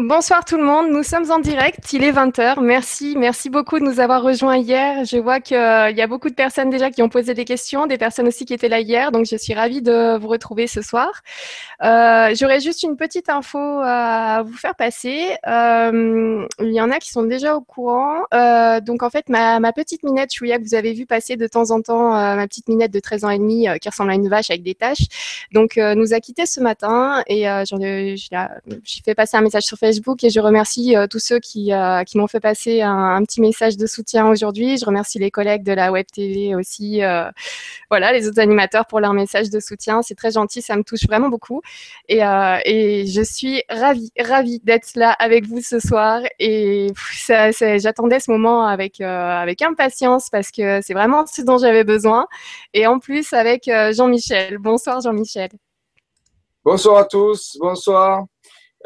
Bonsoir tout le monde, nous sommes en direct, il est 20h. Merci, merci beaucoup de nous avoir rejoints hier. Je vois qu'il euh, y a beaucoup de personnes déjà qui ont posé des questions, des personnes aussi qui étaient là hier, donc je suis ravie de vous retrouver ce soir. Euh, J'aurais juste une petite info à vous faire passer. Euh, il y en a qui sont déjà au courant. Euh, donc en fait, ma, petite minette Chouya que vous avez vu passer de temps en temps, euh, ma petite minette de 13 ans et demi qui ressemble à une vache avec des taches, donc nous a quitté ce matin et j'ai fait passer un message sur Facebook Facebook et je remercie euh, tous ceux qui, euh, qui m'ont fait passer un, petit message de soutien aujourd'hui. Je remercie les collègues de la Web TV aussi, euh, voilà, les autres animateurs pour leur message de soutien. C'est très gentil, ça me touche vraiment beaucoup. Et, je suis ravie, ravie d'être là avec vous ce soir. Et j'attendais ce moment avec, avec impatience parce que c'est vraiment ce dont j'avais besoin. Et en plus avec Jean-Michel. Bonsoir Jean-Michel. Bonsoir à tous, bonsoir.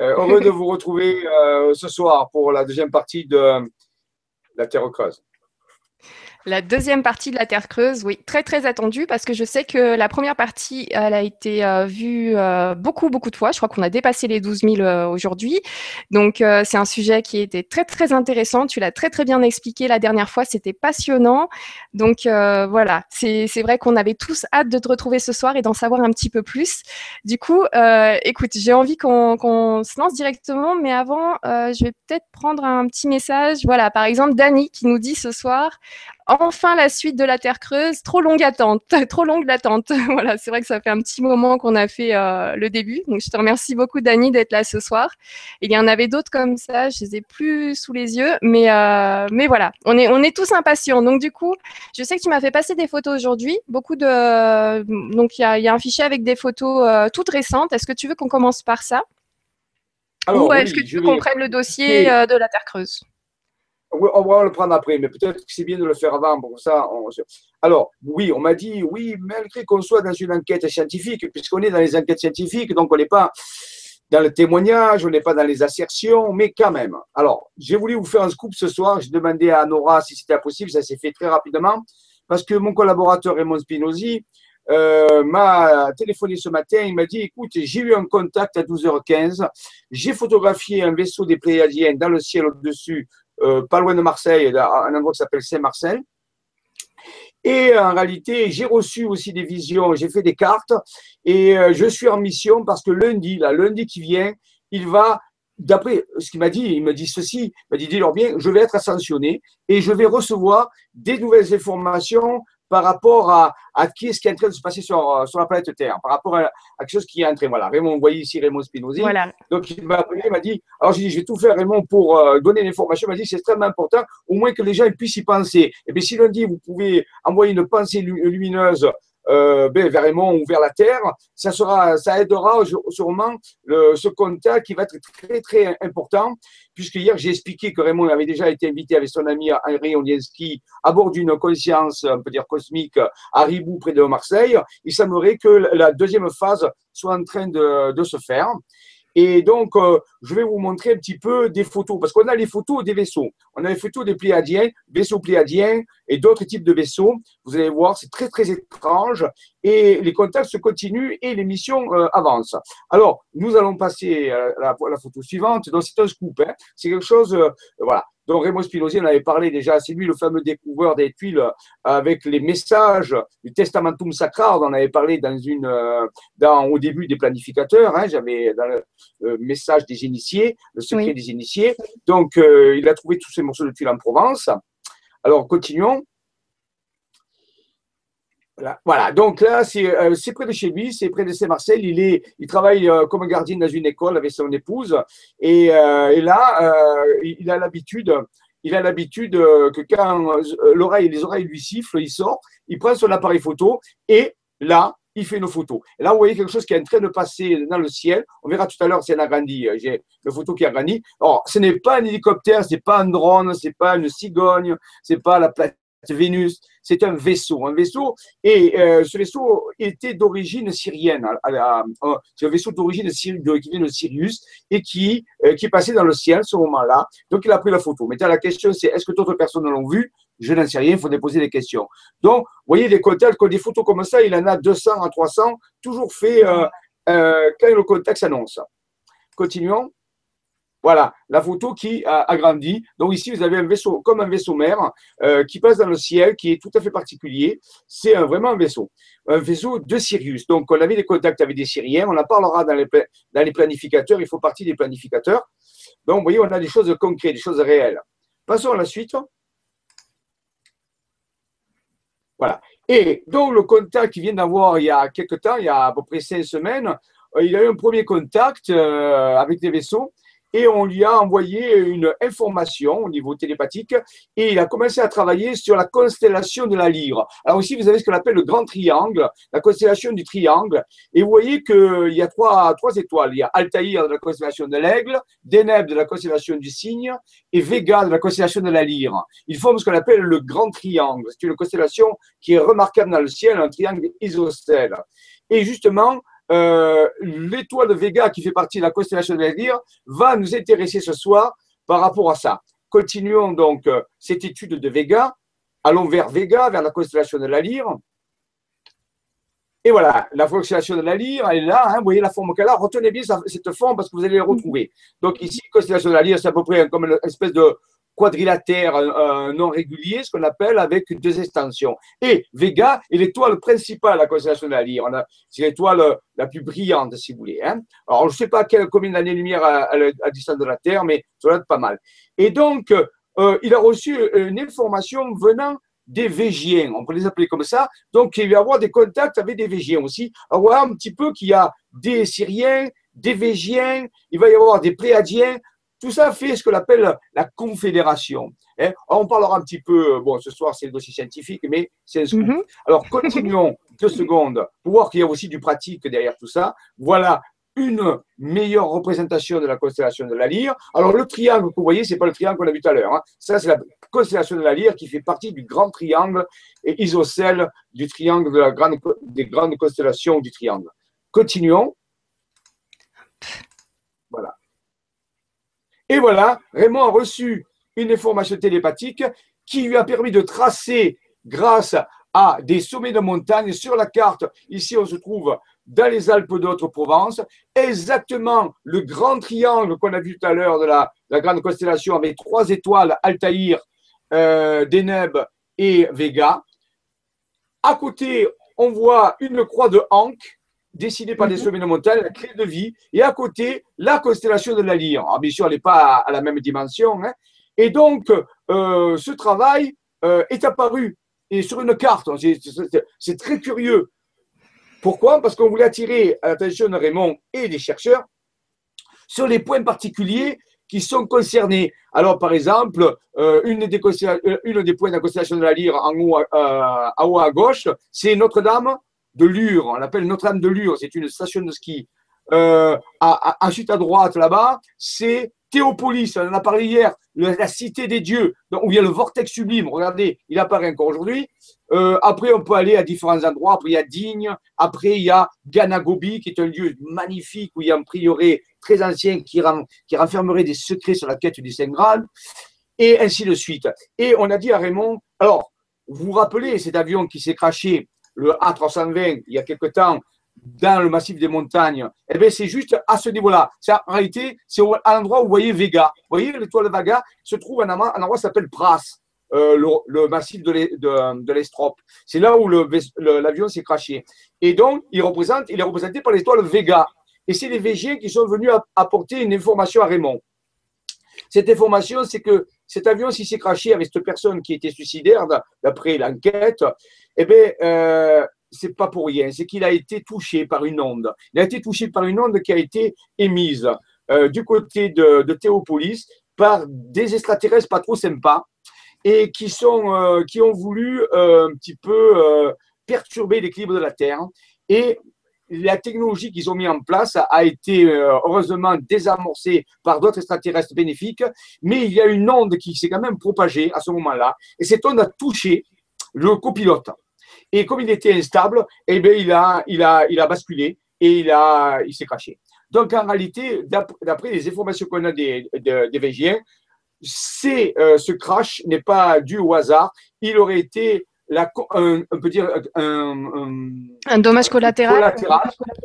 Euh, heureux de vous retrouver euh, ce soir pour la deuxième partie de la Terre creuse. La deuxième partie de la Terre creuse, oui, très très attendue parce que je sais que la première partie, elle a été euh, vue euh, beaucoup beaucoup de fois. Je crois qu'on a dépassé les 12 000 euh, aujourd'hui. Donc c'est un sujet qui était très très intéressant. Tu l'as très très bien expliqué la dernière fois. C'était passionnant. Donc voilà, c'est vrai qu'on avait tous hâte de te retrouver ce soir et d'en savoir un petit peu plus. Du coup, écoute, j'ai envie qu'on se lance directement, mais avant, je vais peut-être prendre un petit message. Voilà, par exemple, Dani qui nous dit ce soir enfin la suite de la Terre creuse. Trop longue attente, trop longue l'attente. voilà, c'est vrai que ça fait un petit moment qu'on a fait euh, le début. Donc je te remercie beaucoup Dani d'être là ce soir. Il y en avait d'autres comme ça, je les ai plus sous les yeux, mais euh, mais voilà, on est on est tous impatients. Donc du coup, je sais que tu m'as fait passer des photos aujourd'hui, beaucoup de donc il y a, un fichier avec des photos euh, toutes récentes. Est-ce que tu veux qu'on commence par ça? Ou est-ce que tu veux qu'on prenne le dossier de la Terre creuse? On va le prendre après, mais peut-être que c'est bien de le faire avant. Pour ça, Alors, oui, on m'a dit, oui, malgré qu'on soit dans une enquête scientifique, puisqu'on est dans les enquêtes scientifiques, donc on n'est pas dans le témoignage, on n'est pas dans les assertions, mais quand même. Alors, j'ai voulu vous faire un scoop ce soir. J'ai demandé à Nora si c'était possible. Ça s'est fait très rapidement parce que mon collaborateur Raymond Spinozzi euh, m'a téléphoné ce matin. Il m'a dit Écoute, j'ai eu un contact à 12h15. J'ai photographié un vaisseau des Pléiadiens dans le ciel au-dessus pas loin de Marseille, un endroit qui s'appelle Saint-Marcel. Et en réalité, j'ai reçu aussi des visions, j'ai fait des cartes et euh, je suis en mission parce que lundi, là, lundi qui vient, il va, d'après ce qu'il m'a dit, il me dit ceci, il m'a dit, dis-leur bien, je vais être ascensionné et je vais recevoir des nouvelles informations par rapport à, à qui est-ce qui est en train de se passer sur, euh, sur la planète Terre, par rapport à, quelque chose qui est en train. Voilà, Raymond, vous voyez ici Raymond Spinozzi. Voilà. Donc, il m'a appelé, il m'a dit, alors j'ai dit, je vais tout faire, Raymond, pour euh, donner l'information. Il m'a dit, c'est extrêmement important, au moins que les gens puissent y penser. Et bien, si lundi, vous pouvez envoyer une pensée lumineuse euh, ben, vers Raymond ou vers la Terre, ça, sera, ça aidera sûrement le, ce contact qui va être très très important, puisque hier j'ai expliqué que Raymond avait déjà été invité avec son ami Henri Onienski à bord d'une conscience, on peut dire cosmique, à Ribou près de Marseille. Il semblerait que la deuxième phase soit en train de, de se faire. Et donc, euh, je vais vous montrer un petit peu des photos, parce qu'on a les photos des vaisseaux. On a les photos des Pléiadiens, vaisseaux Pléiadiens et d'autres types de vaisseaux. Vous allez voir, c'est très, très étrange. Et les contacts se continuent et les missions euh, avancent. Alors, nous allons passer à la, la photo suivante. Donc, c'est un scoop. Hein. C'est quelque chose, euh, voilà. Donc Raymond Spinozzi, on avait parlé déjà, c'est lui le fameux découvreur des tuiles euh, avec les messages du Testamentum Sacra. On en avait parlé dans une, euh, dans, au début des planificateurs. Hein, J'avais dans le euh, message des initiés, le secret des initiés. Donc il a trouvé tous ces morceaux de tuiles en Provence. Alors continuons. Voilà. donc là, euh, c'est près de chez lui, c'est près de Saint-Marcel. Il, est, il travaille euh, comme gardien dans une école avec son épouse. Et, euh, là, il a l'habitude, il a l'habitude que quand l'oreille, les oreilles lui sifflent, il sort, il prend son appareil photo et là, il fait une photo. Et là, vous voyez quelque chose qui est en train de passer dans le ciel. On verra tout à l'heure si elle a grandi. J'ai le photo qui a grandi. Or, ce n'est pas un hélicoptère, ce n'est pas un drone, ce n'est pas une cigogne, ce n'est pas la plateforme Vénus, c'est un vaisseau. Un vaisseau, et euh, ce vaisseau était d'origine syrienne. C'est un vaisseau d'origine qui vient de Sirius et qui, euh, dans le ciel à ce moment-là. Donc, il a pris la photo. Mais la question, c'est est-ce que d'autres personnes l'ont vu? Je n'en sais rien, il faut déposer des questions. Donc, vous voyez, des contacts, des photos comme ça, il en a 200 à 300, toujours fait euh, quand le contact s'annonce. Continuons. Voilà, la photo qui a agrandi. Donc ici, vous avez un vaisseau, comme un vaisseau mère, euh, qui passe dans le ciel, qui est tout à fait particulier. C'est vraiment un vaisseau, un vaisseau de Sirius. Donc on avait des contacts avec des Syriens, on en parlera dans les, planificateurs, il faut partie des planificateurs. Donc vous voyez, on a des choses concrètes, des choses réelles. Passons à la suite. Voilà. Et donc le contact qu'il vient d'avoir il y a quelques temps, il y a à peu près cinq semaines, euh, il a eu un premier contact euh, avec des vaisseaux et on lui a envoyé une information au niveau télépathique et il a commencé à travailler sur la constellation de la lyre. Alors aussi, vous avez ce qu'on appelle le grand triangle, la constellation du triangle. Et vous voyez qu'il y a trois, trois étoiles. Il y a Altaïr de la constellation de l'aigle, Deneb de la constellation du cygne et Vega de la constellation de la lyre. Ils forment ce qu'on appelle le grand triangle. C'est une constellation qui est remarquable dans le ciel, un triangle isocèle. Et justement, euh, l'étoile de Vega, qui fait partie de la constellation de la lyre, va nous intéresser ce soir par rapport à ça. Continuons donc euh, cette étude de Vega. Allons vers Vega, vers la constellation de la lyre. Et voilà, la constellation de la lyre, elle est là. Hein, vous voyez la forme qu'elle a. Retenez bien cette forme parce que vous allez la retrouver. Donc ici, constellation de la lyre, c'est à peu près comme une espèce de quadrilatère non régulier, ce qu'on appelle avec deux extensions. Et Vega est l'étoile principale à la constellation de la Lyre. C'est l'étoile la plus brillante, si vous voulez. Hein. Alors, je ne sais pas combien d'années-lumière à, à, distance de la Terre, mais ça doit être pas mal. Et donc, euh, il a reçu une information venant des Végiens, on peut les appeler comme ça. Donc, il va y avoir des contacts avec des Végiens aussi. Alors, voilà un petit peu qu'il y a des Syriens, des Végiens, il va y avoir des Pléadiens. Tout ça fait ce qu'on appelle la confédération. Hein. On parlera un petit peu, bon, ce soir c'est le dossier scientifique, mais c'est un scoop. Mhm. Alors, continuons deux secondes pour voir qu'il y a aussi du pratique derrière tout ça. Voilà une meilleure représentation de la constellation de la lyre. Alors, le triangle que vous voyez, ce n'est pas le triangle qu'on a vu tout à l'heure. Hein. Ça, c'est la constellation de la lyre qui fait partie du grand triangle et isocèle du triangle de la grande, des grandes constellations du triangle. Continuons. Voilà. Et voilà, Raymond a reçu une information télépathique qui lui a permis de tracer, grâce à des sommets de montagne sur la carte, ici on se trouve dans les Alpes d'Haute-Provence, exactement le grand triangle qu'on a vu tout à l'heure de la, grande constellation avec trois étoiles, Altaïr, euh, Deneb et Vega. À côté, on voit une croix de Ankh décidé par des mhm. sommets de montagne, la clé de vie, et à côté, la constellation de la Lyre. Alors, bien sûr, elle n'est pas à, la même dimension. Hein. Et donc, euh, ce travail euh, est apparu et sur une carte. C'est très curieux. Pourquoi? Parce qu'on voulait attirer l'attention de Raymond et des chercheurs sur les points particuliers qui sont concernés. Alors, par exemple, euh, une, des une, des points de la constellation de la Lyre en haut, en haut à gauche, c'est Notre-Dame de Lure, on l'appelle Notre-Dame de Lure, c'est une station de ski. Euh, ensuite, à droite, là-bas, c'est Théopolis, on en a parlé hier, la cité des dieux, où il y a le vortex sublime, regardez, il apparaît encore aujourd'hui. Euh, après, on peut aller à différents endroits, après il y a Digne, après il y a Ganagobi, qui est un lieu magnifique, où il y a un prieuré très ancien qui, qui renfermerait des secrets sur la quête du Saint Graal, et ainsi de suite. Et on a dit à Raymond, alors, vous vous rappelez cet avion qui s'est craché le A320 il y a quelque temps dans le massif des montagnes, eh bien, c'est juste à ce niveau-là. En réalité, c'est à l'endroit où vous voyez Vega. Vous voyez, l'étoile de Vega se trouve à un endroit, qui s'appelle Pras, euh, le, massif de l'Estrope. C'est là où l'avion s'est craché. Et donc, il est représenté par l'étoile Vega. Et c'est les Végiens qui sont venus apporter une information à Raymond. Cette information, c'est que cet avion, s'il s'est craché avec cette personne qui était suicidaire, d'après l'enquête, eh bien, euh, c'est pas pour rien. C'est qu'il a été touché par une onde. Il a été touché par une onde qui a été émise euh, du côté de, de, Théopolis par des extraterrestres pas trop sympas et qui, sont, euh, qui ont voulu un petit peu perturber l'équilibre de la Terre. Et la technologie qu'ils ont mis en place a été euh, heureusement désamorcée par d'autres extraterrestres bénéfiques, mais il y a une onde qui s'est quand même propagée à ce moment-là, et cette onde a touché le copilote. Et comme il était instable, eh bien, il, a, il, a, il a basculé et il, a, il s'est craché. Donc en réalité, d'après les informations qu'on a des, des, des c'est, euh, ce crash n'est pas dû au hasard, il aurait été la, un, on peut dire un, un, dommage collatéral.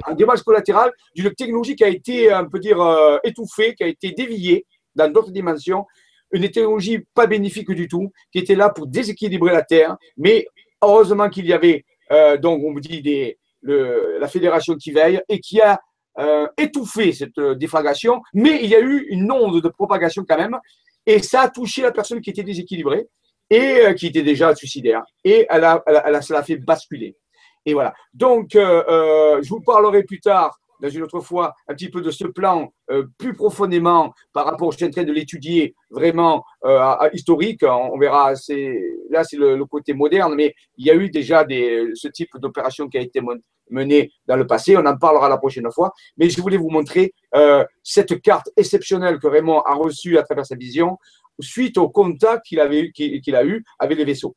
un dommage collatéral d'une technologie qui a été, on peut dire, euh, étouffée, qui a été déviée dans d'autres dimensions, une technologie pas bénéfique du tout, qui était là pour déséquilibrer la Terre, mais heureusement qu'il y avait, euh, donc on vous dit, la fédération qui veille et qui a euh, étouffé cette déflagration, mais il y a eu une onde de propagation quand même, et ça a touché la personne qui était déséquilibrée et euh, qui était déjà suicidaire. Et elle a, elle a, cela fait basculer. Et voilà. Donc, euh, euh, je vous parlerai plus tard, dans une autre fois, un petit peu de ce plan plus profondément par rapport, je suis en train de l'étudier vraiment historique. On, verra, là c'est le, côté moderne, mais il y a eu déjà ce type d'opération qui a été menée dans le passé. On en parlera la prochaine fois. Mais je voulais vous montrer cette carte exceptionnelle que Raymond a reçue à travers sa vision suite au contact qu'il avait qu'il a eu avec les vaisseaux.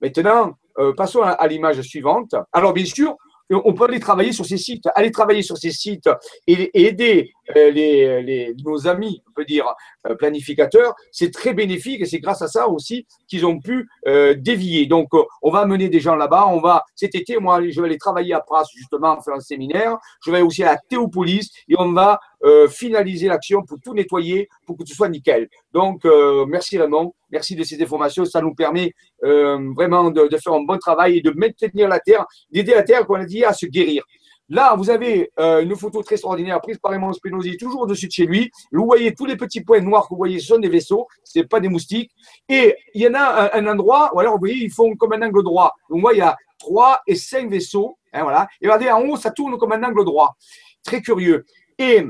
Maintenant, euh, passons à l'image suivante. Alors, bien sûr, on peut aller travailler sur ces sites, aller travailler sur ces sites et, aider euh, les, nos amis, on peut dire, euh, planificateurs, c'est très bénéfique et c'est grâce à ça aussi qu'ils ont pu euh, dévier. Donc, on va amener des gens là-bas. On va, cet été, moi, je vais aller travailler à Pras, justement, faire un séminaire. Je vais aussi à Théopolis et on va finaliser l'action pour tout nettoyer, pour que tout soit nickel. Donc, merci Raymond. Merci de ces informations. Ça nous permet vraiment de, faire un bon travail et de maintenir la Terre, d'aider la Terre, comme on a dit, à se guérir. Là, vous avez euh, une photo très extraordinaire prise par Raymond Spinozzi, toujours au-dessus de chez lui. Vous voyez tous les petits points noirs que vous voyez, ce sont des vaisseaux, ce pas des moustiques. Et il y en a un, endroit où, alors, vous voyez, ils font comme un angle droit. Donc, moi, il y a trois et cinq vaisseaux. Hein, voilà. Et regardez, en haut, ça tourne comme un angle droit. Très curieux. Et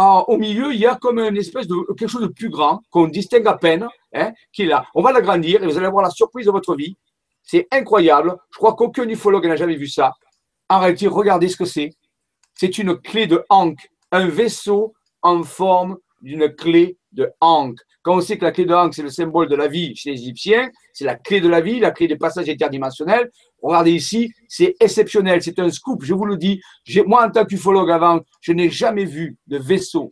au milieu, il y a comme une espèce de quelque chose de plus grand qu'on distingue à peine, hein, qui est là. On va l'agrandir et vous allez avoir la surprise de votre vie. C'est incroyable. Je crois qu'aucun ufologue n'a jamais vu ça. En réalité, regardez ce que c'est. C'est une clé de Ankh, un vaisseau en forme d'une clé de Ankh. Quand on sait que la clé de Ankh, c'est le symbole de la vie chez les Égyptiens, c'est la clé de la vie, la clé des passages interdimensionnels. Regardez ici, c'est exceptionnel, c'est un scoop, je vous le dis. Moi, en tant qu'ufologue avant, je n'ai jamais vu de vaisseau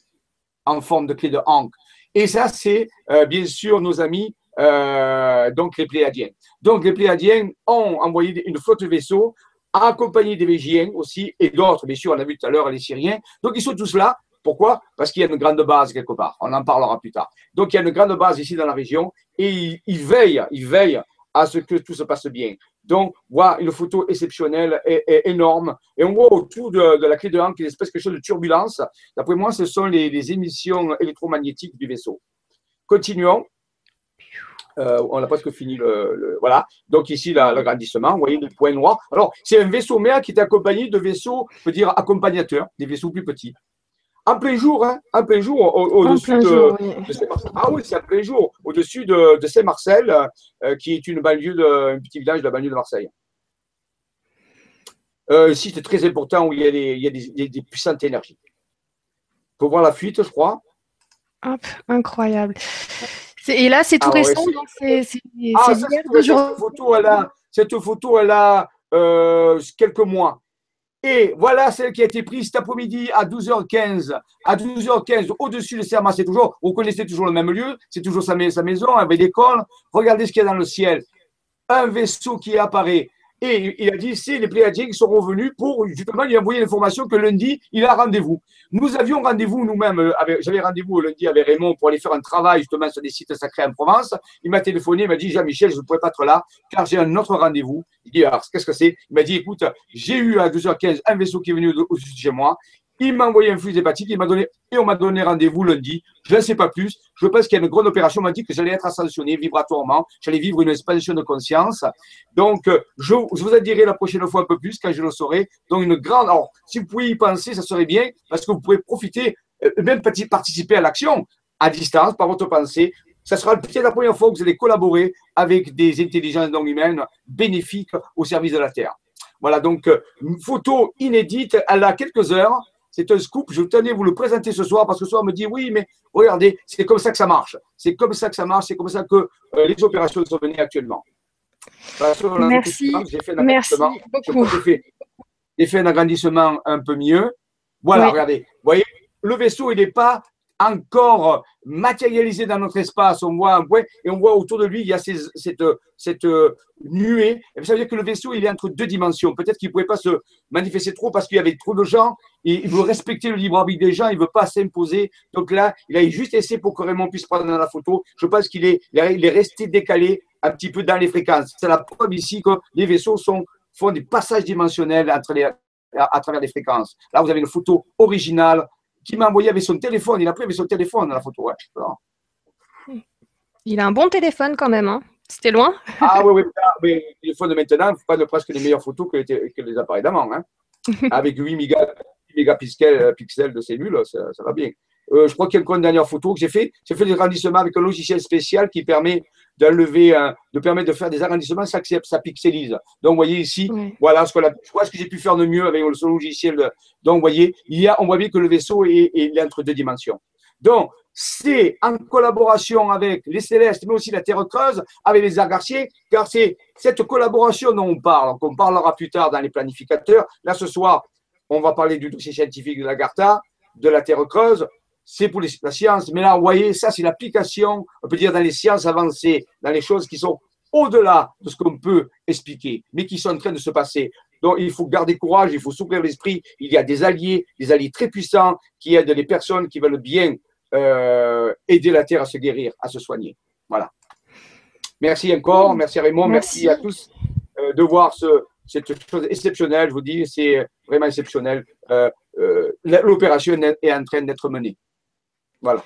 en forme de clé de Ankh. Et ça, c'est euh, bien sûr nos amis, euh, donc les Pléadiens. Donc les Pléadiens ont envoyé une flotte de vaisseaux accompagnés des Végiens aussi, et d'autres, bien sûr, on a vu tout à l'heure les Syriens. Donc, ils sont tous là. Pourquoi? Parce qu'il y a une grande base quelque part. On en parlera plus tard. Donc, il y a une grande base ici dans la région et ils, veillent, ils veillent à ce que tout se passe bien. Donc, voilà une photo exceptionnelle et, énorme. Et on voit autour de, la clé de Hank une espèce de chose de turbulence. D'après moi, ce sont les émissions électromagnétiques du vaisseau. Continuons. Euh, on a presque fini le, Voilà. Donc ici, l'agrandissement, vous voyez le point noir. Alors, c'est un vaisseau mère qui est accompagné de vaisseaux, on peut dire accompagnateurs, des vaisseaux plus petits. En plein jour, hein, en plein jour, au-dessus de, Saint-Marcel. Ah oui, c'est en plein jour, au-dessus de, Saint-Marcel, euh, qui est une banlieue de, un petit village de la banlieue de Marseille. Euh, site très important où il y a des, il y a des, des puissantes énergies. Pour voir la fuite, je crois. Hop, incroyable. Et là, c'est tout ah récent, donc c'est ah, cette photo, elle a, cette photo, elle a euh, quelques mois. Et voilà celle qui a été prise cet après-midi à 12h15. À 12h15, au-dessus de Serma, c'est toujours, vous connaissez toujours le même lieu, c'est toujours sa, maison avec l'école. Regardez ce qu'il y a dans le ciel. Un vaisseau qui apparaît. Et il a dit, c'est les Pléadiens qui sont revenus pour, justement, lui envoyer l'information que lundi, il a rendez-vous. Nous avions rendez-vous nous-mêmes, euh, j'avais rendez-vous lundi avec Raymond pour aller faire un travail justement sur des sites sacrés en Provence. Il m'a téléphoné, il m'a dit, Jean-Michel, je ne pourrais pas être là car j'ai un autre rendez-vous. Il dit, alors, qu'est-ce que c'est? Il m'a dit, écoute, j'ai eu à 2h15 un vaisseau qui est venu au-dessus de chez moi. Il m'a envoyé un flux hépatique, il m'a donné, et on m'a donné rendez-vous lundi. Je ne sais pas plus. Je pense qu'il y a une grande opération. On m'a dit que j'allais être ascensionné vibratoirement. J'allais vivre une expansion de conscience. Donc, euh, je, vous en dirai la prochaine fois un peu plus quand je le saurai. Donc, une grande. Alors, si vous pouvez y penser, ça serait bien parce que vous pouvez profiter, euh, même participer à l'action à distance par votre pensée. Ça sera peut-être la première fois que vous allez collaborer avec des intelligences non humaines bénéfiques au service de la Terre. Voilà, donc, euh, une photo inédite. Elle a quelques heures. C'est un scoop. Je tenais à vous le présenter ce soir parce que ce soir, on me dit oui, mais regardez, c'est comme ça que ça marche. C'est comme ça que ça marche. C'est comme ça que euh, les opérations sont menées actuellement. Merci. J'ai fait, un agrandissement un peu mieux. Voilà, regardez. Vous voyez, le vaisseau, il n'est pas encore matérialisé dans notre espace. On voit un point et on voit autour de lui, il y a cette, cette nuée. Et ça veut dire que le vaisseau, il est entre deux dimensions. Peut-être qu'il ne pouvait pas se manifester trop parce qu'il y avait trop de gens il veut respecter le libre arbitre des gens, il ne veut pas s'imposer. Donc là, il a juste essayé pour que Raymond puisse prendre la photo. Je pense qu'il est, il est resté décalé un petit peu dans les fréquences. C'est la preuve ici que les vaisseaux font des passages dimensionnels les, à, travers les fréquences. Là, vous avez une photo originale qui m'a envoyé avec son téléphone. Il a pris avec son téléphone la photo. Il a un bon téléphone quand même. Hein. C'était loin Ah oui, oui, mais le téléphone de maintenant ne pas presque les meilleures photos que les, que les appareils d'avant. Hein. avec 8 mégapixels pixels de cellules, ça, va bien. Euh, je crois qu'il y a une dernière photo que j'ai fait. J'ai fait des agrandissements avec un logiciel spécial qui permet d'enlever, de permettre de faire des agrandissements, ça, ça pixelise. Donc, vous voyez ici, voilà ce, que ce que j'ai pu faire de mieux avec ce logiciel. Donc, vous voyez, il y a, on voit bien que le vaisseau est, est entre deux dimensions. Donc, c'est en collaboration avec les Célestes, mais aussi la Terre creuse, avec les Argarciers, car c'est cette collaboration dont on parle, qu'on parlera plus tard dans les planificateurs. Là, ce soir, on va parler du dossier scientifique de l'Agartha, de la Terre creuse, c'est pour la science, mais là, vous voyez, ça, c'est l'application, on peut dire, dans les sciences avancées, dans les choses qui sont au-delà de ce qu'on peut expliquer, mais qui sont en train de se passer. Donc, il faut garder courage, il faut s'ouvrir l'esprit. Il y a des alliés, des alliés très puissants qui aident les personnes qui veulent bien euh, aider la Terre à se guérir, à se soigner. Voilà. Merci encore, merci Raymond, merci, à tous euh, de voir ce, cette chose exceptionnelle. Je vous dis, c'est vraiment exceptionnel. Euh, l'opération est en train d'être menée. Voilà.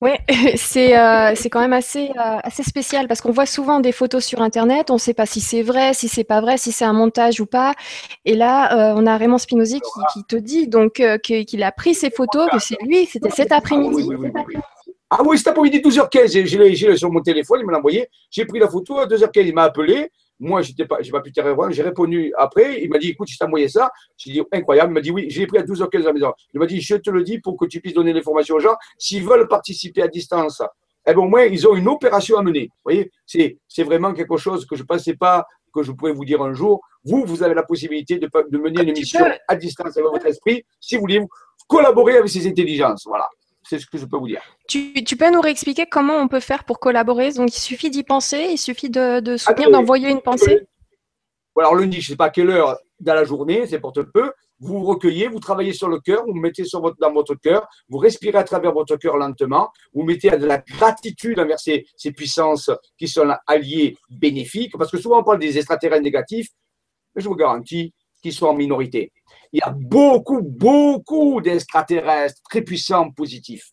Oui, c'est euh, quand même assez, assez spécial parce qu'on voit souvent des photos sur Internet, on ne sait pas si c'est vrai, si c'est pas vrai, si c'est un montage ou pas. Et là, on a Raymond Spinozzi qui, te dit donc qu'il a pris ces photos, que c'est lui, c'était cet après-midi. Ah oui, cet après-midi, 12h15, j'ai sur mon téléphone, il me l'a envoyé. J'ai pris la photo à 2h15, il m'a appelé. Moi, je n'ai pas, pas pu te répondre. J'ai répondu après. Il m'a dit écoute, je t'ai envoyé ça. J'ai dit incroyable. Il m'a dit oui, j'ai pris à 12h15 à la maison. Il m'a dit je te le dis pour que tu puisses donner l'information aux gens. S'ils veulent participer à distance, eh bien, au moins, ils ont une opération à mener. Vous voyez, c'est vraiment quelque chose que je ne pensais pas que je pourrais vous dire un jour. Vous, vous avez la possibilité de, de mener une mission à distance avec votre esprit, si vous voulez collaborer avec ces intelligences. Voilà. C'est ce que je peux vous dire. Tu, peux nous réexpliquer comment on peut faire pour collaborer? Donc, il suffit d'y penser, il suffit de, de soutenir, d'envoyer une pensée Alors, lundi, je ne sais pas à quelle heure dans la journée, c'est porte peu. Vous vous recueillez, vous travaillez sur le cœur, vous mettez sur votre, dans votre cœur, vous respirez à travers votre cœur lentement, vous mettez de la gratitude envers ces, ces puissances qui sont alliées bénéfiques, parce que souvent on parle des extraterrestres négatifs, mais je vous garantis qu'ils sont en minorité il y a beaucoup, beaucoup d'extraterrestres très puissants, positifs.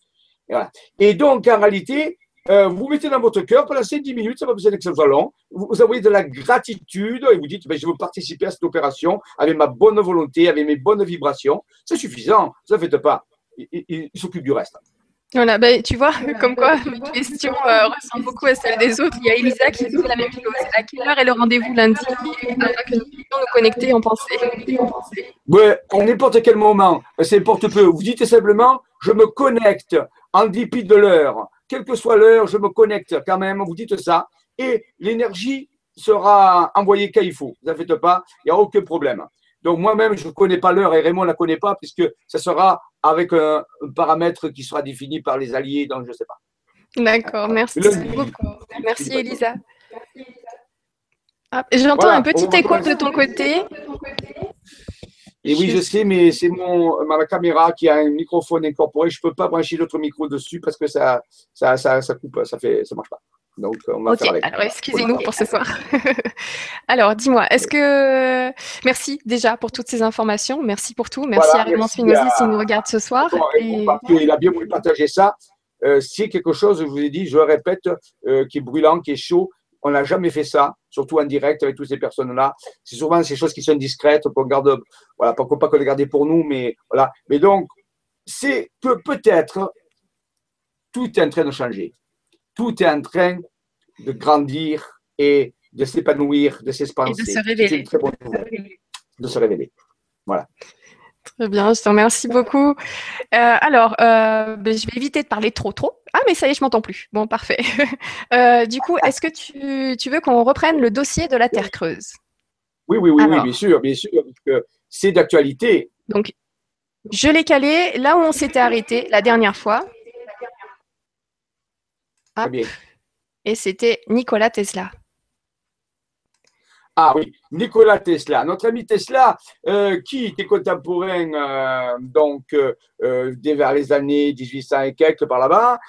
Et, donc, en réalité, euh, vous mettez dans votre cœur pendant 5-10 minutes, ça va besoin que ce soit. Vous avez de la gratitude et vous dites ben, Je veux participer à cette opération avec ma bonne volonté, avec mes bonnes vibrations. C'est suffisant, ça ne fait pas. il s'occupe du reste. Voilà, bah, tu vois, comme quoi mes questions euh, ressemblent beaucoup à celles des autres. Il y a Elisa qui dit la même chose. À quelle heure est le rendez-vous lundi? Afin que nous puissions nous connecter en pensée Oui, à n'importe quel moment, c'est n'importe peu. Vous dites simplement, je me connecte en dépit de l'heure. Quelle que soit l'heure, je me connecte quand même. Vous dites ça. Et l'énergie sera envoyée quand il faut. Ne vous faites pas, il n'y a aucun problème. Donc moi-même, je ne connais pas l'heure et Raymond ne la connaît pas puisque ça sera avec un, paramètre qui sera défini par les alliés, donc je ne sais pas. D'accord, merci beaucoup. Merci Elisa. Ah, j'entends un petit écho de ton côté. Et oui, je sais, mais c'est mon ma caméra qui a un microphone incorporé. Je ne peux pas brancher d'autres micro dessus parce que ça, ça, ça, ça coupe, ça fait, ça marche pas. Donc, on va faire Alors, excusez-nous pour ce soir. alors, dis-moi, est-ce que. Merci déjà pour toutes ces informations. Merci pour tout. Merci à Raymond Spinozzi s'il nous regarde ce soir. Il a bien voulu partager ça. Euh, c'est quelque chose, je vous ai dit, je le répète, euh, qui est brûlant, qui est chaud. On n'a jamais fait ça, surtout en direct avec toutes ces personnes-là. C'est souvent ces choses qui sont discrètes, qu'on garde, voilà, pourquoi pas que les garder pour nous, mais voilà. Mais donc, c'est que peut-être tout est en train de changer tout est en train de grandir et de s'épanouir, de s'expanser. de se révéler. Une très bonne De se révéler. Voilà. Très bien, je te remercie beaucoup. Euh, alors, euh, ben, je vais éviter de parler trop, trop. Ah, mais ça y est, je m'entends plus. Bon, parfait. Euh, du coup, est-ce que tu, tu veux qu'on reprenne le dossier de la Terre creuse? Oui, oui, oui, oui, bien sûr, bien sûr, parce que c'est d'actualité. Donc, Je l'ai calé là où on s'était arrêté la dernière fois. Très bien. Et c'était Nikola Tesla. Ah oui, Nikola Tesla, notre ami Tesla, euh, qui était contemporain euh, donc euh, vers les années 1800 et quelques par là-bas,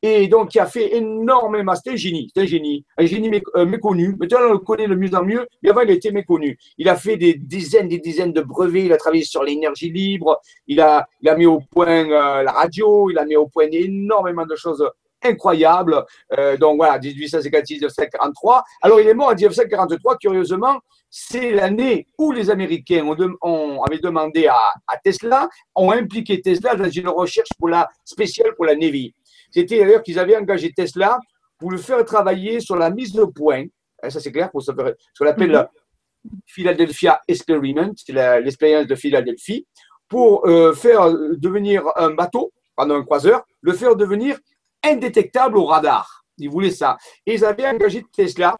et donc qui a fait énormément. C'était un génie, un génie, un génie méconnu. Maintenant on le connaît de mieux en mieux, mais avant il était méconnu. Il a fait des dizaines, des dizaines de brevets. Il a travaillé sur l'énergie libre. Il a, il a mis au point la radio. Il a mis au point énormément de choses incroyable. Euh, donc voilà, 1856-1943. Alors il est mort en 1943, curieusement, c'est l'année où les Américains ont, avaient demandé à, Tesla, ont impliqué Tesla dans une recherche pour la, spéciale pour la Navy. C'était d'ailleurs qu'ils avaient engagé Tesla pour le faire travailler sur la mise au point, hein, ça c'est clair, pour ce qu'on appelle le mhm. Philadelphia Experiment, c'est l'expérience de Philadelphie, pour euh, faire devenir un bateau, pendant un croiseur, le faire devenir indétectable au radar. Ils voulaient ça. Et ils avaient engagé Tesla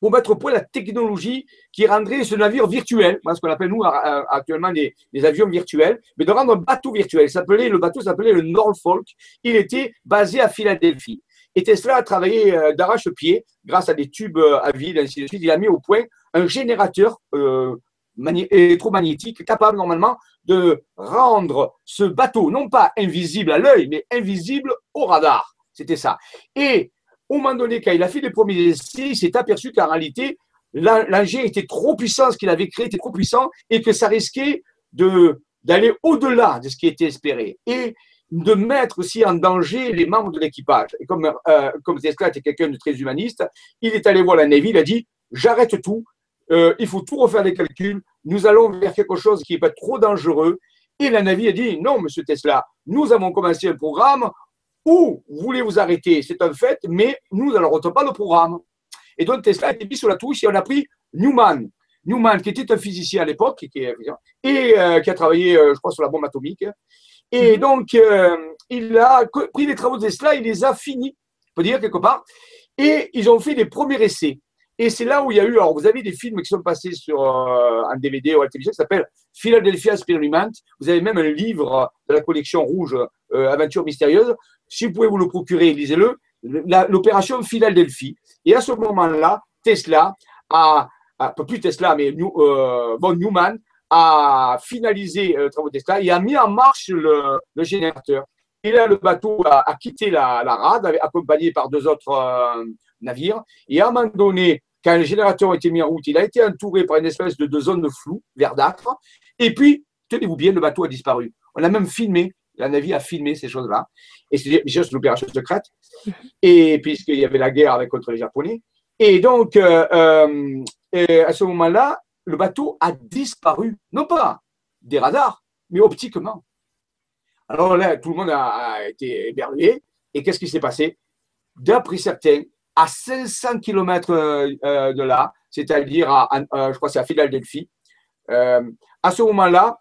pour mettre au point la technologie qui rendrait ce navire virtuel, ce qu'on appelle nous actuellement des, avions virtuels, mais de rendre un bateau virtuel. S'appelait, le bateau s'appelait le Norfolk. Il était basé à Philadelphie. Et Tesla a travaillé euh, d'arrache-pied grâce à des tubes euh, à vide, ainsi de suite. Il a mis au point un générateur euh, électromagnétique capable normalement de rendre ce bateau non pas invisible à l'œil, mais invisible au radar. C'était ça. Et au moment donné, quand il a fait les premiers essais, il s'est aperçu qu'en réalité, l'engin était trop puissant, ce qu'il avait créé était trop puissant, et que ça risquait d'aller au-delà de ce qui était espéré. Et de mettre aussi en danger les membres de l'équipage. Et comme, euh, comme Tesla était quelqu'un de très humaniste, il est allé voir la Navy, il a dit J'arrête tout, euh, il faut tout refaire les calculs, nous allons vers quelque chose qui n'est pas trop dangereux. Et la Navy a dit, non, monsieur Tesla, nous avons commencé un programme où vous voulez vous arrêter, c'est un fait, mais nous n'allons pas le programme. Et donc Tesla a été mis sur la touche et on a pris Newman. Newman, qui était un physicien à l'époque, et euh, qui a travaillé, euh, je crois, sur la bombe atomique. Et mhm. donc, il a pris les travaux de Tesla, il les a finis, on peut dire quelque part, et ils ont fait les premiers essais. Et c'est là où il y a eu, alors vous avez des films qui sont passés sur euh, un DVD ou à la télévision qui s'appelle Philadelphia Experiment. Vous avez même un livre de la collection rouge, euh, Aventure mystérieuse. Si vous pouvez vous le procurer, lisez-le. L'opération Philadelphie. Et à ce moment-là, Tesla a, pas plus Tesla, mais euh, bon, Newman a finalisé le travaux de Tesla et a mis en marche le, générateur. Et là, le bateau a, quitté la, la, rade, accompagné par deux autres navire. Et à un moment donné, quand le générateur a été mis en route, il a été entouré par une espèce de, zone de flou verdâtre. Et puis, tenez-vous bien, le bateau a disparu. On a même filmé, la navire a filmé ces choses-là. Et c'est juste l'opération secrète. Et puisqu'il y avait la guerre avec contre les Japonais. Et donc, euh, euh, à ce moment-là, le bateau a disparu. Non pas des radars, mais optiquement. Alors là, tout le monde a, été éberlué. Et qu'est-ce qui s'est passé? D'après certains, à 500 km euh, euh, de là, c'est-à-dire, à, euh, je crois que c'est à Philadelphie. à ce moment-là,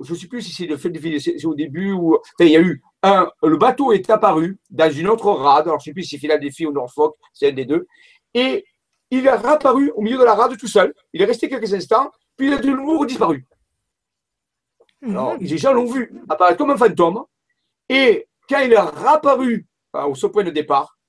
je ne sais plus si c'est le fait c'est au début ou il y a eu un, le bateau est apparu dans une autre rade, alors je ne sais plus si c'est Philadelphie ou Norfolk, c'est un des deux, et il est réapparu au milieu de la rade tout seul. Il est resté quelques instants, puis il a de nouveau disparu. Alors, mhm. les gens l'ont vu apparaître comme un fantôme, et quand il est réapparu au ce point de départ,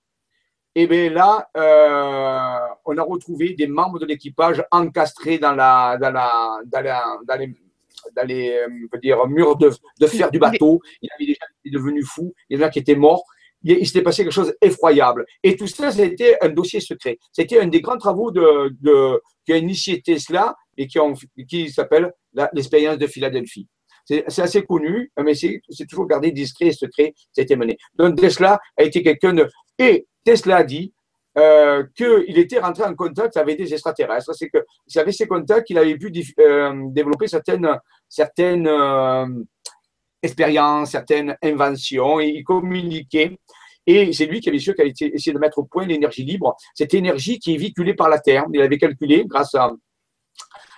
et eh bien là, euh, on a retrouvé des membres de l'équipage encastrés dans, la, dans, la, dans, les, euh, dire, murs de, fer du bateau. Il y avait des gens qui étaient devenus fous, il y en a qui étaient morts. Il, s'était passé quelque chose d'effroyable. Et tout ça, c'était un dossier secret. C'était un des grands travaux de, qui a initié Tesla et qui, qui s'appelle l'expérience de Philadelphie. C'est assez connu, mais c'est toujours gardé discret et secret, c'était mené. Donc Tesla a été quelqu'un de... Et Tesla a dit euh, qu'il était rentré en contact avec des extraterrestres. C'est que avait ces contacts qu'il avait pu euh, développer certaines, certaines euh, expériences, certaines inventions, et il communiquait. Et c'est lui qui avait su qu'il avait essayé de mettre au point l'énergie libre, cette énergie qui est véhiculée par la Terre. Il avait calculé, grâce à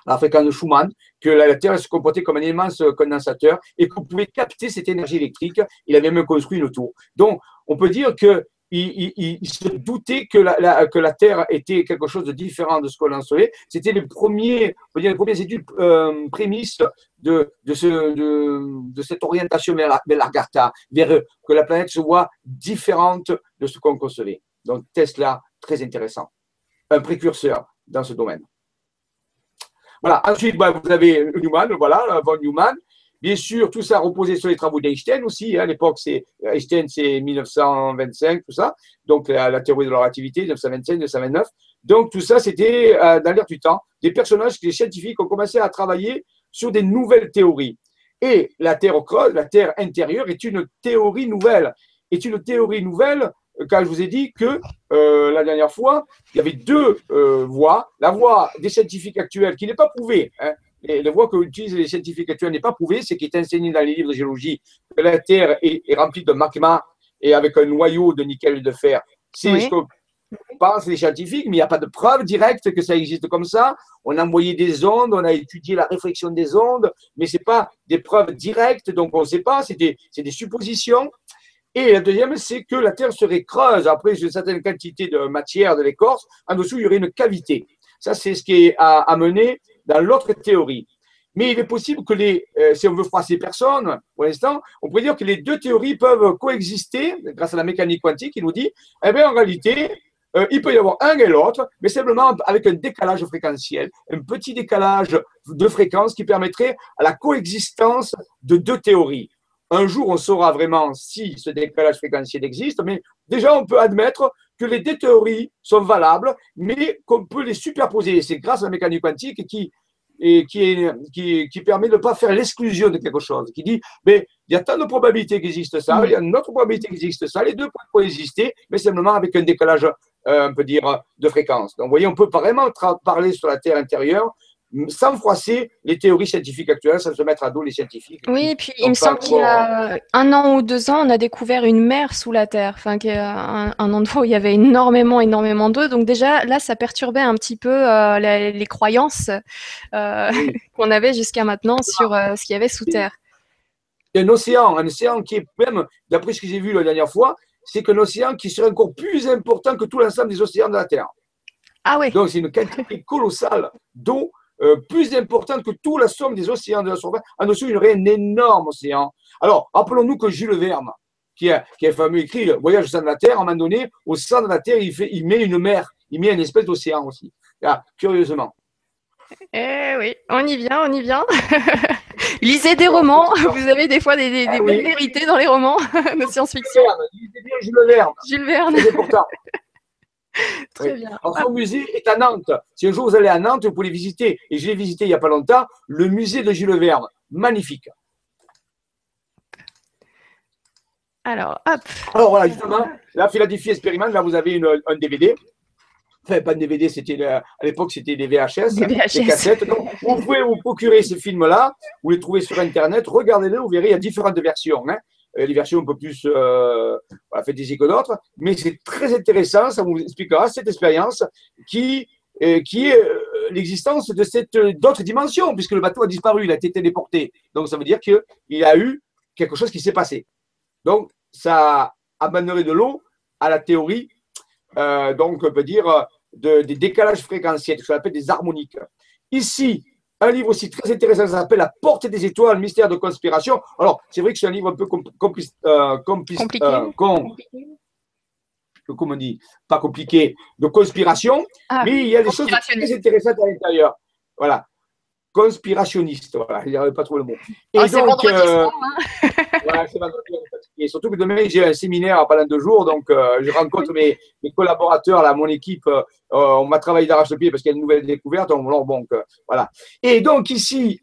la fréquence de Schumann, que la Terre se comportait comme un immense condensateur et qu'on pouvait capter cette énergie électrique. Il avait même construit une tour. Donc, on peut dire que ils, se doutaient que la, Terre était quelque chose de différent de ce qu'on en savait. C'était les, premiers, les premières études euh, prémices de, de, ce, de, de, cette orientation vers, l'Argata, vers que la planète se voit différente de ce qu'on concevait. Donc Tesla, très intéressant. Un précurseur dans ce domaine. Voilà. Ensuite, bah, vous avez Newman, voilà, von Newman. Bien sûr, tout ça reposait sur les travaux d'Einstein aussi. Hein. À l'époque, c'est Einstein, c'est 1925, tout ça. Donc, la, théorie de la relativité, 1925, 1929. Donc, tout ça, c'était euh, dans l'air du temps. Des personnages, des scientifiques ont commencé à travailler sur des nouvelles théories. Et la Terre creuse, la Terre intérieure, est une théorie nouvelle. Est une théorie nouvelle quand je vous ai dit que euh, la dernière fois, il y avait deux euh, voies. La voie des scientifiques actuels, qui n'est pas prouvée, hein, la voie que utilisent les scientifiques actuels n'est pas prouvée, c'est qui est enseigné dans les livres de géologie, que la Terre est, remplie de magma et avec un noyau de nickel et de fer. C'est ce que pensent les scientifiques, mais il n'y a pas de preuve directe que ça existe comme ça. On a envoyé des ondes, on a étudié la réflexion des ondes, mais ce n'est pas des preuves directes, donc on ne sait pas, c'est des, des suppositions. Et la deuxième, c'est que la Terre serait creuse après une certaine quantité de matière de l'écorce. En dessous, il y aurait une cavité. Ça, c'est ce qui est amené dans l'autre théorie. Mais il est possible que les, euh, si on veut froisser personne, pour l'instant, on pourrait dire que les deux théories peuvent coexister grâce à la mécanique quantique qui nous dit, eh bien, en réalité, euh, il peut y avoir un et l'autre, mais simplement avec un décalage fréquentiel, un petit décalage de fréquence qui permettrait à la coexistence de deux théories. Un jour, on saura vraiment si ce décalage fréquentiel existe, mais déjà, on peut admettre que les deux théories sont valables, mais qu'on peut les superposer. C'est grâce à la mécanique quantique qui, et qui, est, qui, permet de ne pas faire l'exclusion de quelque chose, qui dit, mais il y a tant de probabilités qu'il existe ça, il y a une autre probabilité qu'il existe ça, les deux peuvent coexister, mais simplement avec un décalage, euh, on peut dire, de fréquence. Donc, vous voyez, on peut vraiment parler sur la Terre intérieure sans froisser les théories scientifiques actuelles, sans se mettre à dos les scientifiques. Oui, et puis il me semble qu'il y a un an ou deux ans, on a découvert une mer sous la Terre, enfin, un, un, endroit où il y avait énormément, énormément d'eau. Donc déjà, là, ça perturbait un petit peu euh, les, croyances euh, qu'on avait jusqu'à maintenant sur euh, ce qu'il y avait sous Terre. Il y a un océan, un océan qui est même, d'après ce que j'ai vu la dernière fois, c'est qu'un océan qui serait encore plus important que tout l'ensemble des océans de la Terre. Ah oui. Donc c'est une quantité colossale d'eau euh, plus importante que toute la somme des océans de la surface. En dessous, il y aurait un énorme océan. Alors, rappelons-nous que Jules Verne, qui a, qui a fameux écrit Voyage au centre de la Terre, à un moment donné, au centre de la Terre, il, fait, il met une mer, il met une espèce d'océan aussi. Ah, curieusement. Eh oui, on y vient, on y vient. Lisez des romans, vous avez des fois des, des, ah vérités dans les romans de science-fiction. Lisez bien Jules Verne. Jules Verne. Très bien. Alors, son musée est à Nantes. Si un jour vous allez à Nantes, vous pouvez visiter, et je l'ai visité il n'y a pas longtemps, le musée de Jules Verne. Magnifique. Alors, hop. Alors voilà, justement, la Philadelphie Expériment, là vous avez un DVD. Enfin, pas de DVD, c'était à l'époque c'était des VHS, des, cassettes. Donc, vous pouvez vous procurer ces films-là, vous les trouvez sur Internet, regardez-les, vous verrez, il y a différentes versions. Hein. Euh, les versions un peu plus euh, que d'autres, mais c'est très intéressant, ça vous expliquera cette expérience qui, euh, qui est euh, l'existence de cette d'autres dimensions, puisque le bateau a disparu, il a été téléporté. Donc ça veut dire qu'il y a eu quelque chose qui s'est passé. Donc ça amènerait de l'eau à la théorie, donc on peut dire, de, des décalages fréquentiels, ce qu'on appelle des harmoniques. Ici, un livre aussi très intéressant, ça s'appelle La porte des étoiles, mystère de conspiration. Alors, c'est vrai que c'est un livre un peu compliqué. Euh, compliqué. Euh, comment on dit Pas compliqué, de conspiration, ah, mais il y a des choses très intéressantes à l'intérieur. Voilà conspirationniste. Voilà, il avait pas trop le mot. Et ah, donc, euh, hein. voilà, et surtout que demain, j'ai un séminaire pendant deux jours, donc euh, je rencontre mes, mes, collaborateurs, là, mon équipe, euh, on m'a travaillé d'arrache-pied parce qu'il y a une nouvelle découverte. Donc, donc voilà. Et donc ici,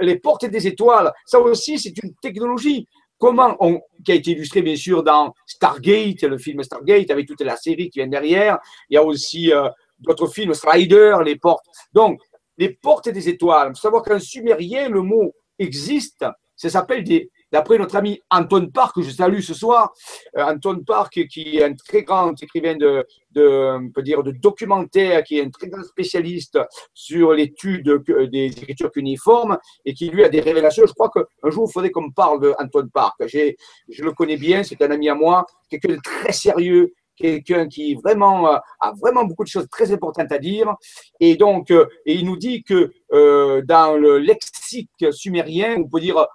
les portes des étoiles, ça aussi, c'est une technologie. Comment on, qui a été illustré bien sûr dans Stargate, le film Stargate, avec toute la série qui vient derrière. Il y a aussi d'autres films, Strider, les portes. Donc, les portes des étoiles. Il faut savoir qu'en sumérien, le mot existe. Ça s'appelle des d'après notre ami Antoine Park, que je salue ce soir, euh, Antoine Park, qui est un très grand écrivain de, de, peut dire, de documentaire, qui est un très grand spécialiste sur l'étude des écritures cuniformes et qui, lui, a des révélations. Je crois qu'un jour, il faudrait qu'on parle d'Antoine Park. Je le connais bien, c'est un ami à moi, quelqu'un de très sérieux, quelqu'un qui vraiment euh, a vraiment beaucoup de choses très importantes à dire. Et donc, euh, et il nous dit que euh, dans le lexique sumérien, on peut dire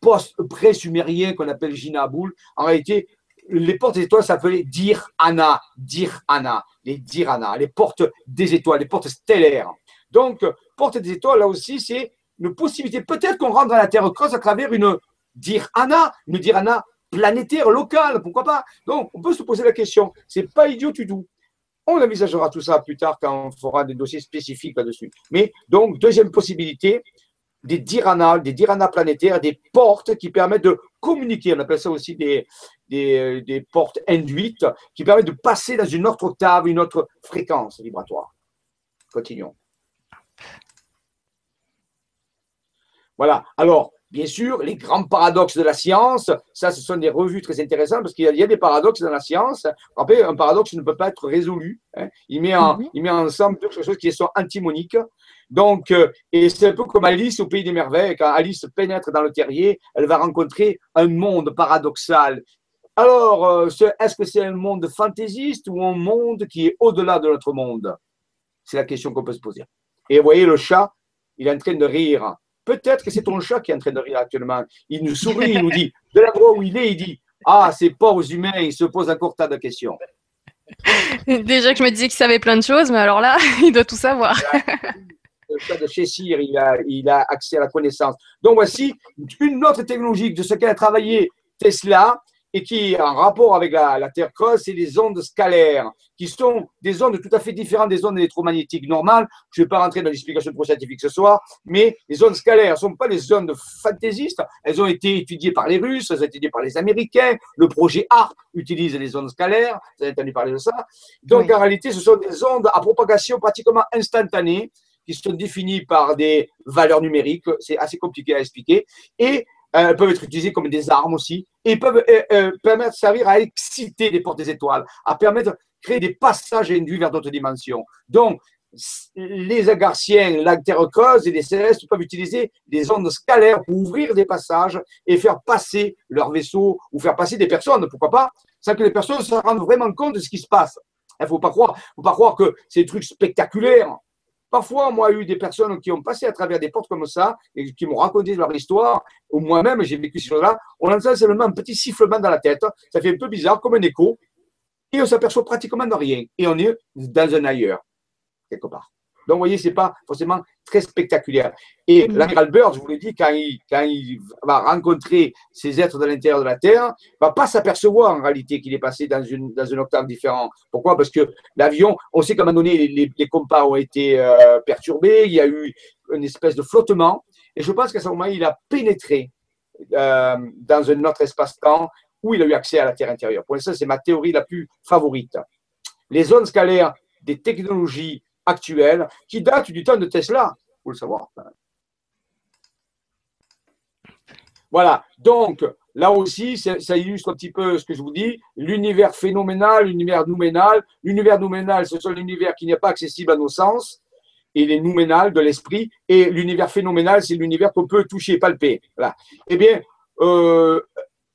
post-pré-sumérien qu'on appelle Jinaboul, en réalité, les portes des étoiles s'appelaient Dir Ana, Dir Ana, les Dirana, les portes des étoiles, les portes stellaires. Donc, porte des étoiles, là aussi, c'est une possibilité. Peut-être qu'on rentre dans la Terre creuse à travers une Dir Ana, une Dirana planétaire, local, pourquoi pas? Donc, on peut se poser la question. C'est pas idiot du tout. On envisagera tout ça plus tard quand on fera des dossiers spécifiques là-dessus. Mais donc, deuxième possibilité, des dirana, des dirana planétaires, des portes qui permettent de communiquer. On appelle ça aussi des, des, des, portes induites qui permettent de passer dans une autre octave, une autre fréquence vibratoire. Continuons. Voilà. Alors, Bien sûr, les grands paradoxes de la science, ça, ce sont des revues très intéressantes parce qu'il y, a des paradoxes dans la science. Après, un paradoxe ne peut pas être résolu. Hein. Il, met en, mhm. il met ensemble deux choses qui sont antimoniques. Donc, euh, et c'est un peu comme Alice au Pays des Merveilles. Quand Alice pénètre dans le terrier, elle va rencontrer un monde paradoxal. Alors, euh, est-ce que c'est un monde fantaisiste ou un monde qui est au-delà de notre monde? C'est la question qu'on peut se poser. Et vous voyez, le chat, il est en train de rire Peut-être que c'est ton chat qui est en train de rire actuellement. Il nous sourit, il nous dit, de l'endroit où il est, il dit Ah, ces pauvres humains, ils se posent encore tas de questions. Déjà que je me disais qu'il savait plein de choses, mais alors là, il doit tout savoir. Le chat de Chessir, il a, il a accès à la connaissance. Donc voici une autre technologie de ce qu'a travaillé Tesla et qui en rapport avec la, Terre creuse, c'est les ondes scalaires, qui sont des ondes tout à fait différentes des ondes électromagnétiques normales. Je ne vais pas rentrer dans l'explication trop scientifique ce soir, mais les ondes scalaires ne sont pas les ondes fantaisistes. Elles ont été étudiées par les Russes, elles ont été étudiées par les Américains. Le projet ARP utilise les ondes scalaires. Vous avez entendu parler de ça. Donc, en réalité, ce sont des ondes à propagation pratiquement instantanée qui sont définies par des valeurs numériques. C'est assez compliqué à expliquer. Et elles peuvent être utilisées comme des armes aussi, et peuvent euh, euh, permettre servir à exciter les portes des étoiles, à permettre de créer des passages induits vers d'autres dimensions. Donc, les agarciens, la Terre creuse et les célestes peuvent utiliser des ondes scalaires pour ouvrir des passages et faire passer leurs vaisseaux ou faire passer des personnes, pourquoi pas, sans que les personnes se rendent vraiment compte de ce qui se passe. Il ne faut pas croire que c'est des trucs spectaculaires. Parfois, moi, il y a eu des personnes qui ont passé à travers des portes comme ça et qui m'ont raconté leur histoire, ou moi-même, j'ai vécu ces choses-là. On entend seulement un petit sifflement dans la tête. Ça fait un peu bizarre, comme un écho. Et on s'aperçoit pratiquement de rien. Et on est dans un ailleurs, quelque part. Donc, vous voyez, ce n'est pas forcément très spectaculaire. Et mm. l'amiral Bird, je vous l'ai dit, quand il, quand il va rencontrer ces êtres de l'intérieur de la Terre, ne va pas s'apercevoir en réalité qu'il est passé dans une, dans une octave différente. Pourquoi? Parce que l'avion, on sait qu'à un moment donné, les, les compas ont été euh, perturbés, il y a eu une espèce de flottement. Et je pense qu'à ce moment, il a pénétré euh, dans un autre espace-temps où il a eu accès à la Terre intérieure. Pour l'instant, c'est ma théorie la plus favorite. Les zones scalaires des technologies actuelle qui date du temps de Tesla, faut le savoir. Voilà, donc là aussi, ça illustre un petit peu ce que je vous dis, l'univers phénoménal, l'univers nouménal. L'univers nouménal, ce sont l'univers qui n'est pas accessible à nos sens, et les nouménal de l'esprit, et l'univers phénoménal, c'est l'univers qu'on peut toucher, palper. Eh bien, euh,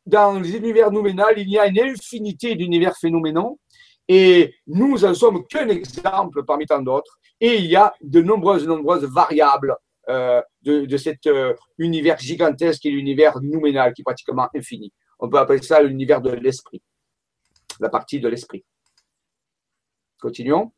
dans les univers nouménal, il y a une infinité d'univers phénoménaux, et nous en sommes qu'un exemple parmi tant d'autres. Et il y a de nombreuses, nombreuses variables euh, de, de, cet euh, univers gigantesque qui est l'univers nouménal, qui est pratiquement infini. On peut appeler ça l'univers de l'esprit, la partie de l'esprit. Continuons.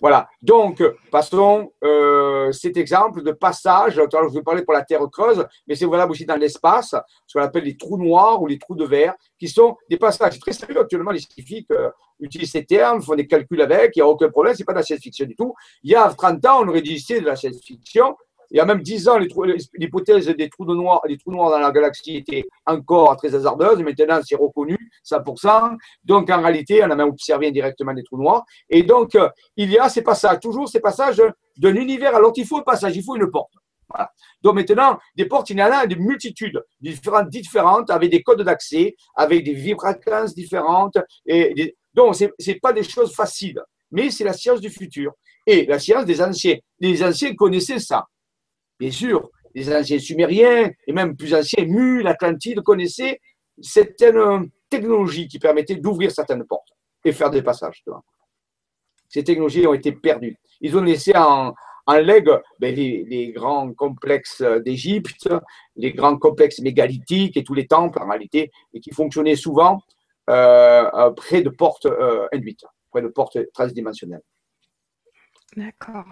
Voilà. Donc, passons euh, cet exemple de passage. je vous parler pour la Terre creuse, mais c'est valable aussi dans l'espace, ce qu'on appelle les trous noirs ou les trous de verre, qui sont des passages. Très sérieux actuellement, les scientifiques euh, utilisent ces termes, font des calculs avec, il n'y a aucun problème, ce n'est pas de la science-fiction du tout. Il y a 30 ans, on aurait dit c'est de la science-fiction. Il y a même 10 ans, l'hypothèse des trous, noirs, des trous noirs dans la galaxie était encore très hasardeuse. Maintenant, c'est reconnu 100%. Donc, en réalité, on a même observé indirectement des trous noirs. Et donc, euh, il y a ces passages, toujours ces passages d'un univers à l'autre. Il faut un passage, il faut une porte. Donc maintenant, des portes, il y en a de multitudes, différentes, différentes, avec des codes d'accès, avec des vibrations différentes. Donc, ce n'est pas des choses faciles, mais c'est la science du futur. Et la science des anciens. Les anciens connaissaient ça. Bien sûr, les anciens sumériens, et même plus anciens, Mu, l'Atlantide, connaissaient certaines technologies qui permettaient d'ouvrir certaines portes et faire des passages. Ces technologies ont été perdues. Ils ont laissé en, en legs ben, les, grands complexes d'Égypte, les grands complexes mégalithiques et tous les temples en réalité, et qui fonctionnaient souvent euh, euh, près de portes euh, induites, près de portes transdimensionnelles. D'accord.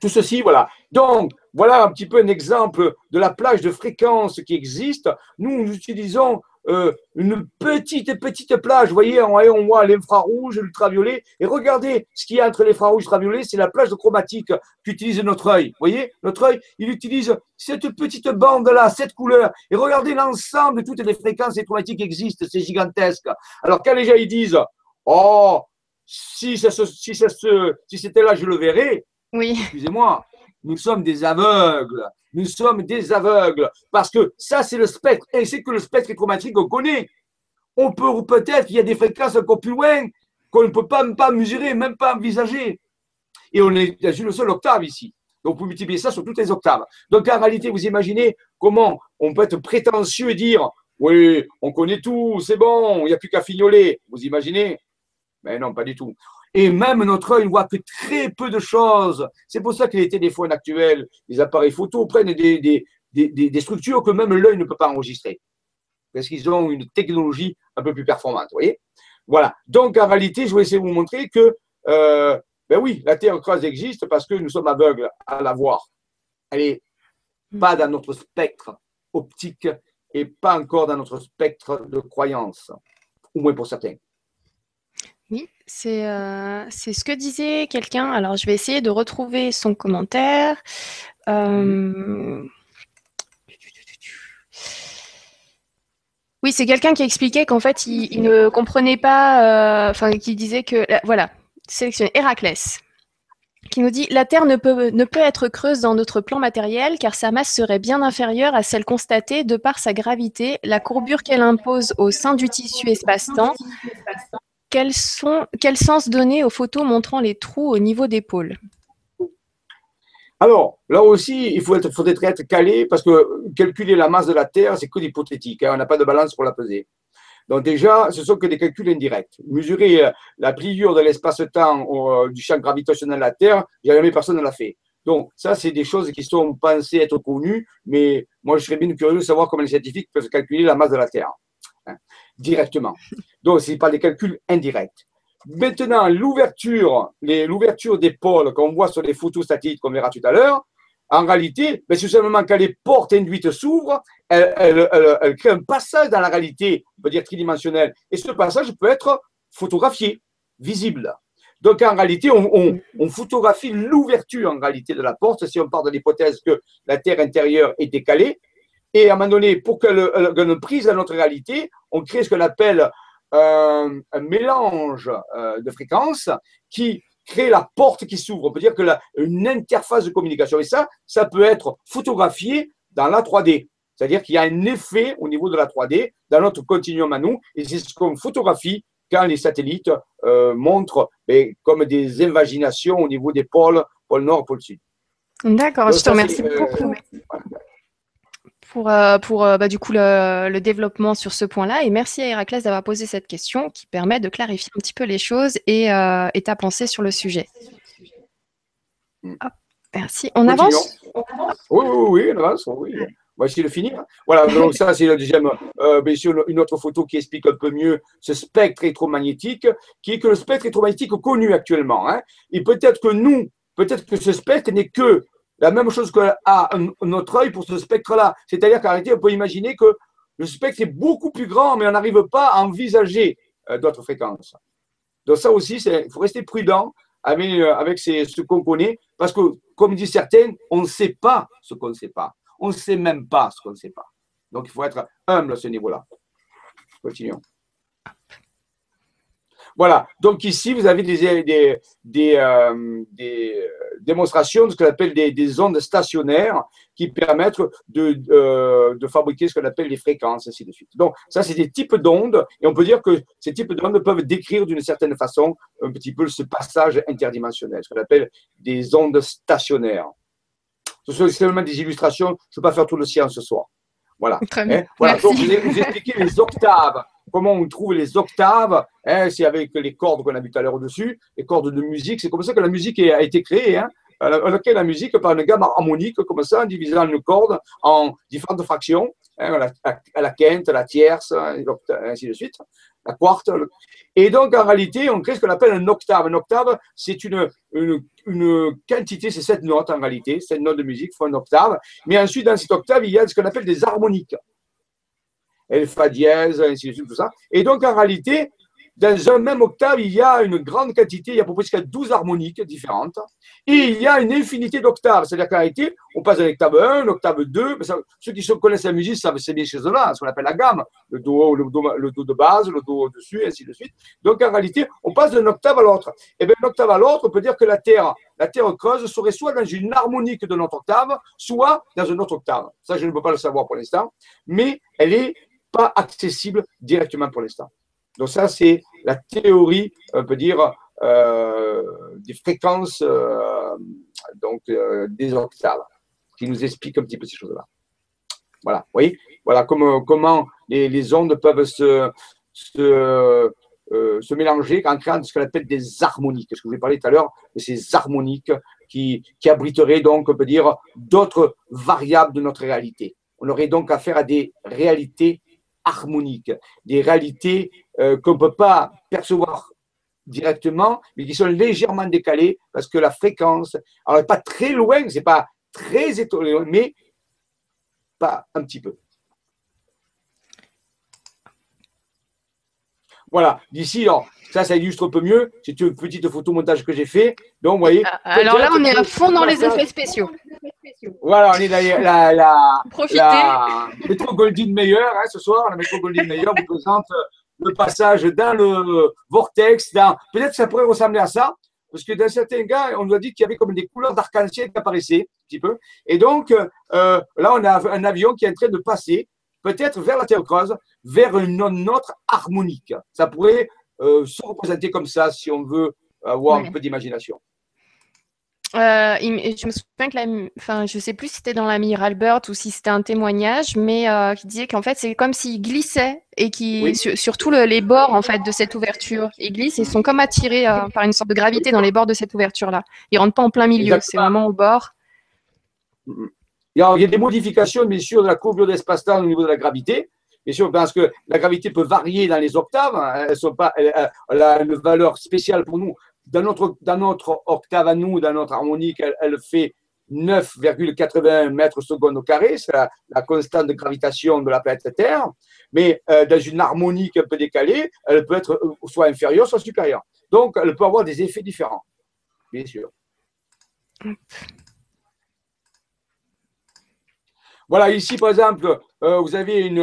Tout ceci, voilà. Donc, voilà un petit peu un exemple de la plage de fréquence qui existe. Nous, nous utilisons euh, une petite, petite plage. Vous voyez, on, voit l'infrarouge, l'ultraviolet. Et regardez ce qu'il y a entre l'infrarouge et l'ultraviolet, c'est la plage chromatique qu'utilise notre œil. Vous voyez, notre œil, il utilise cette petite bande-là, cette couleur. Et regardez l'ensemble de toutes les fréquences électromagnétiques qui existent. C'est gigantesque. Alors, quand les gens ils disent, oh, si, si, si c'était là, je le verrais. Oui. Excusez-moi, nous sommes des aveugles. Nous sommes des aveugles. Parce que ça, c'est le spectre. Et c'est que le spectre électromagnétique qu'on connaît. On peut peut-être qu'il y a des fréquences encore plus loin qu'on ne peut pas, même pas mesurer, même pas envisager. Et on est dans une seule octave ici. Donc, vous multipliez ça sur toutes les octaves. Donc, en réalité, vous imaginez comment on peut être prétentieux et dire Oui, on connaît tout, c'est bon, il n'y a plus qu'à fignoler. Vous imaginez? Mais non, pas du tout. Et même notre œil ne voit que très peu de choses. C'est pour ça que les téléphones actuels, les appareils photo prennent des, structures que même l'œil ne peut pas enregistrer. Parce qu'ils ont une technologie un peu plus performante. Vous voyez Voilà. Donc, en réalité, je vais essayer de vous montrer que, euh, ben oui, la Terre creuse existe parce que nous sommes aveugles à la voir. Elle n'est pas dans notre spectre optique et pas encore dans notre spectre de croyance, au moins pour certains. Oui, euh, c'est ce que disait quelqu'un. Alors, je vais essayer de retrouver son commentaire. Euh, oui, c'est quelqu'un qui expliquait qu'en fait, il, ne comprenait pas, euh, enfin, qui disait que, voilà, sélectionner Héraclès, qui nous dit La Terre ne peut, ne peut être creuse dans notre plan matériel car sa masse serait bien inférieure à celle constatée de par sa gravité, la courbure qu'elle impose au sein du tissu espace-temps quel, sens donner aux photos montrant les trous au niveau des pôles alors, là aussi, il faut être, faudrait être calé parce que calculer la masse de la Terre, c'est que d'hypothétique. Hein, on n'a pas de balance pour la peser. Donc déjà, ce sont que des calculs indirects. Mesurer euh, la pliure de l'espace-temps euh, du champ gravitationnel de la Terre, jamais personne ne l'a fait. Donc ça, c'est des choses qui sont pensées être connues, mais moi, je serais bien curieux de savoir comment les scientifiques peuvent calculer la masse de la Terre. Directement. Donc, ce n'est pas des calculs indirects. Maintenant, l'ouverture, l'ouverture des pôles qu'on voit sur les photos satellites qu'on verra tout à l'heure, en réalité, ben, c'est seulement quand les portes induites s'ouvrent, elles, créent un passage dans la réalité, on peut dire tridimensionnelle. Et ce passage peut être photographié, visible. Donc en réalité, on, on photographie l'ouverture en réalité de la porte si on part de l'hypothèse que la Terre intérieure est décalée. Et à un moment donné, pour qu'elle une prise à notre réalité, on crée ce qu'on appelle un, mélange euh, de fréquences qui crée la porte qui s'ouvre. On peut dire que la, une interface de communication. Et ça, ça peut être photographié dans la 3D. C'est-à-dire qu'il y a un effet au niveau de la 3D dans notre continuum à nous. Et c'est ce qu'on photographie quand les satellites euh, montrent comme des invaginations au niveau des pôles, pôle nord, pôle sud. D'accord, je te remercie euh, beaucoup pour, euh, pour euh, bah, du coup le, développement sur ce point-là. Et merci à Héraclès d'avoir posé cette question qui permet de clarifier un petit peu les choses et, euh, et ta pensée sur le sujet. merci. On avance? Oui, oui, oui, on avance. Oui. On va essayer de finir. Voilà, donc ça, c'est la deuxième, bien sûr, une autre photo qui explique un peu mieux ce spectre électromagnétique, qui est que le spectre électromagnétique connu actuellement. Hein. Et peut-être que nous, peut-être que ce spectre n'est que la même chose qu'a notre œil pour ce spectre-là. C'est-à-dire qu'en réalité, on peut imaginer que le spectre est beaucoup plus grand, mais on n'arrive pas à envisager euh, d'autres fréquences. Donc ça aussi, il faut rester prudent avec, euh, avec ce qu'on connaît, parce que, comme disent certains, on ne sait pas ce qu'on ne sait pas. On ne sait même pas ce qu'on ne sait pas. Donc il faut être humble à ce niveau-là. Continuons. Voilà. Donc ici, vous avez des, des, des, euh, des démonstrations de ce qu'on appelle des, des, ondes stationnaires qui permettent de, euh, de fabriquer ce qu'on appelle les fréquences, ainsi de suite. Donc ça, c'est des types d'ondes, et on peut dire que ces types d'ondes peuvent décrire d'une certaine façon un petit peu ce passage interdimensionnel, ce qu'on appelle des ondes stationnaires. Ce sont seulement des illustrations, je ne peux pas faire tout le science ce soir. Voilà. Très bien. Hein? voilà. Donc, vous expliquer les octaves comment on trouve les octaves, hein, c'est avec les cordes qu'on a vu tout à l'heure au-dessus, les cordes de musique. C'est comme ça que la musique a été créée. Hein, laquelle la musique par une gamme harmonique, comme ça, en divisant une corde en différentes fractions, hein, la, la, quinte, la tierce, ainsi de suite, la quarte. Et donc, en réalité, on crée ce qu'on appelle un octave. Un octave, c'est une, une, quantité, c'est sept notes en réalité, sept notes de musique font une octave. Mais ensuite, dans cette octave, il y a ce qu'on appelle des harmoniques elle fa dièse, ainsi de suite, tout ça. Et donc, en réalité, dans un même octave, il y a une grande quantité, il y a à peu près 12 harmoniques différentes, et il y a une infinité d'octaves. C'est-à-dire qu'en réalité, on passe d'un octave 1, l'octave 2, ceux qui connaissent la musique savent c'est bien chez eux-là, ce qu'on appelle la gamme, le do, le, do, le do de base, le do au-dessus, ainsi de suite. Donc en réalité, on passe d'un octave à l'autre. Et bien d'un octave à l'autre, on peut dire que la Terre, la Terre creuse serait soit dans une harmonique de notre octave, soit dans une autre octave. Ça, je ne peux pas le savoir pour l'instant, mais elle est pas accessible directement pour l'instant. Donc ça, c'est la théorie, on peut dire, euh, des fréquences euh, donc, euh, des octaves, qui nous explique un petit peu ces choses-là. Voilà, vous voyez? Voilà comment, les, ondes peuvent se, se, se mélanger en créant ce qu'on appelle des harmoniques. Ce que je vous ai parlé tout à l'heure de ces harmoniques qui, qui abriteraient donc, on peut dire, d'autres variables de notre réalité. On aurait donc affaire à des réalités harmoniques, des réalités euh, qu'on ne peut pas percevoir directement, mais qui sont légèrement décalées parce que la fréquence, alors pas très loin, c'est pas très étonné, mais pas un petit peu. Voilà, d'ici, ça, ça illustre un peu mieux. C'est une petite photomontage que j'ai fait. Donc, vous voyez. Ah, alors là, on est à fond dans les effets spéciaux. Voilà, on est la, la, la, la métro Goldin Meilleur hein, ce soir. La métro Goldin Meilleur vous présente le passage dans le vortex. Dans... Peut-être que ça pourrait ressembler à ça, parce que dans certains cas, on nous a dit qu'il y avait comme des couleurs d'arc-en-ciel qui apparaissaient un petit peu. Et donc, euh, là, on a un avion qui est en train de passer, peut-être vers la Terre creuse, vers une autre harmonique. Ça pourrait euh, se représenter comme ça si on veut avoir un peu d'imagination. Euh, je me souviens que la, enfin, je sais plus si c'était dans la Mir Albert ou si c'était un témoignage, mais euh, qui disait qu'en fait c'est comme s'il glissait et qui, surtout les bords en fait de cette ouverture, ils glissent et sont comme attirés euh, par une sorte de gravité dans les bords de cette ouverture là. Ils rentrent pas en plein milieu, c'est vraiment au bord. Il y, a, des modifications bien sûr de la courbure d'espace-temps au niveau de la gravité. Bien sûr, parce que la gravité peut varier dans les octaves. Hein. Sont pas, elle a une valeur spéciale pour nous dans notre, dans notre octave à nous, dans notre harmonique, elle, fait 9,81 mètres secondes au carré, c'est la, constante de gravitation de la planète Terre, mais euh, dans une harmonique un peu décalée, elle peut être euh, soit inférieure, soit supérieure. Donc, elle peut avoir des effets différents, bien sûr. Voilà, ici, par exemple, euh, vous avez une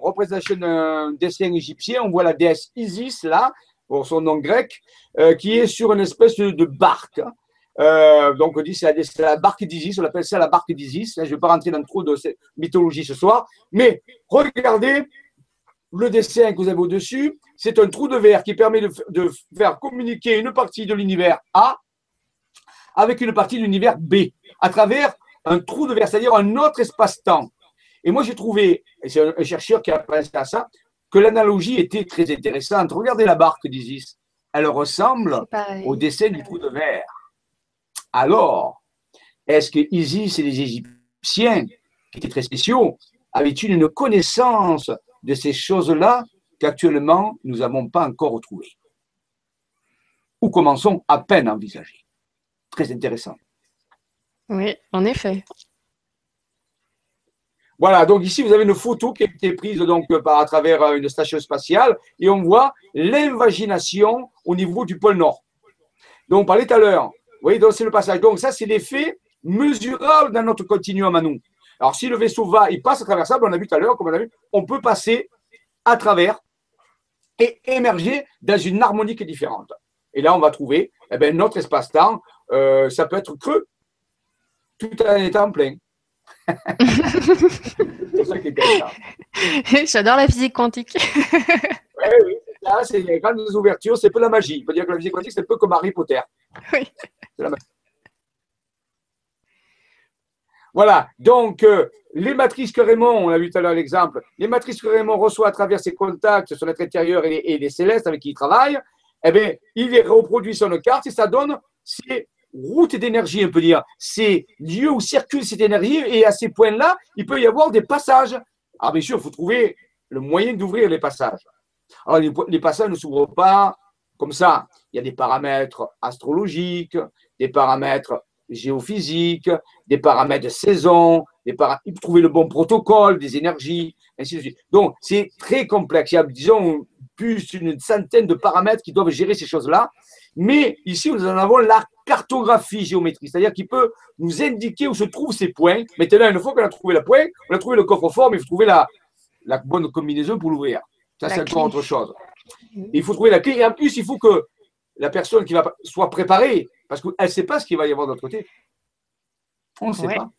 représentation d'un dessin égyptien. On voit la déesse Isis, là, pour son nom grec, euh, qui est sur une espèce de barque. Euh, donc on dit c'est la, barque d'Isis, on appelle ça la barque d'Isis. Je ne vais pas rentrer dans trop de cette mythologie ce soir, mais regardez le dessin que vous avez au-dessus. C'est un trou de verre qui permet de, de faire communiquer une partie de l'univers A avec une partie de l'univers B à travers un trou de verre, c'est-à-dire un autre espace-temps. Et moi, j'ai trouvé, et c'est un chercheur qui a pensé à ça, que l'analogie était très intéressante. Regardez la barque d'Isis. Elle ressemble au dessin du trou de verre. Alors, est-ce que Isis et les Égyptiens, qui étaient très spéciaux, avaient-ils une connaissance de ces choses-là qu'actuellement nous n'avons pas encore retrouvées? Ou commençons à peine à envisager Très intéressant. Oui, en effet. Voilà, donc ici, vous avez une photo qui a été prise donc, par, à travers euh, une station spatiale et on voit l'invagination au niveau du pôle Nord. Donc, on parlait tout à l'heure. Vous voyez, c'est le passage. Donc, ça, c'est l'effet mesurable dans notre continuum à nous. Alors, si le vaisseau va, il passe à travers ça, on a vu tout à l'heure, comme on a vu, on peut passer à travers et émerger dans une harmonique différente. Et là, on va trouver eh bien, notre espace-temps, euh, ça peut être creux, tout en étant plein. c'est ça qui est J'adore la physique quantique. oui, oui, c'est ça, c'est les grandes ouvertures, c'est peu la magie. On peut dire que la physique quantique, c'est un peu comme Harry Potter. Oui. C'est la magie. Voilà, donc euh, les matrices que Raymond, on a vu tout à l'heure l'exemple, les matrices que Raymond reçoit à travers ses contacts sur l'être intérieur et les, célestes avec qui il travaille, eh bien, il les reproduit sur une carte et ça donne ces routes d'énergie, on peut dire, ces lieux où circule cette énergie et à ces points-là, il peut y avoir des passages. Alors bien sûr, il faut trouver le moyen d'ouvrir les passages. Alors les, passages ne s'ouvrent pas comme ça. Il y a des paramètres astrologiques, des paramètres géophysique, des paramètres de saison, il faut trouver le bon protocole, des énergies, ainsi de suite. Donc, c'est très complexe. Il y a, disons, plus d'une centaine de paramètres qui doivent gérer ces choses-là. Mais ici, nous en avons la cartographie géométrique, c'est-à-dire qu'il peut nous indiquer où se trouvent ces points. Maintenant, une fois qu'on a trouvé le point, on a trouvé le coffre-fort, mais il faut trouver la, la bonne combinaison pour l'ouvrir. Ça, c'est encore autre chose. Il faut trouver la clé. Et en plus, il faut que la personne qui va soit préparée parce qu'elle ne sait pas ce qu'il va y avoir de l'autre côté. On ne sait pas.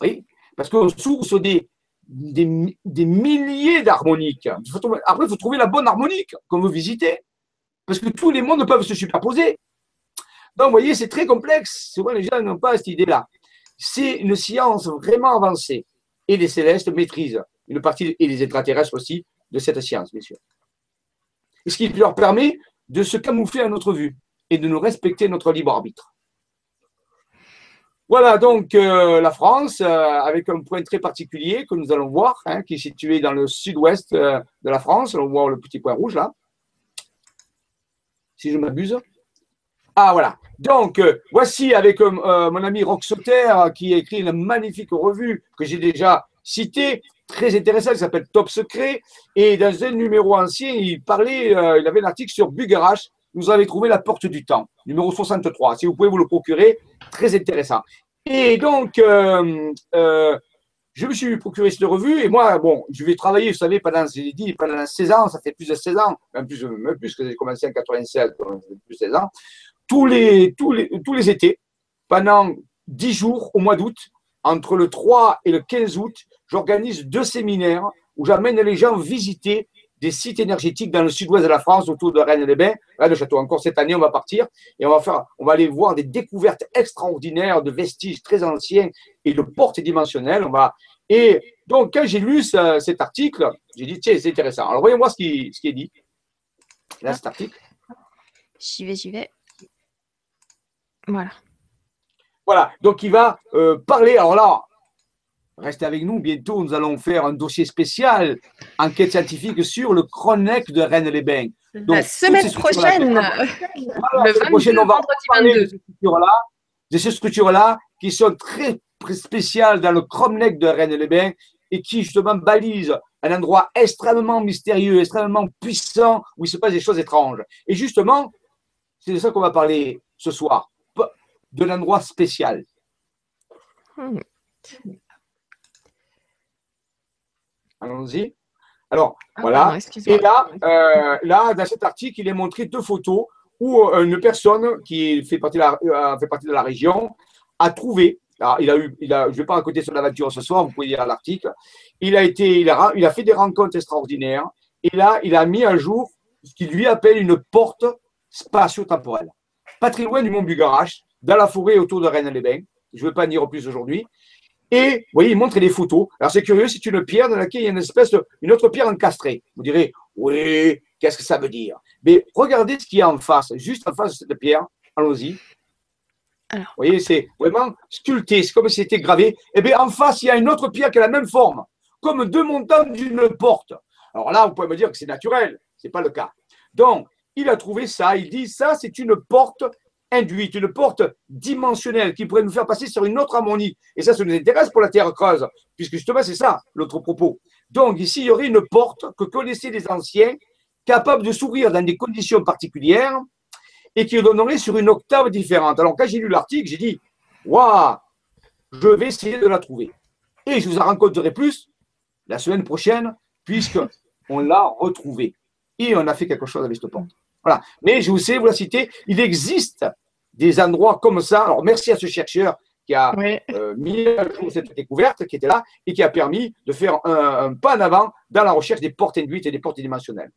Oui, parce qu'on s'ouvre sur des, des, milliers d'harmoniques. Après, il faut trouver la bonne harmonique qu'on veut visiter. Parce que tous les mondes peuvent se superposer. Donc, vous voyez, c'est très complexe. Souvent, les gens n'ont pas cette idée-là. C'est une science vraiment avancée. Et les célestes maîtrisent une partie, et les extraterrestres aussi, de cette science, bien sûr. Ce qui leur permet de se camoufler à notre vue et de nous respecter notre libre arbitre. Voilà donc euh, la France, euh, avec un point très particulier que nous allons voir, hein, qui est situé dans le sud-ouest euh, de la France. On voit le petit point rouge là, si je m'abuse. Ah voilà. Donc voici avec mon ami Rox Sauter qui a écrit une magnifique revue que j'ai déjà citée, très intéressante, qui s'appelle Top Secret. Et dans un numéro ancien, il parlait, il avait un article sur Bugarache vous avez trouvé La Porte du Temps, numéro 63. Si vous pouvez vous le procurer, très intéressant. Et donc, euh, euh, je me suis procuré cette revue et moi, bon, je vais travailler, vous savez, pendant, dit, pendant 16 ans, ça fait plus de 16 ans, même plus, même plus que j'ai commencé en 96, plus de 16 ans, tous les, tous les, tous les étés, pendant 10 jours au mois d'août, entre le 3 et le 15 août, j'organise deux séminaires où j'amène les gens visiter des sites énergétiques dans le sud-ouest de la France, autour de Rennes-les-Bains, Rennes le Château. Encore cette année, on va partir et on va faire, on va aller voir des découvertes extraordinaires de vestiges très anciens et de portes dimensionnelles. On va et donc quand j'ai lu cet article, j'ai dit tiens c'est intéressant. Alors voyez-moi ce qui, ce qui est dit là cet article. J'y vais, j'y vais. Voilà. Voilà, donc il va euh, parler. Alors là, Restez avec nous. Bientôt, nous allons faire un dossier spécial, enquête scientifique sur le Chronique de Rennes-les-Bains. La semaine prochaine, le 22, prochaine, on va parler de ces structures-là, de ces structures-là qui sont très spéciales dans le Chronique de Rennes-les-Bains et qui justement balisent un endroit extrêmement mystérieux, extrêmement puissant où il se passe des choses étranges. Et justement, c'est de ça qu'on va parler ce soir, de l'endroit spécial. Hmm. Allons-y. Alors, ah, voilà. Et là, euh, là, dans cet article, il est montré deux photos où euh, une personne qui fait partie de la, euh, fait partie de la région a trouvé. il a eu, il a, je ne vais pas raconter sur l'aventure ce soir, vous pouvez lire l'article. Il a été, il a, il a fait des rencontres extraordinaires. Et là, il a mis à jour ce qu'il lui appelle une porte spatio-temporelle. Pas très loin du Mont Bugarache, dans la forêt autour de Rennes-les-Bains. Je ne veux pas en dire plus aujourd'hui. Et, vous voyez, il montre des photos. Alors, c'est curieux, c'est une pierre dans laquelle il y a une espèce de, une autre pierre encastrée. Vous direz, oui, qu'est-ce que ça veut dire? Mais regardez ce qu'il y a en face, juste en face de cette pierre. Allons-y. Vous voyez, c'est vraiment sculpté, c'est comme si c'était gravé. Et eh bien, en face, il y a une autre pierre qui a la même forme, comme deux montants d'une porte. Alors là, vous pouvez me dire que c'est naturel. Ce n'est pas le cas. Donc, il a trouvé ça. Il dit, ça, c'est une porte induite, une porte dimensionnelle qui pourrait nous faire passer sur une autre harmonie. Et ça, ça nous intéresse pour la Terre creuse, puisque justement, c'est ça l'autre propos. Donc, ici, il y aurait une porte que connaissaient les anciens, capable de s'ouvrir dans des conditions particulières et qui donnerait sur une octave différente. Alors, quand j'ai lu l'article, j'ai dit Waouh, je vais essayer de la trouver. Et je vous en rencontrerai plus la semaine prochaine, puisque on l'a retrouvée. et on a fait quelque chose avec cette porte. Voilà. Mais je vous sais, vous la citez, il existe des endroits comme ça. Alors, merci à ce chercheur qui a euh, mis à jour cette découverte, qui était là, et qui a permis de faire un, pas en avant dans la recherche des portes induites et des portes dimensionnelles.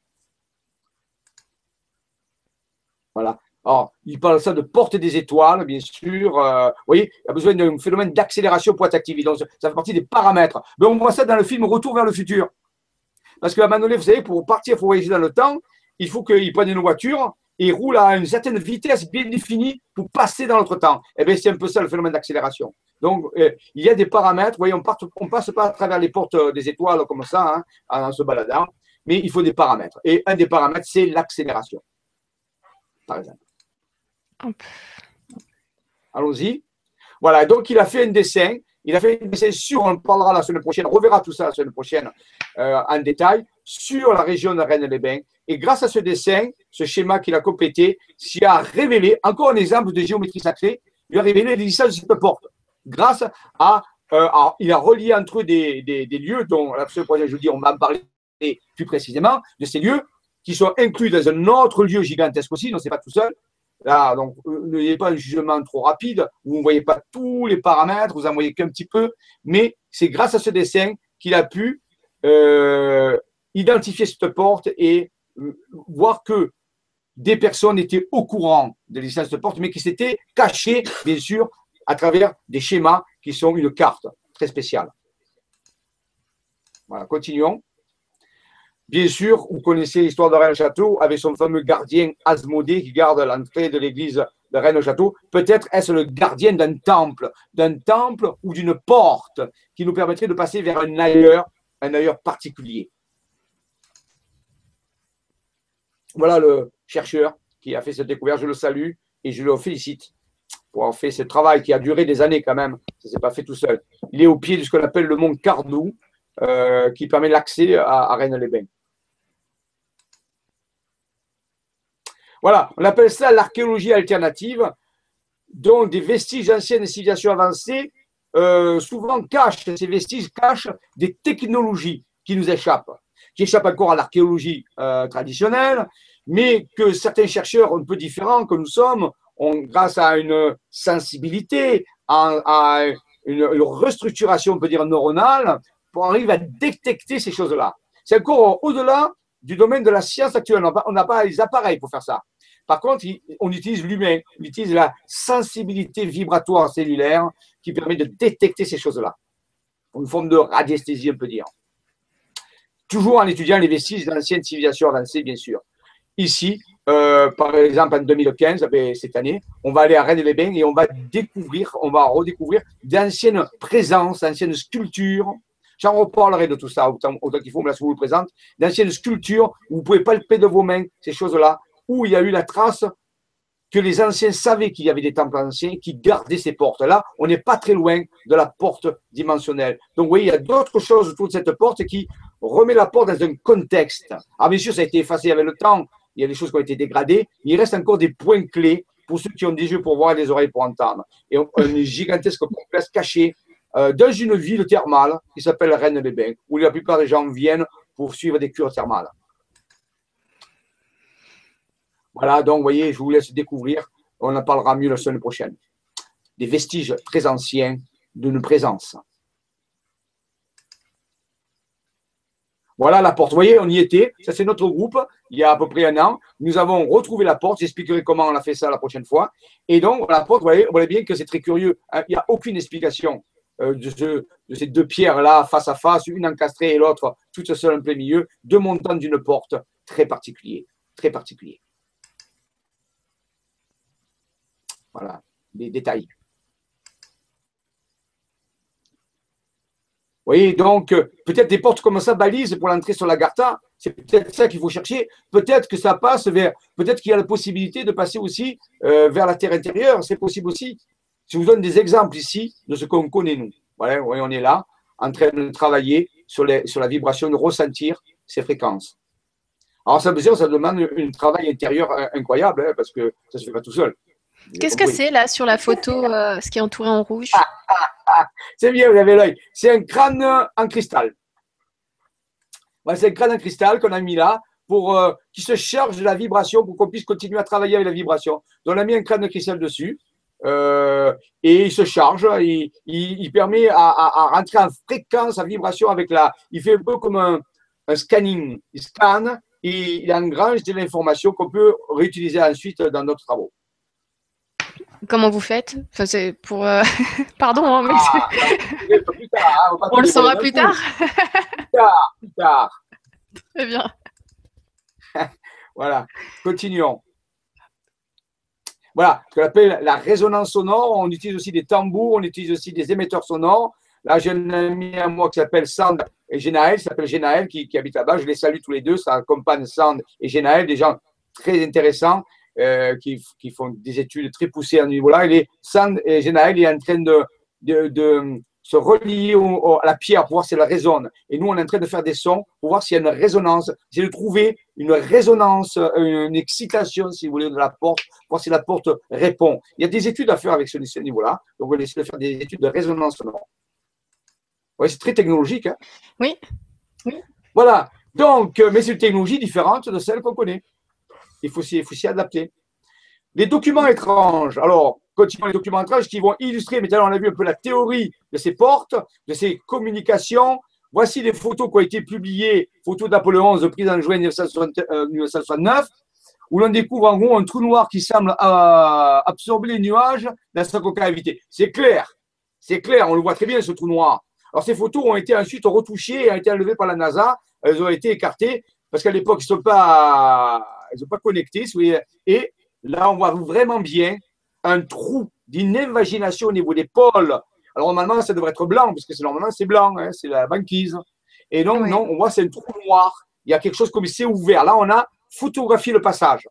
Voilà. Alors, il parle ça de porte des étoiles, bien sûr. Euh, vous voyez, il y a besoin d'un phénomène d'accélération pour être activé. Donc, ça fait partie des paramètres. Mais on voit ça dans le film Retour vers le futur. Parce qu'à un moment donné, vous savez, pour partir, il faut voyager dans le temps. Il faut qu'ils prennent une voiture et roulent à une certaine vitesse bien définie pour passer dans notre temps. Eh bien, c'est un peu ça le phénomène d'accélération. Donc, euh, il y a des paramètres. Vous voyez, on ne passe pas à travers les portes des étoiles comme ça, hein, en se baladant. Mais il faut des paramètres. Et un des paramètres, c'est l'accélération. Par exemple. Allons-y. Voilà, donc il a fait un dessin. Il a fait un dessin sur, on parlera la semaine prochaine, on reverra tout ça la semaine prochaine euh, en détail, sur la région de Rennes-les-Bains. Et grâce à ce dessin, ce schéma qu'il a complété, s'y a révélé, encore un exemple de géométrie sacrée, il a révélé l'existence de cette porte. Grâce à, euh, il a relié entre eux des, lieux dont la semaine prochaine, je vous dis, on va en parler plus précisément, de ces lieux qui sont inclus dans un autre lieu gigantesque aussi, non, c'est pas tout seul, Là, donc, euh, n'ayez pas un jugement trop rapide, vous ne voyez pas tous les paramètres, vous en voyez qu'un petit peu, mais c'est grâce à ce dessin qu'il a pu euh, identifier cette porte et euh, voir que des personnes étaient au courant de l'existence de cette porte, mais qui s'étaient cachées, bien sûr, à travers des schémas qui sont une carte très spéciale. Voilà, continuons. Bien sûr, vous connaissez l'histoire de Rennes-Château avec son fameux gardien Asmodée qui garde l'entrée de l'église de Rennes-Château. Peut-être est-ce le gardien d'un temple, d'un temple ou d'une porte qui nous permettrait de passer vers un ailleurs, un ailleurs particulier. Voilà le chercheur qui a fait cette découverte. Je le salue et je le félicite pour avoir fait ce travail qui a duré des années quand même. Ça ne s'est pas fait tout seul. Il est au pied de ce qu'on appelle le mont Cardou, euh, qui permet l'accès à Rennes-les-Bains. Voilà, on appelle ça l'archéologie alternative, dont des vestiges d'anciennes civilisations avancées euh, souvent cachent, ces vestiges cachent des technologies qui nous échappent, qui échappent encore à l'archéologie euh, traditionnelle, mais que certains chercheurs un peu différents que nous sommes, grâce à une sensibilité, à, une, restructuration, on peut dire, neuronale, pour arriver à détecter ces choses-là. C'est encore au-delà du domaine de la science actuelle. On n'a pas les appareils pour faire ça. Par contre, on utilise l'humain, on utilise la sensibilité vibratoire cellulaire qui permet de détecter ces choses-là. Une forme de radiesthésie, on peut dire. Toujours en étudiant les vestiges d'anciennes civilisations avancées, bien sûr. Ici, euh, par exemple, en 2015, ben, cette année, on va aller à Rennes-les-Bains et on va découvrir, on va redécouvrir d'anciennes présences, d'anciennes sculptures J'en reparlerai de tout ça autant, qu'il faut, mais là, je vous le présente. D'anciennes sculptures où vous pouvez palper de vos mains ces choses-là, où il y a eu la trace que les anciens savaient qu'il y avait des temples anciens qui gardaient ces portes-là. On n'est pas très loin de la porte dimensionnelle. Donc, vous voyez, il y a d'autres choses autour de cette porte qui remet la porte dans un contexte. Ah, bien sûr, ça a été effacé avec le temps. Il y a des choses qui ont été dégradées. Il reste encore des points clés pour ceux qui ont des yeux pour voir et des oreilles pour entendre. Et un gigantesque complexe caché euh, dans une ville thermale qui s'appelle Rennes-les-Bains, où la plupart des gens viennent pour suivre des cures thermales. Voilà, donc vous voyez, je vous laisse découvrir, on en parlera mieux la semaine prochaine. Des vestiges très anciens d'une présence. Voilà la porte. Vous voyez, on y était. Ça, c'est notre groupe. Il y a à peu près un an. Nous avons retrouvé la porte. J'expliquerai comment on a fait ça la prochaine fois. Et donc, la porte, vous voyez, vous voyez bien que c'est très curieux. Il n'y a aucune explication. Euh, de, ces deux pierres-là, face à face, une encastrée et l'autre toute seule en plein milieu, deux montants d'une porte, très particulier, très particulier. Voilà, des détails. Vous voyez, donc, peut-être des portes comme ça balisent pour l'entrée sur la Garta, c'est peut-être ça qu'il faut chercher. Peut-être que ça passe vers, peut-être qu'il y a la possibilité de passer aussi euh, vers la terre intérieure, c'est possible aussi. Je vous donne des exemples ici de ce qu'on connaît nous. Voilà, on est là, en train de travailler sur, les, sur la vibration, de ressentir ces fréquences. Alors, ça, ça demande un travail intérieur incroyable, hein, parce que ça ne se fait pas tout seul. Qu'est-ce que c'est là sur la photo, euh, ce qui est entouré en rouge? Ah, ah, ah, C'est bien, vous avez l'œil. C'est un crâne en cristal. c'est un crâne en cristal qu'on a mis là pour euh, qui se charge de la vibration pour qu'on puisse continuer à travailler avec la vibration. Donc, on a mis un crâne de cristal dessus. Euh, et il se charge, il, il, permet à, à, rentrer en fréquence, en vibration avec la. Il fait un peu comme un, un scanning. Il scanne et il engrange de l'information qu'on peut réutiliser ensuite dans d'autres travaux. Comment vous faites? Enfin, c'est pour euh, Pardon, hein, mais ah, hein, on, le saura plus tard. plus tard. Plus tard. Très bien. voilà, continuons. Voilà, ce qu'on appelle la résonance sonore. On utilise aussi des tambours, on utilise aussi des émetteurs sonores. Là, j'ai un ami à moi qui s'appelle Sand et Genaël, qui qui, habite là-bas. Je les salue tous les deux. Ça accompagne Sand et Genaël, des gens très intéressants euh, qui, qui, font des études très poussées à ce niveau-là. Sand et Genaël il est en train de, de se relier à la pierre pour voir si elle résonne. Et nous, on est en train de faire des sons pour voir s'il y a une résonance. C'est de trouver une résonance, une excitation, si vous voulez, de la porte, pour voir si la porte répond. Il y a des études à faire avec ce, niveau-là. Donc, on va essayer de faire des études de résonance sonore. Ouais, c'est très technologique. Hein oui. Voilà. Donc, euh, mais c'est une technologie différente de celle qu'on connaît. Il faut s'y adapter. Les documents étranges. Alors, continuons les documents étranges qui vont illustrer, mais on a vu un peu la théorie de ces portes, de ces communications. Voici les photos qui ont été publiées, photos d'Apollo 11 prises en juin 1969, où l'on découvre en gros un trou noir qui semble euh, absorber les nuages dans sa concavité. C'est clair, c'est clair, on le voit très bien ce trou noir. Alors ces photos ont été ensuite retouchées et ont été enlevées par la NASA. Elles ont été écartées parce qu'à l'époque, elles ne sont sont pas connectées. Et Là, on voit vraiment bien un trou d'une invagination au niveau des pôles. Alors, normalement, ça devrait être blanc, parce que normalement, c'est blanc, hein, c'est la banquise. Et donc, non, on voit c'est un trou noir. Il y a quelque chose comme c'est ouvert. Là, on a photographié le passage.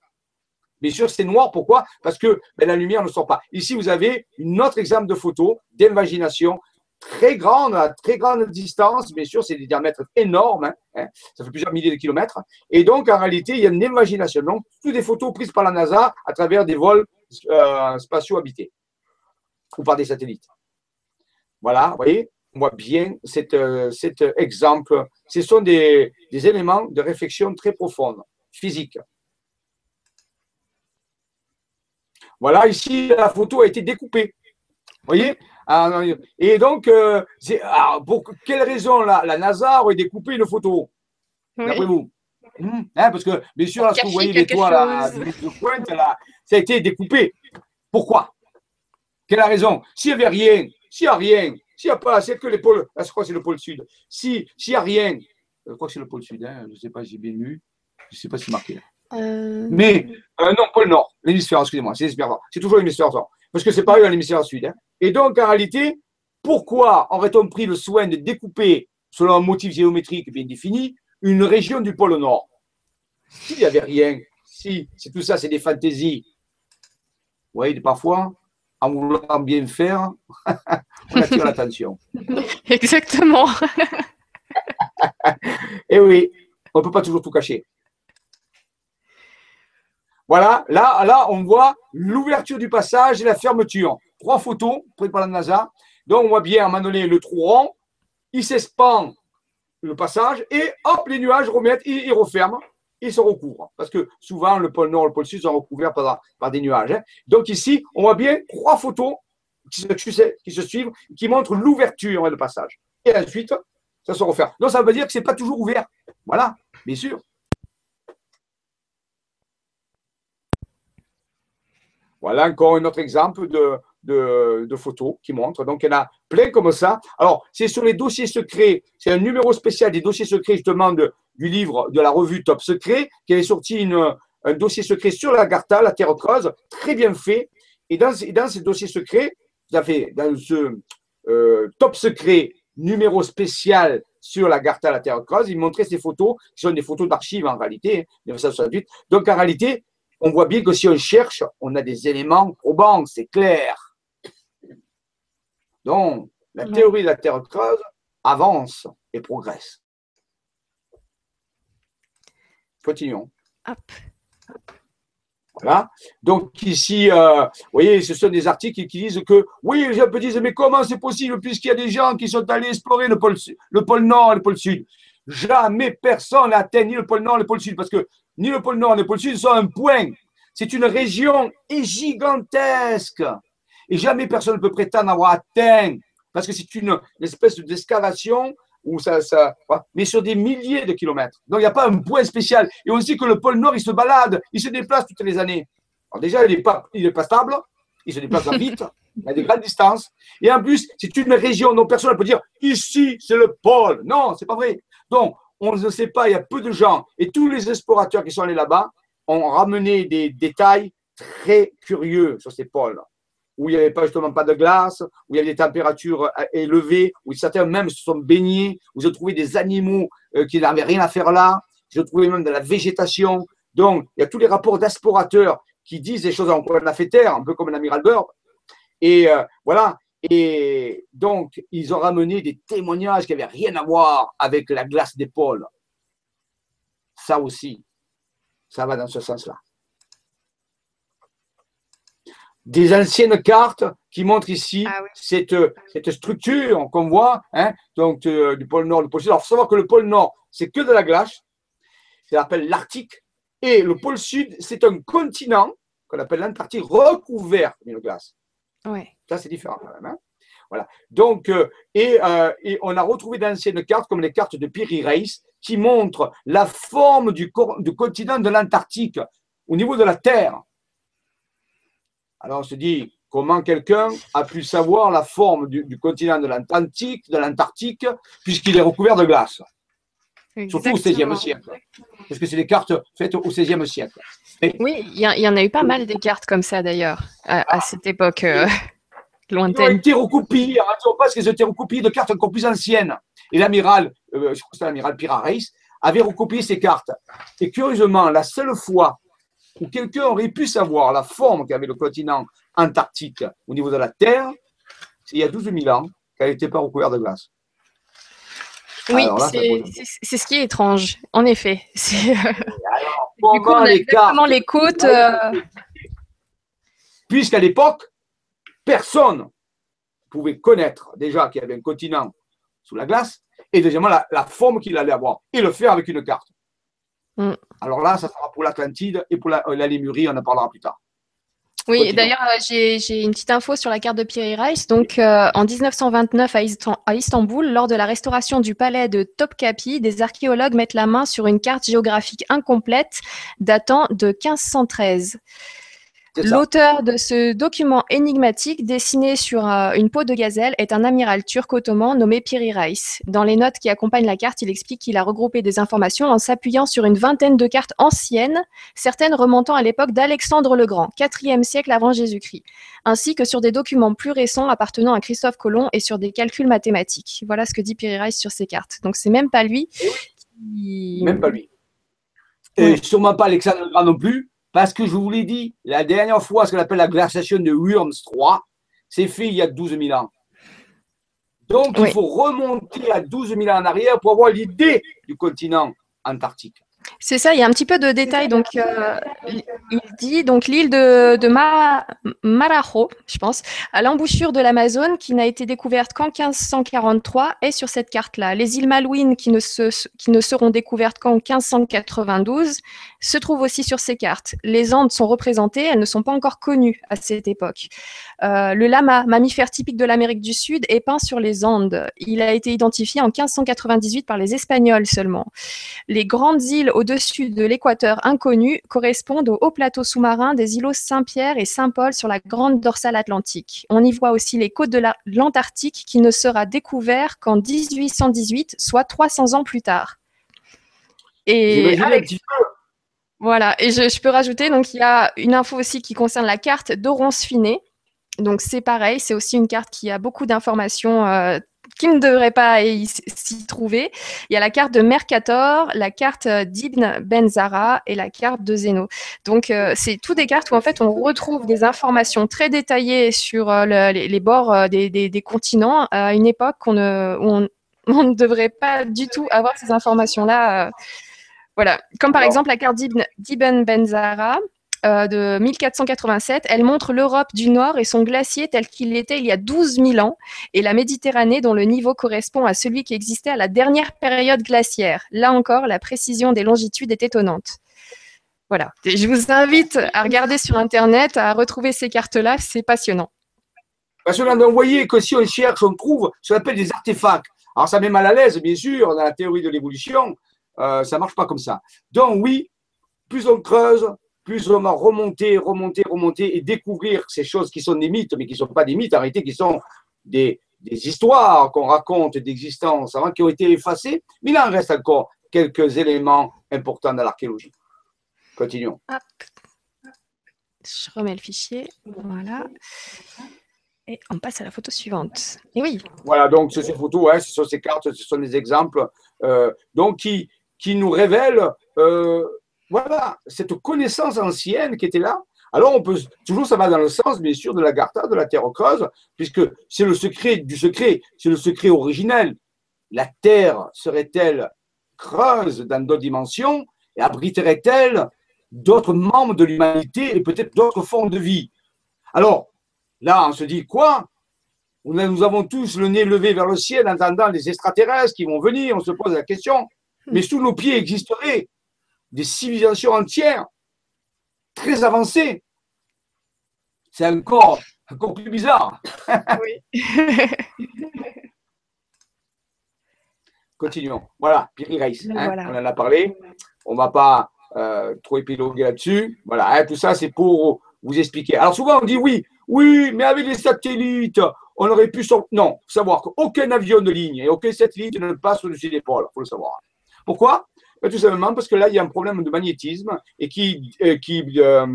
Bien sûr, c'est noir. Pourquoi? Parce que ben, la lumière ne sort pas. Ici, vous avez un autre exemple de photo d'invagination très grande, à très grande distance. Bien sûr, c'est des diamètres énormes. Hein, hein, ça fait plusieurs milliers de kilomètres. Et donc, en réalité, il y a une imagination. Donc, toutes des photos prises par la NASA à travers des vols euh, spatiaux habités ou par des satellites. Voilà, vous voyez, on voit bien cet, euh, cet exemple. Ce sont des, des éléments de réflexion très profonde, physique. Voilà, ici, la photo a été découpée. Vous voyez ah, et donc, euh, ah, pour quelle raison la, la, NASA aurait découpé une photo D'après vous? Hein, Parce que, bien sûr, là, ce que vous voyez l'étoile de pointe, là, ça a été découpé. Pourquoi? Quelle raison? S'il n'y avait rien, s'il n'y a rien, s'il n'y a pas, c'est que les pôles, là, je crois que c'est le pôle sud. S'il n'y a rien, je crois que c'est le pôle sud, hein, je ne sais pas si j'ai bien lu, je ne sais pas si c'est marqué euh... Mais, euh, non, pôle nord, l'hémisphère, excusez-moi, c'est l'hémisphère nord. C'est toujours l'hémisphère nord. Parce que c'est pareil à l'hémisphère sud. Hein. Et donc, en réalité, pourquoi aurait-on pris le soin de découper, selon un motif géométrique bien défini, une région du pôle Nord S'il n'y avait rien, si c'est tout ça, c'est des fantaisies, vous voyez, parfois, en voulant bien faire, on attire l'attention. Exactement. Et eh oui, on ne peut pas toujours tout cacher. Voilà, là, là, on voit l'ouverture du passage et la fermeture. Trois photos prises par la NASA. Donc, on voit bien à un moment donné le trou rond, il s'expand le passage et hop, les nuages remettent, ils, referment et se recouvrent. Parce que souvent, le pôle Nord et le pôle Sud sont recouverts par, des nuages. Hein. Donc, ici, on voit bien trois photos qui se, qui se suivent, qui montrent l'ouverture et le passage. Et ensuite, ça se referme. Donc, ça veut dire que ce n'est pas toujours ouvert. Voilà, bien sûr. Voilà encore un autre exemple de, de, photos qui montre. Donc, il y en a plein comme ça. Alors, c'est sur les dossiers secrets. C'est un numéro spécial des dossiers secrets, justement, du livre de la revue Top Secret, qui avait sorti un dossier secret sur la Gartha, la Terre creuse, très bien fait. Et dans, dans ces dossiers secrets, dans ce euh, Top Secret numéro spécial sur la Gartha, la Terre creuse, il montrait ces photos, qui sont des photos d'archives en réalité, 1968. Hein, Donc, en réalité, on voit bien que si on cherche, on a des éléments probants, c'est clair. Donc, la théorie de la Terre creuse avance et progresse. Continuons. Voilà. Donc ici, euh, vous voyez, ce sont des articles qui disent que, oui, les gens disent, mais comment c'est possible puisqu'il y a des gens qui sont allés explorer le pôle, le pôle Nord et le pôle Sud Jamais personne n'a atteint ni le pôle Nord ni le pôle Sud, parce que ni le pôle Nord ni le pôle Sud sont un point. C'est une région gigantesque. Et jamais personne ne peut prétendre avoir atteint, parce que c'est une, espèce d'excavation où ça, ça, mais sur des milliers de kilomètres. Donc il n'y a pas un point spécial. Et on sait que le pôle Nord, il se balade, il se déplace toutes les années. Alors déjà, il n'est pas, pas stable, il se déplace vite, il a des grandes distances. Et en plus, c'est une région dont personne ne peut dire ici, c'est le pôle. Non, c'est pas vrai. Donc, on ne sait pas, il y a peu de gens. Et tous les explorateurs qui sont allés là-bas ont ramené des détails très curieux sur ces pôles, où il n'y avait pas justement pas de glace, où il y avait des températures euh, élevées, où certains même se sont baignés, où ont trouvé des animaux euh, qui n'avaient rien à faire là, ont trouvé même de la végétation. Donc, il y a tous les rapports d'explorateurs qui disent des choses en a fait terre, un peu comme l'amiral Bird. Et euh, voilà. Et donc, ils ont ramené des témoignages qui n'avaient rien à voir avec la glace des pôles. Ça aussi, ça va dans ce sens-là. Des anciennes cartes qui montrent ici ah cette, cette, structure qu'on voit, hein, donc euh, du pôle Nord, du pôle Sud. Alors, il faut savoir que le pôle Nord, c'est que de la glace, ça s'appelle l'Arctique, et le pôle Sud, c'est un continent qu'on appelle l'Antarctique recouvert d'une glace. Ouais. Ça, c'est différent quand même. Hein. voilà. Donc, euh, euh, et, on a retrouvé d'anciennes cartes, comme les cartes de Piri Reis, qui montrent la forme du, du continent de l'Antarctique au niveau de la Terre. Alors, on se dit, comment quelqu'un a pu savoir la forme du, continent de l'Atlantique, de l'Antarctique, puisqu'il est recouvert de glace? Surtout au XVIe siècle. Parce que c'est des cartes faites au XVIe siècle. Oui, il y, en a eu pas mal des cartes comme ça d'ailleurs, à, cette époque euh, lointaine. Une thérocoupie, on passe que thérocopies de cartes encore plus anciennes. Et l'amiral, euh, je crois que c'est l'amiral Pirareis, avait recopié ces cartes. Et curieusement, la seule fois où quelqu'un aurait pu savoir la forme qu'avait le continent antarctique au niveau de la Terre, c'est il y a 12 000 ans, qu'elle n'était pas recouverte de glace. Oui, c'est ce qui est étrange, en effet. Alors, du coup, on les, les côtes. Euh, Puisqu'à l'époque, personne pouvait connaître déjà qu'il y avait un continent sous la glace, et deuxièmement, la, forme qu'il allait avoir, et le faire avec une carte. Mm. Alors là, ça sera pour l'Atlantide et pour la, la Lémurie, on en parlera plus tard. Oui, d'ailleurs, euh, j'ai une petite info sur la carte de Pierre Rice. Donc, euh, en 1929, à, Istanbul, lors de la restauration du palais de Topkapi, des archéologues mettent la main sur une carte géographique incomplète datant de 1513. L'auteur de ce document énigmatique dessiné sur euh, une peau de gazelle est un amiral turc ottoman nommé Piri Reis. Dans les notes qui accompagnent la carte, il explique qu'il a regroupé des informations en s'appuyant sur une vingtaine de cartes anciennes, certaines remontant à l'époque d'Alexandre le Grand, 4e siècle avant Jésus-Christ, ainsi que sur des documents plus récents appartenant à Christophe Colomb et sur des calculs mathématiques. Voilà ce que dit Piri Reis sur ces cartes. Donc c'est même pas lui. Qui... Même pas lui. Et sûrement pas Alexandre le Grand non plus, parce que je vous l'ai dit, la dernière fois, ce qu'on appelle la glaciation de Worms 3, c'est fait il y a 12 000 ans. Donc, il faut remonter à 12 000 ans en arrière pour avoir l'idée du continent antarctique. C'est ça, il y a un petit peu de détails. Donc, euh, il dit donc l'île de, de Marajo, je pense, à l'embouchure de l'Amazone, qui n'a été découverte qu'en 1543, est sur cette carte-là. Les îles Malouines, qui ne, qui ne seront découvertes qu'en 1592, se trouvent aussi sur ces cartes. Les Andes sont représentées, elles ne sont pas encore connues à cette époque. Euh, le lama, mammifère typique de l'Amérique du Sud, est peint sur les Andes. Il a été identifié en 1598 par les Espagnols seulement. Les grandes îles au-dessus de l'équateur inconnu correspondent aux hauts plateaux sous-marins des îlots Saint-Pierre et Saint-Paul sur la grande dorsale atlantique. On y voit aussi les côtes de l'Antarctique qui ne sera découvert qu'en 1818, soit 300 ans plus tard. Et Voilà, et je, peux rajouter, donc il y a une info aussi qui concerne la carte d'Oronce Finet. Donc c'est pareil, c'est aussi une carte qui a beaucoup d'informations euh, qui ne devrait pas s'y trouver. Il y a la carte de Mercator, la carte d'Ibn Benzara et la carte de Zeno. Donc, euh, c'est toutes des cartes où en fait on retrouve des informations très détaillées sur euh, les, bords euh, des, continents à une époque où on, ne devrait pas du tout avoir ces informations-là. voilà. Comme par exemple la carte d'Ibn Benzara. de 1487. Elle montre l'Europe du Nord et son glacier tel qu'il était il y a 12 000 ans, et la Méditerranée dont le niveau correspond à celui qui existait à la dernière période glaciaire. Là encore, la précision des longitudes est étonnante. Voilà. je vous invite à regarder sur Internet, à retrouver ces cartes-là. C'est passionnant. Passionnant. Voyez que si on cherche, on trouve ce qu'on appelle des artefacts. Alors, ça met mal à l'aise, bien sûr, dans la théorie de l'évolution. Euh, ça ne marche pas comme ça. Donc, oui, plus on creuse, plus on va remonter, remonter, remonter et découvrir ces choses qui sont des mythes, mais qui ne sont pas des mythes, en réalité, qui sont des, des histoires qu'on raconte d'existence avant qui ont été effacées. Mais il en reste encore quelques éléments importants dans l'archéologie. Continuons. Je remets le fichier. Voilà. Et on passe à la photo suivante. Et oui. Voilà, donc ces photos, hein, ce sont ces cartes, ce sont des exemples euh, donc qui, qui nous révèlent euh, voilà, cette connaissance ancienne qui était là. Alors, on peut toujours, ça va dans le sens, bien sûr, de la Gartha, de la Terre creuse, puisque c'est le secret du secret, c'est le secret originel. La Terre serait-elle creuse dans d'autres dimensions et abriterait-elle d'autres membres de l'humanité et peut-être d'autres formes de vie? Alors, là, on se dit quoi? Nous avons tous le nez levé vers le ciel en attendant les extraterrestres qui vont venir, on se pose la question. Mais sous nos pieds existeraient des civilisations entières, très avancées. C'est encore, encore plus bizarre. Oui. Continuons. Voilà, Piri Reis, hein, on en a parlé. On ne va pas euh, trop épiloguer là-dessus. Voilà, hein, tout ça, c'est pour vous expliquer. Alors souvent, on dit oui, oui, mais avec les satellites, on aurait pu sortir. Non, savoir qu'aucun avion de ligne et aucun satellite ne passe au-dessus des pôles, il faut le savoir. Pourquoi? Ben, Tout simplement parce que là, il y a un problème de magnétisme et qui, euh, qui euh,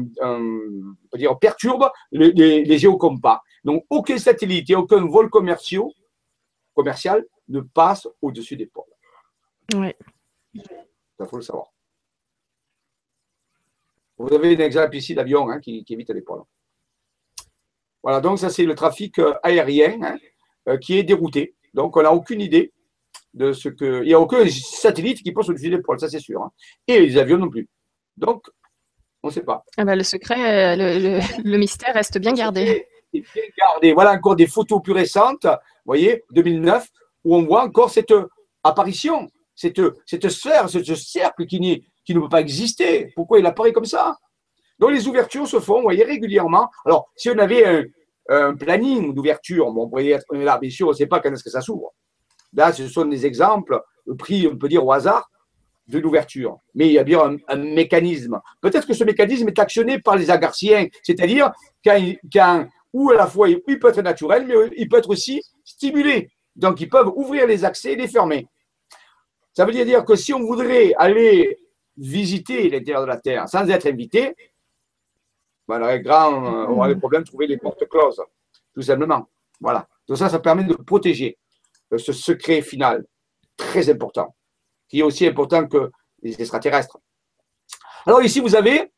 dire, perturbe les, les, géocompas. Donc, aucun satellite et aucun vol commercial, commercial ne passe au-dessus des pôles. Oui. Il faut le savoir. Vous avez un exemple ici d'avion hein, qui, évite les pôles. Voilà, donc ça c'est le trafic euh, aérien hein, euh, qui est dérouté. Donc on n'a aucune idée de ce que. Il n'y a aucun satellite qui passe au-dessus des pôles, ça c'est sûr. Hein. Et les avions non plus. Donc, on ne sait pas. Ah bah, le secret, euh, le, mystère reste bien gardé. Bien gardé. Voilà encore des photos plus récentes, vous voyez, 2009, où on voit encore cette apparition, cette, cette sphère, ce cercle qui qui ne peut pas exister. Pourquoi il apparaît comme ça? Donc les ouvertures se font, vous voyez, régulièrement. Alors, si on avait un, planning d'ouverture, bon, on pourrait être là, bien sûr, on ne sait pas quand est-ce que ça s'ouvre. Là, ce sont des exemples pris, on peut dire, au hasard de l'ouverture. Mais il y a bien un, mécanisme. Peut-être que ce mécanisme est actionné par les agarciens, c'est-à-dire qu'un, ou à la fois, il peut être naturel, mais il peut être aussi stimulé. Donc, ils peuvent ouvrir les accès et les fermer. Ça veut dire que si on voudrait aller visiter l'intérieur de la Terre sans être invité, ben, on aurait grand, euh, on aurait problème de trouver les portes closes, tout simplement. Voilà. Donc ça, ça permet de protéger ce secret final, très important, qui est aussi important que les extraterrestres. Alors ici, vous avez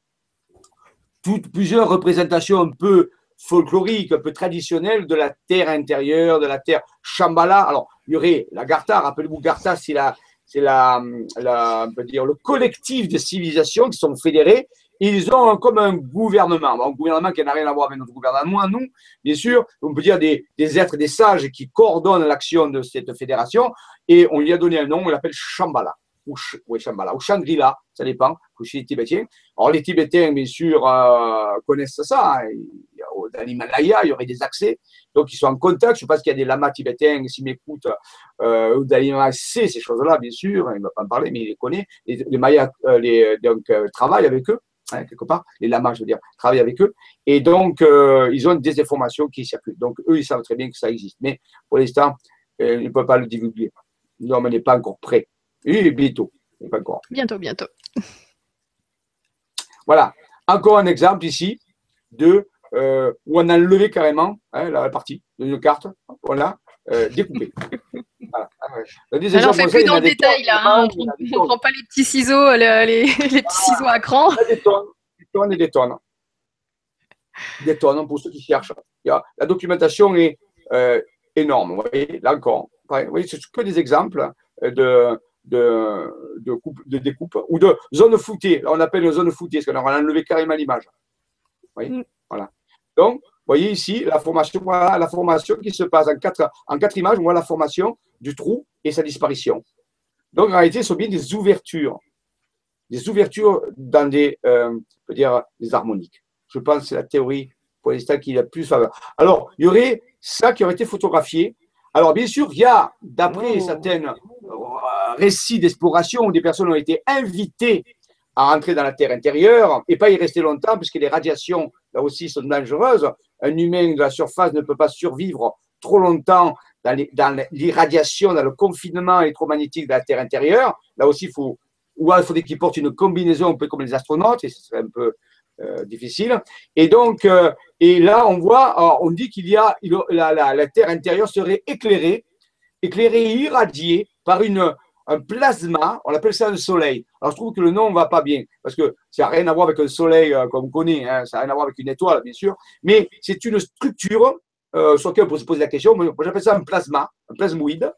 plusieurs représentations un peu folkloriques, un peu traditionnelles de la Terre intérieure, de la Terre Shambhala. Alors, il y aurait la Gartha, rappelez-vous, Gartha, c'est la, c'est la, le collectif de civilisations qui sont fédérées. Ils ont comme un gouvernement, un gouvernement qui n'a rien à voir avec notre gouvernement, nous, bien sûr, on peut dire des, êtres, des sages qui coordonnent l'action de cette fédération, et on lui a donné un nom, on l'appelle Shambhala ou, Shambhala, ou Shangri-La, ça dépend, chez les Tibétains. Alors, les Tibétains, bien sûr, euh, connaissent ça. Hein. Dans l'Himalaya, il y aurait des accès. Donc, ils sont en contact. Je pense qu'il y a des lamas tibétains, s'ils m'écoutent, euh, dans l'Himalaya, c'est ces choses-là, bien sûr. Il ne va pas en parler, mais il les connaît. Les, Mayas euh, les, donc, euh, travaillent avec eux. Hein, quelque part, les lamas, je veux dire, travaillent avec eux. Et donc, ils ont des informations qui circulent. Donc, eux, ils savent très bien que ça existe. Mais pour l'instant, ils ne peuvent pas le divulguer. Non, mais on n'est pas encore prêt. Oui, bientôt. Pas encore. Bientôt, bientôt. Voilà. Encore un exemple ici de euh, où on a levé carrément hein, la partie d'une carte. Voilà. Euh, découpée. voilà. Ah ouais. Alors, on fait plus dans le détail là. Hein. on ne prend pas les petits ciseaux, les, les, petits ciseaux à cran. Des tonnes, des tonnes et des tonnes. Des tonnes pour ceux qui cherchent. La documentation est euh, énorme. Vous voyez, là encore. Vous voyez, c'est que des exemples de, de, de, découpe ou de zone floutée. on appelle une zone floutée, parce qu'on a enlevé carrément l'image. Mm. Voilà. Donc, vous voyez ici la formation, voilà, la formation qui se passe en quatre, en quatre images. On voit la formation du trou et sa disparition. Donc, en réalité, ce sont bien des ouvertures. Des ouvertures dans des, euh, dire, des harmoniques. Je pense que c'est la théorie pour l'instant qui est la plus faveur. Alors, il y aurait ça qui aurait été photographié. Alors, bien sûr, il y a, d'après certains euh, récits d'exploration où des personnes ont été invitées à entrer dans la Terre intérieure et pas y rester longtemps, puisque les radiations, là aussi, sont dangereuses. Un humain de la surface ne peut pas survivre trop longtemps dans l'irradiation, dans le confinement électromagnétique de la Terre intérieure. Là aussi, il faut, ou il faudrait qu'il porte une combinaison un peu comme les astronautes, et ce serait un peu euh, difficile. Et donc, euh, et là, on voit, on dit qu'il y a, la, la, Terre intérieure serait éclairée, éclairée et irradiée par une, un plasma, on appelle ça un soleil. Alors je trouve que le nom ne va pas bien, parce que ça n'a rien à voir avec un soleil euh, comme on connaît, hein, ça n'a rien à voir avec une étoile, bien sûr, mais c'est une structure euh, sur laquelle on peut se poser la question. Moi, j'appelle ça un plasma, un plasmoïde,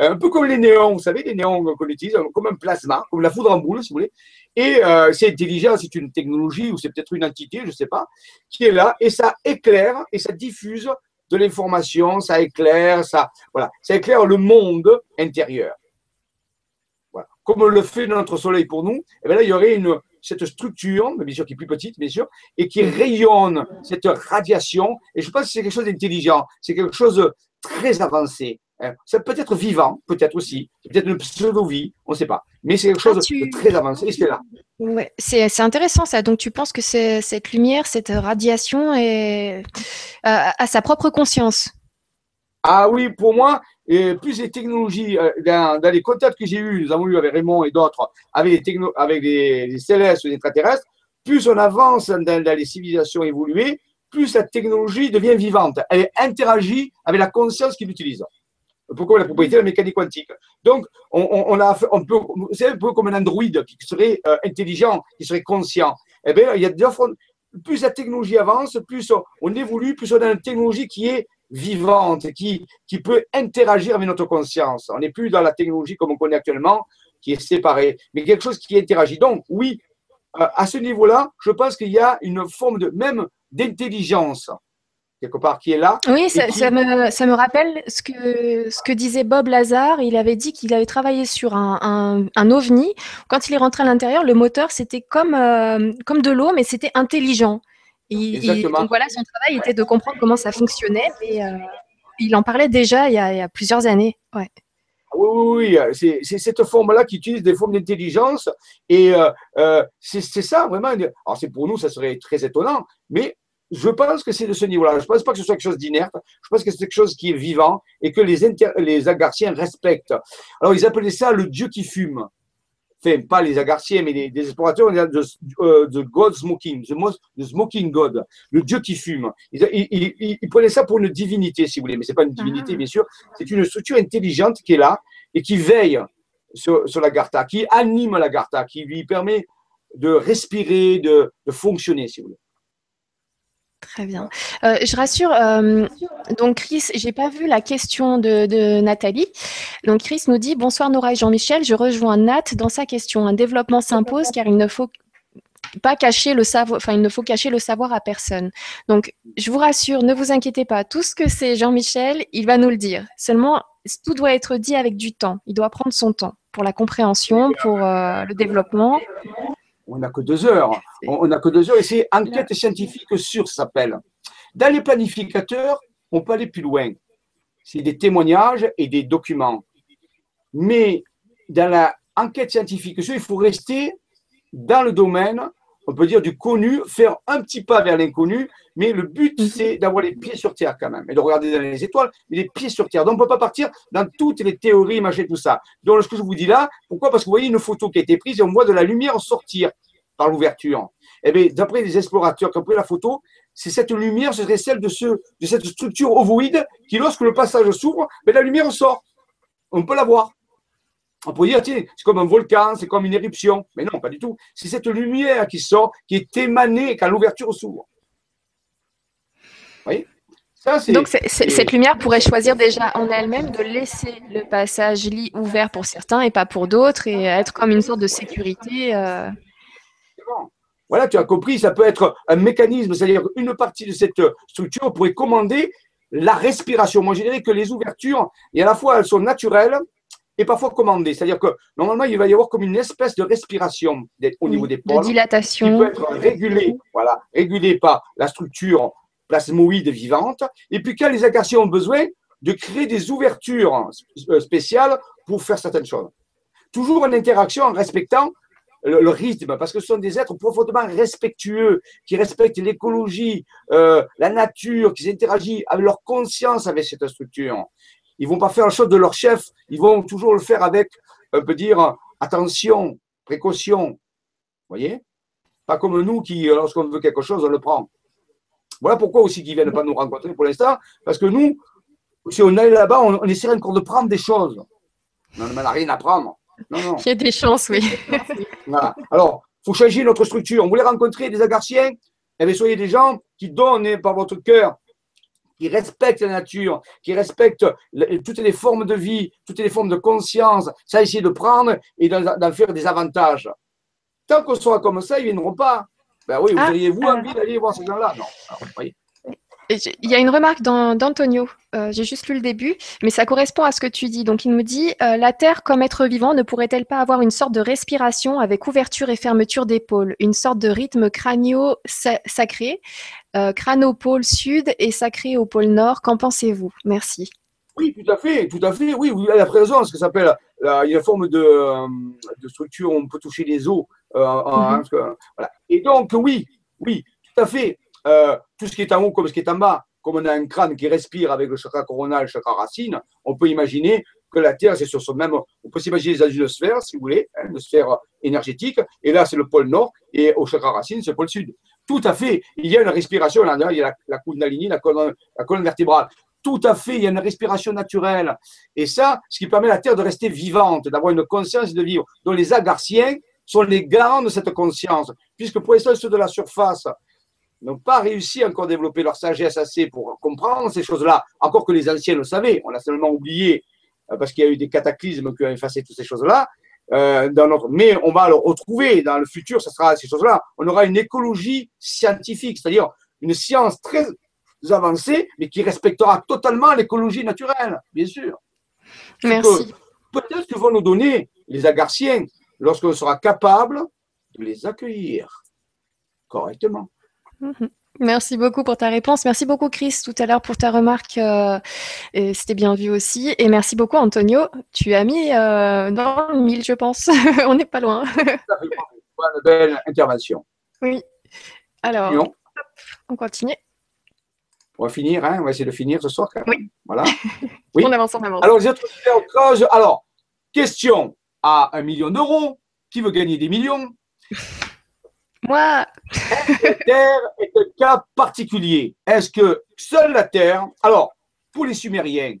euh, un peu comme les néons, vous savez, les néons qu'on utilise, comme un plasma, comme la foudre en boule, si vous voulez. Et c'est intelligent, c'est une technologie ou c'est peut-être une entité, je ne sais pas, qui est là, et ça éclaire et ça diffuse de l'information, ça éclaire, ça, voilà, ça éclaire le monde intérieur comme le fait notre Soleil pour nous, et eh bien là, il y aurait une, cette structure, bien sûr qui est plus petite, bien sûr, et qui rayonne cette radiation. Et je pense que c'est quelque chose d'intelligent, c'est quelque chose de très avancé. Hein. Ça peut être vivant, peut-être aussi, peut-être une pseudo-vie, on ne sait pas. Mais c'est quelque chose ah, de très avancé, c'est là. Ouais, c'est intéressant ça. Donc tu penses que cette lumière, cette radiation est, euh, a sa propre conscience? Ah oui, pour moi, et plus les technologies, euh, dans, les contacts que j'ai eus, nous avons eu avec Raymond et d'autres, avec les, techno, avec les, célestes, les extraterrestres, plus on avance dans, les civilisations évoluées, plus la technologie devient vivante. Elle interagit avec la conscience qu'il utilise. Pourquoi la propriété de la mécanique quantique? Donc, on, peut, c'est un peu comme un androïde qui serait euh, intelligent, qui serait conscient. Eh bien, il y a deux plus la technologie avance, plus on évolue, plus on a une technologie qui est vivante, qui, qui peut interagir avec notre conscience. On n'est plus dans la technologie comme on connaît actuellement, qui est séparée, mais quelque chose qui interagit. Donc, oui, euh, à ce niveau-là, je pense qu'il y a une forme de même d'intelligence quelque part qui est là. Oui, ça, me, ça, me, rappelle ce que, ce que disait Bob Lazar. Il avait dit qu'il avait travaillé sur un, un, ovni. Quand il est rentré à l'intérieur, le moteur, c'était comme, euh, comme de l'eau, mais c'était intelligent. Il, donc voilà, son travail était de comprendre comment ça fonctionnait et euh, il en parlait déjà il y a, plusieurs années. Ouais. Ah oui, oui, oui. c'est cette forme-là qui utilise des formes d'intelligence et euh, euh, c'est ça vraiment. Alors c'est pour nous, ça serait très étonnant, mais je pense que c'est de ce niveau-là. Je ne pense pas que ce soit quelque chose d'inerte. Je pense que c'est quelque chose qui est vivant et que les, les Agarthiens respectent. Alors ils appelaient ça le Dieu qui fume enfin, pas les agarciers, mais les, explorateurs, on de, euh, God Smoking, the, Smoking God, le Dieu qui fume. Ils, prenaient ça pour une divinité, si vous voulez, mais ce n'est pas une divinité, ah. bien sûr. C'est une structure intelligente qui est là et qui veille sur, sur l'Agartha, qui anime l'Agartha, qui lui permet de respirer, de, de fonctionner, si vous voulez. Très bien. Euh, je rassure, euh, donc Chris, j'ai pas vu la question de, Nathalie. Donc Chris nous dit Bonsoir Nora et Jean-Michel, je rejoins Nat dans sa question. Un développement s'impose car il ne faut pas cacher le savoir, enfin il ne faut cacher le savoir à personne. Donc je vous rassure, ne vous inquiétez pas, tout ce que c'est Jean-Michel, il va nous le dire. Seulement, tout doit être dit avec du temps. Il doit prendre son temps pour la compréhension, pour euh, le développement. On n'a que deux heures. On n'a que deux heures et c'est enquête scientifique sûre, ça s'appelle. Dans les planificateurs, on peut aller plus loin. C'est des témoignages et des documents. Mais dans la enquête scientifique sûre, il faut rester dans le domaine, on peut dire du connu, faire un petit pas vers l'inconnu, mais le but, mhm. c'est d'avoir les pieds sur terre quand même, et de regarder dans les étoiles, mais les pieds sur terre. Donc, on ne peut pas partir dans toutes les théories, machin, tout ça. Donc, ce que je vous dis là, pourquoi? Parce que vous voyez une photo qui a été prise et on voit de la lumière sortir par l'ouverture. Eh bien, d'après les explorateurs qui ont pris la photo, c'est cette lumière, ce serait celle de, ce, de cette structure ovoïde qui, lorsque le passage s'ouvre, ben, la lumière sort. On peut la voir. On peut dire, tiens, c'est comme un volcan, c'est comme une éruption. Mais non, pas du tout. C'est cette lumière qui sort, qui est émanée quand l'ouverture s'ouvre. Oui Donc, cette lumière pourrait choisir déjà en elle-même de laisser le passage lit ouvert pour certains et pas pour d'autres et être comme une sorte de sécurité. Euh. Voilà, tu as compris, ça peut être un mécanisme, c'est-à-dire une partie de cette structure pourrait commander la respiration. Moi, je dirais que les ouvertures, et à la fois elles sont naturelles et parfois commandées. C'est-à-dire que normalement, il va y avoir comme une espèce de respiration au niveau des pôles. De dilatation. Qui peut être régulée, voilà, régulée par la structure plasmoïde vivante. Et puis, quand les acaciens ont besoin de créer des ouvertures euh, spéciales pour faire certaines choses. Toujours en interaction, en respectant le, rythme, parce que ce sont des êtres profondément respectueux, qui respectent l'écologie, euh, la nature, qui interagissent avec leur conscience avec cette structure. Ils vont pas faire la chose de leur chef, ils vont toujours le faire avec, on peut dire, attention, précaution. Vous voyez? Pas comme nous qui, lorsqu'on veut quelque chose, on le prend. Voilà pourquoi aussi qu'ils ne viennent pas nous rencontrer pour l'instant, parce que nous, si on allait là-bas, on, on essaierait encore de prendre des choses. On n'a rien à prendre. Il y a des chances, oui. voilà. Alors, il faut changer notre structure. On voulait rencontrer des agarciens, eh bien, soyez des gens qui donnent par votre cœur, qui respectent la nature, qui respectent toutes les formes de vie, toutes les formes de conscience, ça essayer de prendre et d'en faire des avantages. Tant qu'on sera comme ça, ils ne viendront pas. Ben oui, vous ah, auriez-vous euh, envie d'aller voir ces gens-là? Non. Il y a une remarque d'Antonio, euh, j'ai juste lu le début, mais ça correspond à ce que tu dis. Donc il me dit, euh, la Terre comme être vivant ne pourrait-elle pas avoir une sorte de respiration avec ouverture et fermeture d'épaule, une sorte de rythme crânio-sacré, crânopôle sud et sacré au pôle nord Qu'en pensez-vous? Merci. Oui, tout à fait, tout à fait. Oui, vous avez raison, ce que s'appelle, il y a une forme de, de, structure où on peut toucher les os euh, mhm. Et donc, oui, oui, tout à fait. Euh, tout ce qui est en haut comme ce qui est en bas, comme on a un crâne qui respire avec le chakra coronal, le chakra racine, on peut imaginer que la Terre, c'est sur son même. On peut s'imaginer dans une sphère, si vous voulez, hein, une sphère énergétique, et là, c'est le pôle nord, et au chakra racine, c'est le pôle sud. Tout à fait. Il y a une respiration, là, il y a la, la Kundalini, la colonne, la vertébrale. Tout à fait, il y a une respiration naturelle. Et ça, ce qui permet à la Terre de rester vivante, d'avoir une conscience de vivre. Donc les agarciens, sont les garants de cette conscience, puisque pour l'instant, ceux de la surface n'ont pas réussi encore à développer leur sagesse assez pour comprendre ces choses-là, encore que les anciens le savaient, on a seulement oublié, euh, parce qu'il y a eu des cataclysmes qui ont effacé toutes ces choses-là. Euh, dans notre... Mais on va le retrouver dans le futur, ce sera ces choses-là. On aura une écologie scientifique, c'est-à-dire une science très avancée, mais qui respectera totalement l'écologie naturelle, bien sûr. Merci. Peut-être que vont nous donner les agarciens lorsqu'on sera capable de les accueillir correctement. Mhm. Merci beaucoup pour ta réponse. Merci beaucoup, Chris, tout à l'heure pour ta remarque. Euh, c'était bien vu aussi. Et merci beaucoup, Antonio. Tu as mis euh, dans le mille, je pense. On n'est pas loin. Une belle intervention. Oui. Alors, on continue. On va finir, hein on va essayer de finir ce soir. Oui. Voilà. Oui. on avance, on avance. Alors, les autres Alors, question à un million d'euros. Qui veut gagner des millions? Moi La Terre est un cas particulier? Est-ce que seule la Terre? Alors, pour les Sumériens,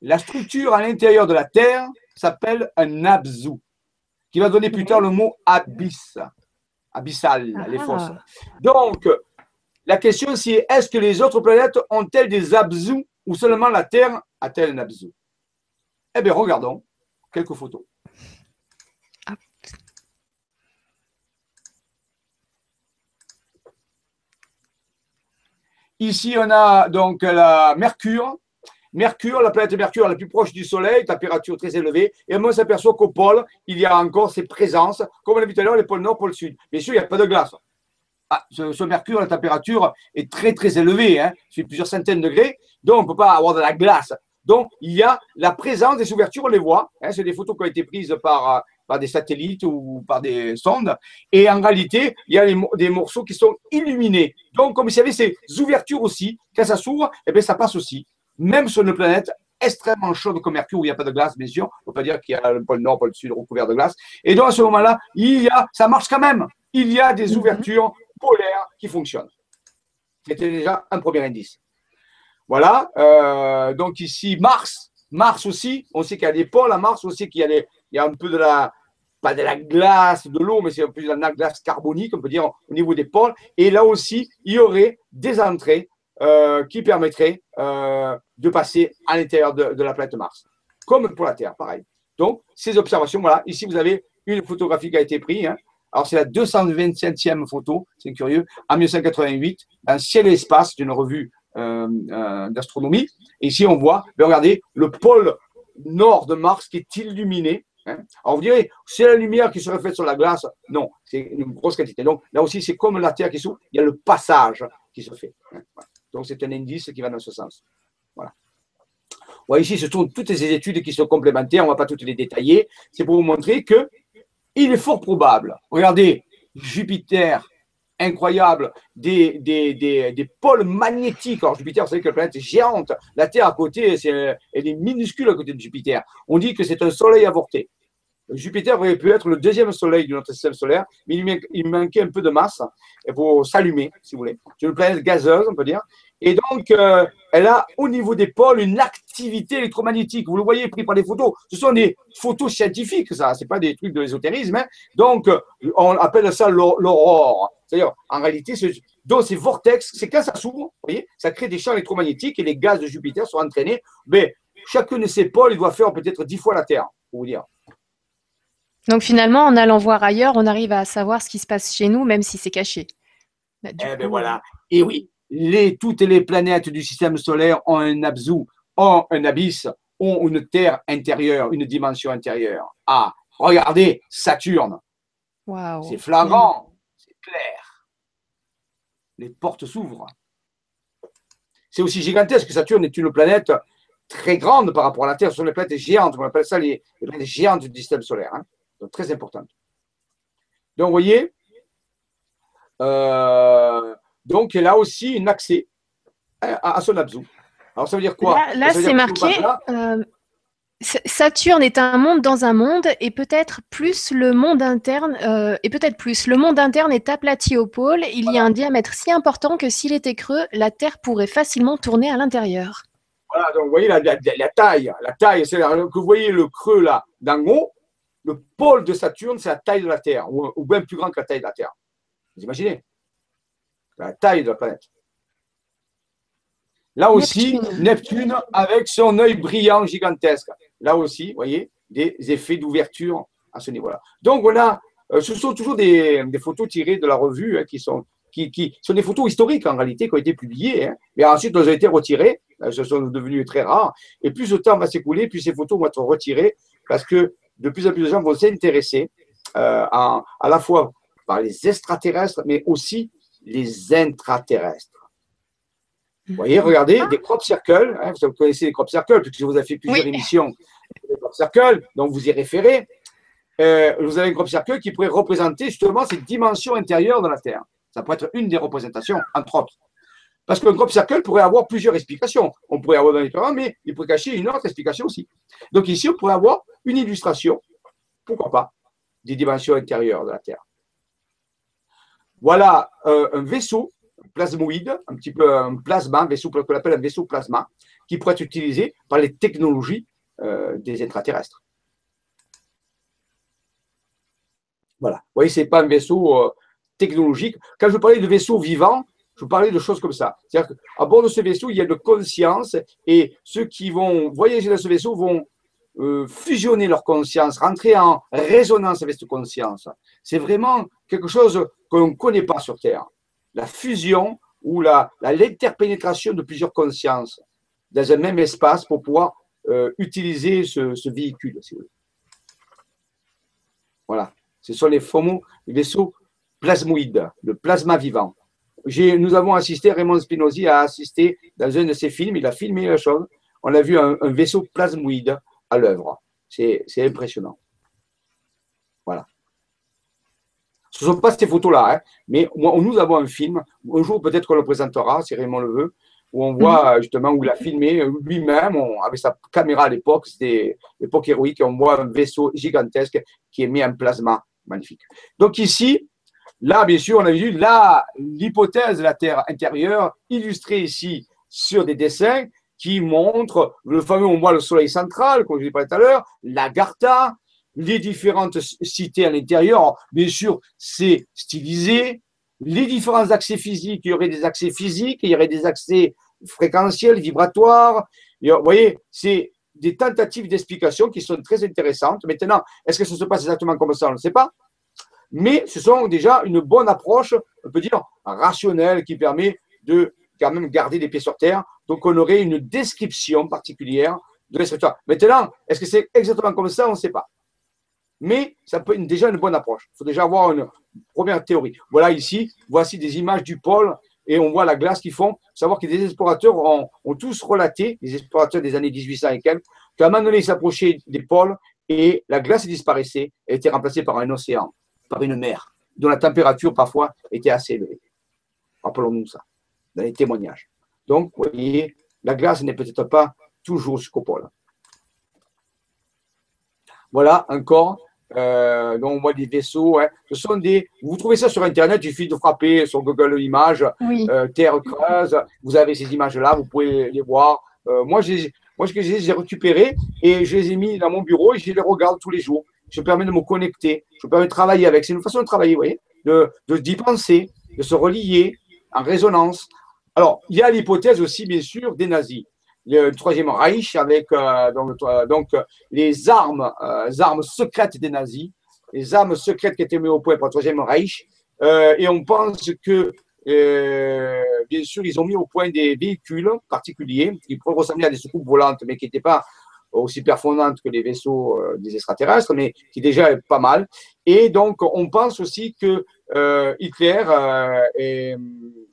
la structure à l'intérieur de la Terre s'appelle un abzu, qui va donner plus tard le mot abyss, abyssal, les ah. fosses. Donc, la question c'est est-ce que les autres planètes ont-elles des abzus ou seulement la Terre a-t-elle un abzu Eh bien, regardons quelques photos. Ici, on a donc la Mercure. Mercure, la planète Mercure la plus proche du Soleil, température très élevée. Et on s'aperçoit qu'au pôle, il y a encore ces présences, comme on l'a vu tout à l'heure, les pôles nord, pôle sud. Bien sûr, il n'y a pas de glace. Ah, ce, Mercure, la température est très très élevée, hein, c'est plusieurs centaines de degrés, donc on ne peut pas avoir de la glace. Donc, il y a la présence des ouvertures, on les voit. Hein, c'est des photos qui ont été prises par, euh, par des satellites ou par des sondes. Et en réalité, il y a des morceaux qui sont illuminés. Donc, comme vous savez, ces ouvertures aussi, quand ça s'ouvre, eh bien, ça passe aussi. Même sur une planète extrêmement chaude comme Mercure, où il n'y a pas de glace, bien sûr. On ne peut pas dire qu'il y a le pôle nord, le pôle sud recouvert de glace. Et donc, à ce moment-là, il y a, ça marche quand même. Il y a des mhm. ouvertures polaires qui fonctionnent. C'était déjà un premier indice. Voilà. Euh, donc ici, Mars. Mars aussi. On sait qu'il y a des pôles à Mars. On sait qu'il y, a il y a un peu de la, pas de la glace, de l'eau, mais c'est peu de la glace carbonique, on peut dire, au niveau des pôles. Et là aussi, il y aurait des entrées euh, qui permettrait euh, de passer à l'intérieur de, la planète Mars. Comme pour la Terre, pareil. Donc, ces observations, voilà, ici vous avez une photographie qui a été prise. Hein. Alors, c'est la 227e photo, c'est curieux, en 1988, un ciel et espace d'une revue euh, d'astronomie. Ici, on voit, ben, regardez, le pôle nord de Mars qui est illuminé. Hein? Alors, vous direz, c'est la lumière qui se reflète sur la glace. Non, c'est une grosse quantité. Donc, là aussi, c'est comme la Terre qui s'ouvre, il y a le passage qui se fait. Hein? Donc, c'est un indice qui va dans ce sens. Voilà. ici, ce sont toutes ces études qui sont complémentaires. On ne va pas toutes les détailler. C'est pour vous montrer que il est fort probable. Regardez, Jupiter, incroyable, des, des, pôles magnétiques. Alors, Jupiter, vous savez que la planète est géante. La Terre à côté, elle est minuscule à côté de Jupiter. On dit que c'est un soleil avorté. Jupiter aurait pu être le deuxième soleil de notre système solaire, mais il manquait un peu de masse pour s'allumer, si vous voulez. C'est une planète gazeuse, on peut dire. Et donc, euh, elle a au niveau des pôles une activité électromagnétique. Vous le voyez pris par des photos. Ce sont des photos scientifiques, ça. Ce pas des trucs de l'ésotérisme. Hein. Donc, on appelle ça l'aurore. C'est-à-dire, en réalité, donc ces vortex, c'est quand ça s'ouvre, voyez, ça crée des champs électromagnétiques et les gaz de Jupiter sont entraînés. Mais chacun de ces pôles, il doit faire peut-être dix fois la Terre, pour vous dire. Donc finalement, en allant voir ailleurs, on arrive à savoir ce qui se passe chez nous, même si c'est caché. Bah, eh ben voilà. Et oui, les, toutes les planètes du système solaire ont un absou, ont un abysse, ont une terre intérieure, une dimension intérieure. Ah, regardez, Saturne. Wow. C'est flagrant, c'est clair. Les portes s'ouvrent. C'est aussi gigantesque. que Saturne est une planète très grande par rapport à la Terre. Ce sont les planètes géantes. On appelle ça les, planètes géantes du système solaire. Hein donc très importante. Donc, vous voyez, euh, donc elle a aussi un accès à, son absou. Alors, ça veut dire quoi? Là, c'est marqué. Euh, Saturne est un monde dans un monde et peut-être plus le monde interne euh, et peut-être plus le monde interne est aplati au pôle. Il y a un diamètre si important que s'il était creux, la Terre pourrait facilement tourner à l'intérieur. Voilà, donc vous voyez la, taille, la taille, c'est que vous voyez le creux là d'en haut, le pôle de Saturne, c'est la taille de la Terre, ou, bien plus grand que la taille de la Terre. Vous imaginez La taille de la planète. Là aussi, Neptune, avec son œil brillant gigantesque. Là aussi, vous voyez, des effets d'ouverture à ce niveau-là. Donc, voilà, euh, ce sont toujours des, photos tirées de la revue hein, qui, sont, qui, sont des photos historiques en réalité qui ont été publiées. Hein. mais ensuite, elles ont été retirées. Elles sont devenues très rares. Et plus le temps va s'écouler, plus ces photos vont être retirées parce que de plus en plus de gens vont s'intéresser euh, à, la fois par les extraterrestres, mais aussi les intraterrestres. Vous voyez, regardez, des crop circles, hein, vous connaissez les crop circles, puisque vous avez fait plusieurs émissions des crop circles, donc vous y référez. Euh, vous avez un crop circle qui pourrait représenter justement cette dimension intérieure de la Terre. Ça pourrait être une des représentations, entre autres. Parce qu'un crop circle pourrait avoir plusieurs explications. On pourrait avoir un mais il pourrait cacher une autre explication aussi. Donc ici, on pourrait avoir une illustration, pourquoi pas, des dimensions intérieures de la Terre. Voilà euh, un vaisseau plasmoïde, un petit peu un plasma, un vaisseau qu'on appelle un vaisseau plasma, qui pourrait être utilisé par les technologies euh, des extraterrestres. Voilà. Vous voyez, ce n'est pas un vaisseau euh, technologique. Quand je parlais de vaisseau vivant, je parlais de choses comme ça. C'est-à-dire qu'à bord de ce vaisseau, il y a de conscience et ceux qui vont voyager dans ce vaisseau vont euh, fusionner leur conscience, rentrer en résonance avec cette conscience. C'est vraiment quelque chose qu'on ne connaît pas sur Terre. La fusion ou l'interpénétration de plusieurs consciences dans un même espace pour pouvoir euh, utiliser ce, véhicule. Voilà. Ce sont les fameux vaisseaux plasmoïdes, le plasma vivant. Nous avons assisté, Raymond Spinozzi a assisté dans un de ses films, il a filmé la chose. On a vu un vaisseau plasmoïde à l'œuvre. C'est impressionnant. Voilà. Ce ne sont pas ces photos-là, hein, mais nous avons un film, un jour peut-être qu'on le présentera, si Raymond le veut, où on voit mhm. justement où il a filmé lui-même, avec sa caméra à l'époque, c'était l'époque héroïque, on voit un vaisseau gigantesque qui est mis en plasma. Magnifique. Donc ici, là, bien sûr, on a vu l'hypothèse de la Terre intérieure illustrée ici sur des dessins qui montre le fameux, on le soleil central, comme je l'ai parlé tout à l'heure, l'Agartha, les différentes cités à l'intérieur. Bien sûr, c'est stylisé, les différents accès physiques, il y aurait des accès physiques, il y aurait des accès fréquentiels, vibratoires. Vous voyez, c'est des tentatives d'explication qui sont très intéressantes. Maintenant, est-ce que ça se passe exactement comme ça? On ne sait pas. Mais ce sont déjà une bonne approche, on peut dire, rationnelle, qui permet de quand même garder les pieds sur terre. Donc, on aurait une description particulière de l'escriture. Maintenant, est-ce que c'est exactement comme ça? On ne sait pas. Mais ça peut être déjà une bonne approche. Il faut déjà avoir une première théorie. Voilà ici, voici des images du pôle et on voit la glace qu'ils font. Savoir que des explorateurs ont, tous relaté, les explorateurs des années 1800 et quelques, qu'à un moment donné, ils s'approchaient des pôles et la glace disparaissait et était remplacée par un océan, par une mer, dont la température parfois était assez élevée. Rappelons-nous ça, dans les témoignages. Donc, vous voyez, la glace n'est peut-être pas toujours jusqu'au pôle. Voilà encore euh, donc on voit des vaisseaux. Hein. Ce sont des. Vous trouvez ça sur Internet. Il suffit de frapper sur Google Images, euh, Terre creuse. Vous avez ces images-là. Vous pouvez les voir. Euh, moi, moi, je les ai récupérées et je les ai mis dans mon bureau et je les regarde tous les jours. Je me permets de me connecter. Je me permets de travailler avec. C'est une façon de travailler, vous voyez, de d'y penser, de se relier en résonance. Alors, il y a l'hypothèse aussi, bien sûr, des nazis le troisième Reich avec euh, donc, les armes, euh, armes secrètes des nazis, les armes secrètes qui étaient mises au point par le troisième Reich. Euh, et on pense que, bien sûr, ils ont mis au point des véhicules particuliers qui pourraient ressembler à des soucoupes volantes, mais qui n'étaient pas aussi performantes que les vaisseaux des extraterrestres, mais qui déjà pas mal. Et donc, on pense aussi que Hitler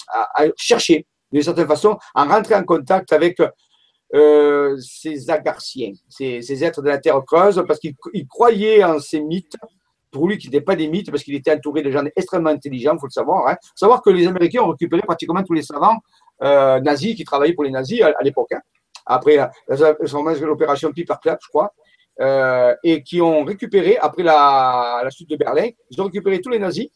a, cherché, d'une certaine façon, à rentrer en contact avec euh, ces agarciens, ces, êtres de la terre creuse, parce qu'il croyait en ces mythes, pour lui qui n'étaient pas des mythes, parce qu'il était entouré de gens extrêmement intelligents, il faut le savoir. Hein. savoir que les Américains ont récupéré pratiquement tous les savants euh, nazis qui travaillaient pour les nazis à, l'époque, hein. après l'opération Piperclap, je crois, euh, et qui ont récupéré, après la, la chute de Berlin, ils ont récupéré tous les nazis,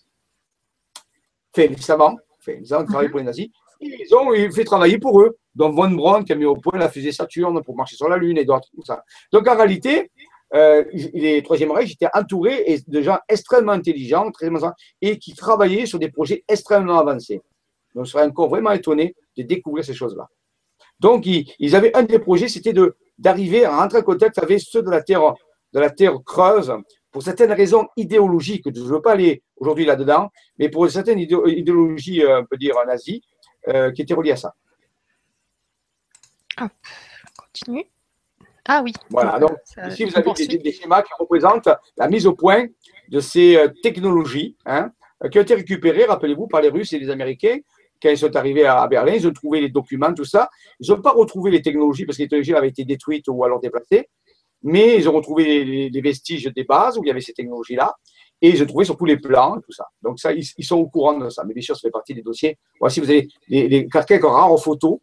fait les savants, savants qui travaillaient pour les nazis, ils ont fait travailler pour eux. Donc Von Braun qui a mis au point la fusée Saturne pour marcher sur la Lune et d'autres, tout ça. Donc en réalité, euh, les Troisième Reich étaient entourés de gens extrêmement intelligents très, et qui travaillaient sur des projets extrêmement avancés. Donc, je serais encore vraiment étonné de découvrir ces choses-là. Donc, ils, avaient un des projets, c'était d'arriver à rentrer en contact avec ceux de la Terre, de la Terre creuse, pour certaines raisons idéologiques. Je ne veux pas aller aujourd'hui là-dedans, mais pour certaines idéologies, euh, on peut dire, nazies, euh, qui étaient reliées à ça. Hop, continue. Ah oui. Voilà, donc ici vous avez des, schémas qui représentent la mise au point de ces euh, technologies hein, qui ont été récupérées, rappelez-vous, par les Russes et les Américains. Quand ils sont arrivés à Berlin, ils ont trouvé les documents, tout ça. Ils n'ont pas retrouvé les technologies parce que les technologies avaient été détruites ou alors déplacées, mais ils ont retrouvé les, vestiges des bases où il y avait ces technologies-là. Et ils ont trouvé surtout les plans et tout ça. Donc ça, ils, sont au courant de ça. Mais bien sûr, ça fait partie des dossiers. Voici, vous avez les, quelques rares photos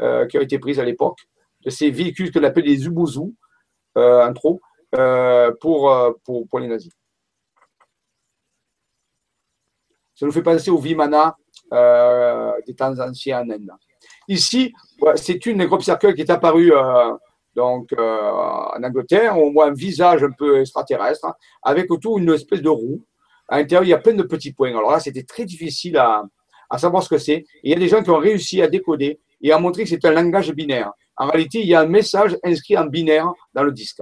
euh, qui ont été prises à l'époque, de ces véhicules que l'on appelle les Ubuzu, euh, en trop, euh, pour, pour, les nazis. Ça nous fait penser au Vimana des temps anciens en Inde. Ici, c'est une grosse cercueil qui est apparue donc, en Angleterre. On voit un visage un peu extraterrestre, avec autour une espèce de roue. À l'intérieur, il y a plein de petits points. Alors là, c'était très difficile à, à savoir ce que c'est. Il y a des gens qui ont réussi à décoder et a montré que c'est un langage binaire. En réalité, il y a un message inscrit en binaire dans le disque.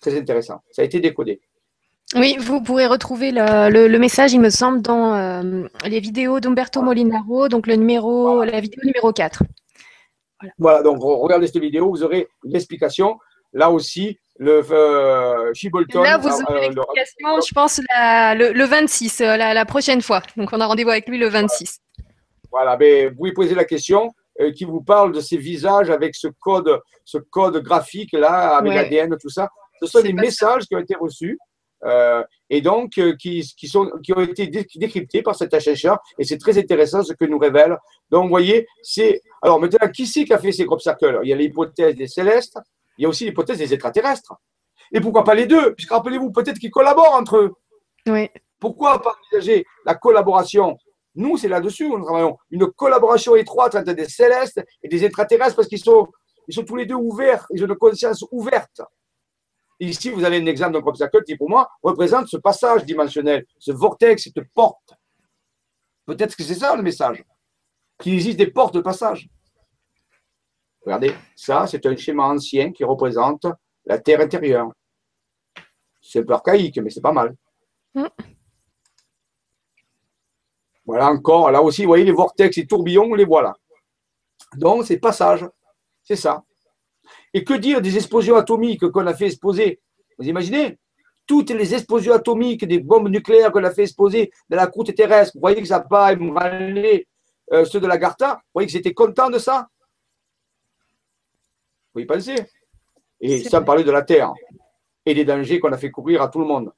Très intéressant. Ça a été décodé. Oui, vous pourrez retrouver le, message, il me semble, dans euh, les vidéos d'Umberto Molinaro, donc le numéro, la vidéo numéro 4. Voilà. donc regardez cette vidéo, vous aurez l'explication. Là aussi, le euh, Là, vous aurez euh, l'explication, je pense, le, 26, la, la, prochaine fois. Donc, on a rendez-vous avec lui le 26. Voilà, mais vous pouvez poser la question. Euh, qui vous parle de ces visages avec ce code, ce code graphique là, avec l'ADN, tout ça. Ce sont des messages qui ont été reçus euh, et donc euh, qui, qui, sont, qui ont été décryptés par cet chercheur et c'est très intéressant ce que nous révèle. Donc, vous voyez, c'est. Alors, maintenant, qui c'est qui a fait ces crop circles? Il y a l'hypothèse des célestes, il y a aussi l'hypothèse des extraterrestres. Et pourquoi pas les deux? Puisque rappelez-vous, peut-être qu'ils collaborent entre eux. Oui. Pourquoi pas envisager la collaboration? Nous, c'est là-dessus où nous travaillons. Une collaboration étroite entre des célestes et des extraterrestres parce qu'ils sont, ils sont tous les deux ouverts, ils ont une conscience ouverte. Ici, vous avez un exemple d'un obstacle qui, pour moi, représente ce passage dimensionnel, ce vortex, cette porte. Peut-être que c'est ça le message. Qu'il existe des portes de passage. Regardez, ça, c'est un schéma ancien qui représente la Terre intérieure. C'est un peu archaïque, mais c'est pas mal. Mm. Voilà encore, là aussi, vous voyez les vortex et tourbillons, on les voit là. Donc, c'est passage. C'est ça. Et que dire des explosions atomiques qu'on a fait exploser? Vous imaginez? Toutes les explosions atomiques des bombes nucléaires qu'on a fait exploser dans la croûte terrestre, vous voyez que ça n'a pas ébranlé euh, ceux de la Garta? Vous voyez que c'était content de ça? Vous y pensez Et sans parler de la Terre et des dangers qu'on a fait courir à tout le monde.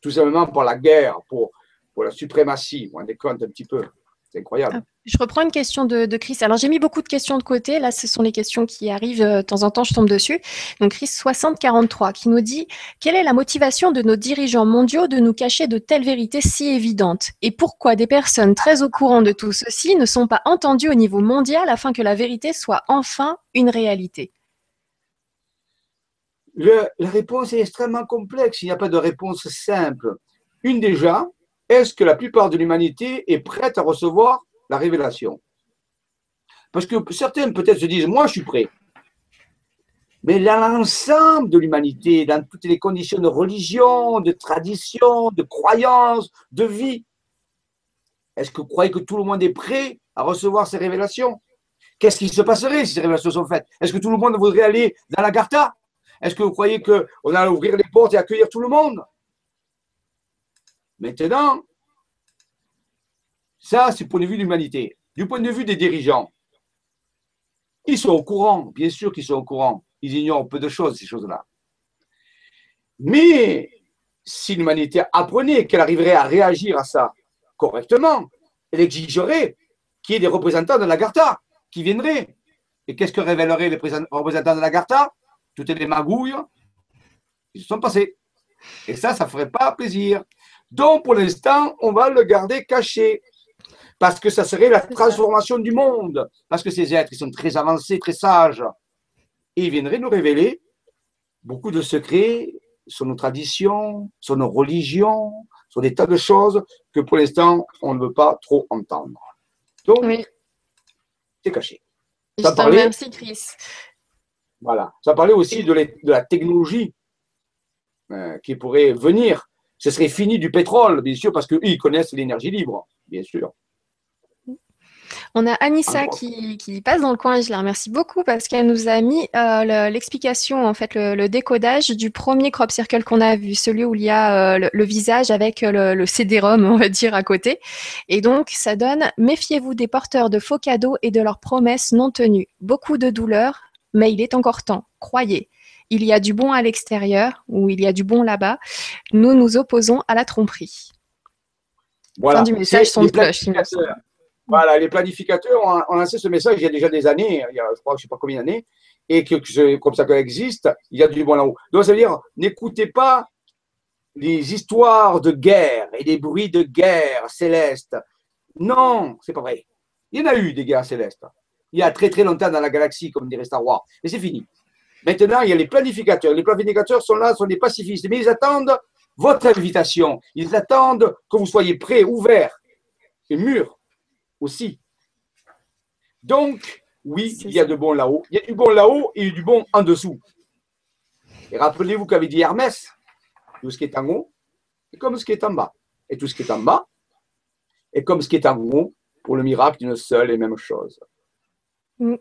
Tout simplement pour la guerre, pour, pour la suprématie. Vous vous rendez compte un petit peu? C'est incroyable. Ah, je reprends une question de, Chris. Alors, j'ai mis beaucoup de questions de côté. Là, ce sont les questions qui arrivent euh, de temps en temps, je tombe dessus. Donc, Chris 6043 qui nous dit Quelle est la motivation de nos dirigeants mondiaux de nous cacher de telles vérités si évidentes? Et pourquoi des personnes très au courant de tout ceci ne sont pas entendues au niveau mondial afin que la vérité soit enfin une réalité? La réponse est extrêmement complexe. Il n'y a pas de réponse simple. Une déjà, est-ce que la plupart de l'humanité est prête à recevoir la révélation? Parce que certains peut-être se disent, moi je suis prêt. Mais l'ensemble de l'humanité, dans toutes les conditions de religion, de tradition, de croyance, de vie, est-ce que vous croyez que tout le monde est prêt à recevoir ces révélations? Qu'est-ce qui se passerait si ces révélations sont faites? Est-ce que tout le monde voudrait aller dans la Garta? Est-ce que vous croyez qu'on allait ouvrir les portes et accueillir tout le monde? Maintenant, ça, c'est du point de vue de l'humanité. Du point de vue des dirigeants, ils sont au courant, bien sûr qu'ils sont au courant. Ils ignorent peu de choses, ces choses-là. Mais si l'humanité apprenait qu'elle arriverait à réagir à ça correctement, elle exigerait qu'il y ait des représentants de l'Agartha qui viendraient. Et qu'est-ce que révéleraient les représentants de l'Agartha Toutes les magouilles qui se sont passées. Et ça, ça ne ferait pas plaisir. Donc, pour l'instant, on va le garder caché. Parce que ça serait la transformation du monde. Parce que ces êtres, ils sont très avancés, très sages. Et ils viendraient nous révéler beaucoup de secrets sur nos traditions, sur nos religions, sur des tas de choses que pour l'instant, on ne veut pas trop entendre. Donc, c'est caché. Ça parlait, Merci, Chris. Voilà. Ça parlait aussi de, la technologie euh, qui pourrait venir ce serait fini du pétrole, bien sûr, parce qu'ils connaissent l'énergie libre, bien sûr. On a Anissa qui, passe dans le coin et je la remercie beaucoup parce qu'elle nous a mis euh, l'explication, en fait, le, décodage du premier crop circle qu'on a vu, celui où il y a euh, le, visage avec le, le CD-ROM, on va dire, à côté. Et donc, ça donne Méfiez-vous des porteurs de faux cadeaux et de leurs promesses non tenues. Beaucoup de douleur, mais il est encore temps. Croyez il y a du bon à l'extérieur ou il y a du bon là-bas. Nous nous opposons à la tromperie. Voilà. du message, son Voilà, les planificateurs ont, lancé ce message il y a déjà des années, il y a, je crois, je ne sais pas combien d'années, et que, que comme ça existe, il y a du bon là-haut. Donc ça veut dire, n'écoutez pas les histoires de guerre et les bruits de guerre céleste. Non, c'est pas vrai. Il y en a eu des guerres célestes. Il y a très très longtemps dans la galaxie, comme dirait Star Wars. Mais c'est fini. Maintenant, il y a les planificateurs. Les planificateurs sont là, sont des pacifistes, mais ils attendent votre invitation. Ils attendent que vous soyez prêts, ouverts et mûrs aussi. Donc, oui, il y a de bon là-haut. Il y a du bon là-haut et du bon en dessous. Et rappelez-vous qu'avait dit Hermès, tout ce qui est en haut est comme ce qui est en bas. Et tout ce qui est en bas est comme ce qui est en haut pour le miracle d'une seule et même chose. Mm.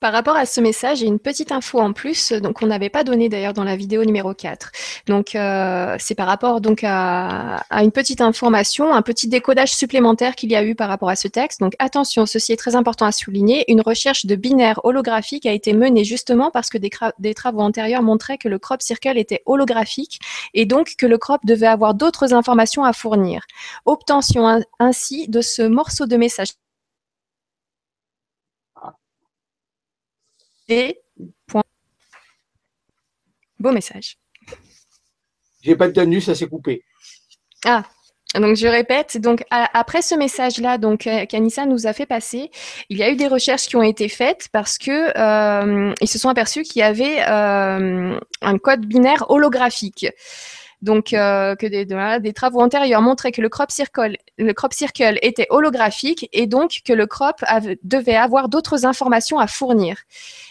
Par rapport à ce message, j'ai une petite info en plus, donc on n'avait pas donné d'ailleurs dans la vidéo numéro 4. Donc euh, c'est par rapport donc à, une petite information, un petit décodage supplémentaire qu'il y a eu par rapport à ce texte. Donc attention, ceci est très important à souligner. Une recherche de binaire holographique a été menée justement parce que des, des travaux antérieurs montraient que le crop circle était holographique et donc que le crop devait avoir d'autres informations à fournir. Obtention ainsi de ce morceau de message Beau message. J'ai pas entendu, ça s'est coupé. Ah, donc je répète, donc après ce message-là, donc euh, qu'Anissa nous a fait passer, il y a eu des recherches qui ont été faites parce que euh, ils se sont aperçus qu'il y avait euh, un code binaire holographique. Donc, que des, travaux antérieurs montraient que le crop, circle, était holographique et donc que le crop devait avoir d'autres informations à fournir.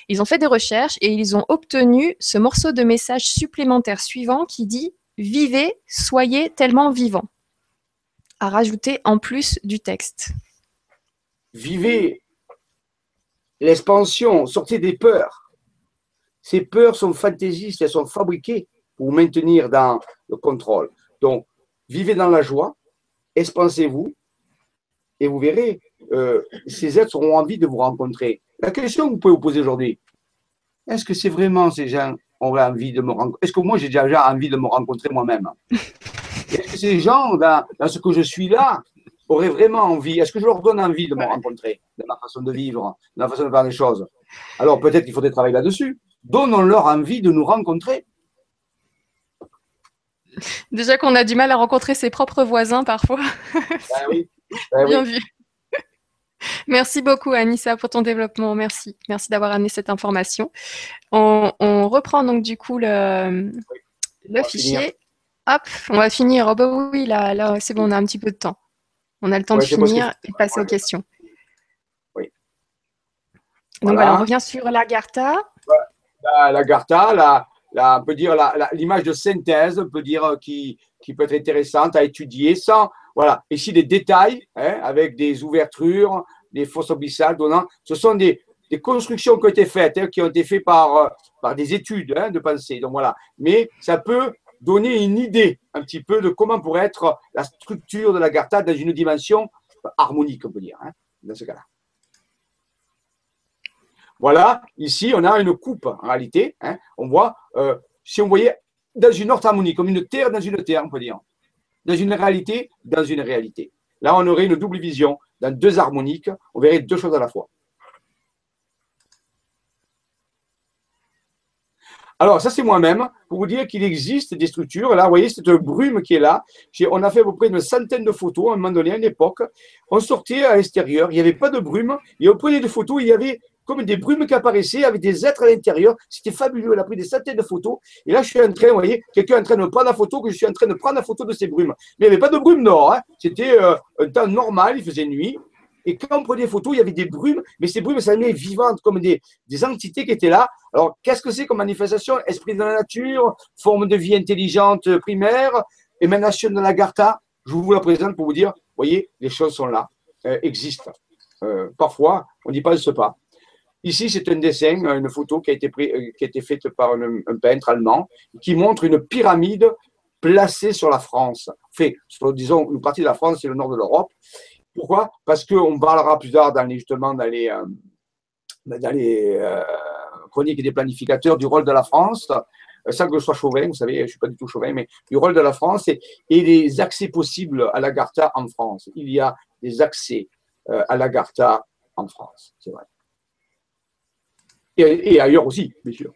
Ils ont fait des recherches et ils ont obtenu ce morceau de message supplémentaire suivant qui dit Vivez, soyez tellement vivant à rajouter en plus du texte. Vivez l'expansion, sortez des peurs. Ces peurs sont fantaisistes, elles sont fabriquées vous maintenir dans le contrôle. Donc, vivez dans la joie, expansez-vous, et vous verrez, euh, ces êtres auront envie de vous rencontrer. La question que vous pouvez vous poser aujourd'hui, est-ce que c'est vraiment ces gens auraient envie de me rencontrer Est-ce que moi j'ai déjà envie de me rencontrer moi-même? Est-ce que ces gens, dans, ce que je suis là, auraient vraiment envie Est-ce que je leur donne envie de me rencontrer, de ma façon de vivre, de ma façon de faire les choses? Alors peut-être qu'il faudrait travailler là-dessus. Donnons-leur envie de nous rencontrer. Déjà qu'on a du mal à rencontrer ses propres voisins parfois. Ben oui. Ben Bien vu. Merci beaucoup, Anissa, pour ton développement. Merci. Merci d'avoir amené cette information. On, reprend donc du coup le, le fichier. Hop, on va finir. Oh bah oui, là, là c'est bon, on a un petit peu de temps. On a le temps de finir et passer aux questions. Oui. Donc voilà. on revient sur l'Agartha. L'Agartha, la, la, on peut dire l'image de synthèse, on peut dire euh, qui, qui peut être intéressante à étudier sans, voilà, ici des détails hein, avec des ouvertures, des fosses abyssales donnant. Ce sont des, des constructions qui ont été faites, hein, qui ont été faites par, euh, par des études hein, de pensée. Donc voilà. Mais ça peut donner une idée un petit peu de comment pourrait être la structure de la Garta dans une dimension harmonique, on peut dire, dans ce cas-là. Voilà, ici, on a une coupe en réalité. on voit, euh, si on voyait dans une autre harmonie, comme une terre dans une terre, on peut dire. Dans une réalité, dans une réalité. Là, on aurait une double vision. Dans deux harmoniques, on verrait deux choses à la fois. Alors, ça, c'est moi-même, pour vous dire qu'il existe des structures. Là, vous voyez, cette brume qui est là. On a fait à peu près une centaine de photos à un moment donné, à une époque. On sortait à l'extérieur, il n'y avait pas de brume, et on prenait des photos, il y avait comme des brumes qui apparaissaient avec des êtres à l'intérieur. C'était fabuleux. Elle a pris des centaines de photos. Et là, je suis en train, vous voyez, quelqu'un est en train de prendre la photo, que je suis en train de prendre la photo de ces brumes. Mais il n'y avait pas de brume nord. Hein. C'était euh, un temps normal, il faisait nuit. Et quand on prenait des photos, il y avait des brumes, mais ces brumes s'animaient vivantes, comme des, des entités qui étaient là. Alors, qu'est-ce que c'est comme manifestation? Esprit de la nature, forme de vie intelligente primaire, émanation de l'agartha. Je vous la présente pour vous dire, voyez, les choses sont là, euh, existent. Euh, parfois, on n'y pense pas. Ici, c'est un dessin, une photo qui a été, euh, qui a été faite par un, peintre allemand qui montre une pyramide placée sur la France. Fait, disons, une partie de la France et le nord de l'Europe. Pourquoi? Parce qu'on parlera plus tard dans les, justement dans les, euh, dans les euh, chroniques des planificateurs du rôle de la France, sans que je sois chauvin, vous savez, je ne suis pas du tout chauvin, mais du rôle de la France et, et les accès possibles à l'Agartha en France. Il y a des accès à l'Agartha en France, c'est vrai et, ailleurs aussi, bien sûr.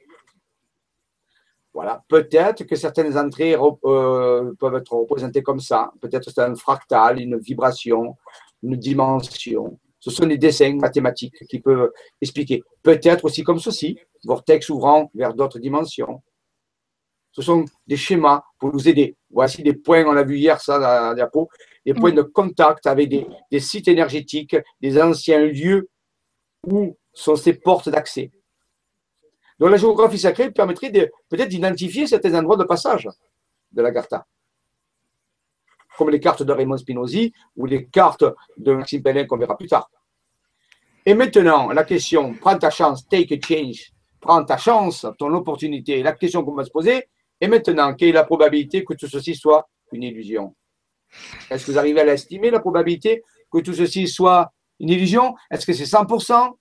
Voilà, peut-être que certaines entrées euh, peuvent être représentées comme ça. Peut-être c'est un fractal, une vibration, une dimension. Ce sont des dessins mathématiques qui peuvent expliquer. Peut-être aussi comme ceci, vortex ouvrant vers d'autres dimensions. Ce sont des schémas pour nous aider. Voici des points, on l'a vu hier ça dans la diapo, des points de contact avec des, des sites énergétiques, des anciens lieux où sont ces portes d'accès. Donc la géographie sacrée permettrait peut-être d'identifier certains endroits de passage de la Gartha. Comme les cartes de Raymond Spinozzi ou les cartes de Maxime Pellin qu'on verra plus tard. Et maintenant, la question, prends ta chance, take a change, prends ta chance, ton opportunité. La question qu'on va se poser, et maintenant, quelle est la probabilité que tout ceci soit une illusion? Est-ce que vous arrivez à l'estimer, la probabilité que tout ceci soit une illusion? Est-ce que c'est 100%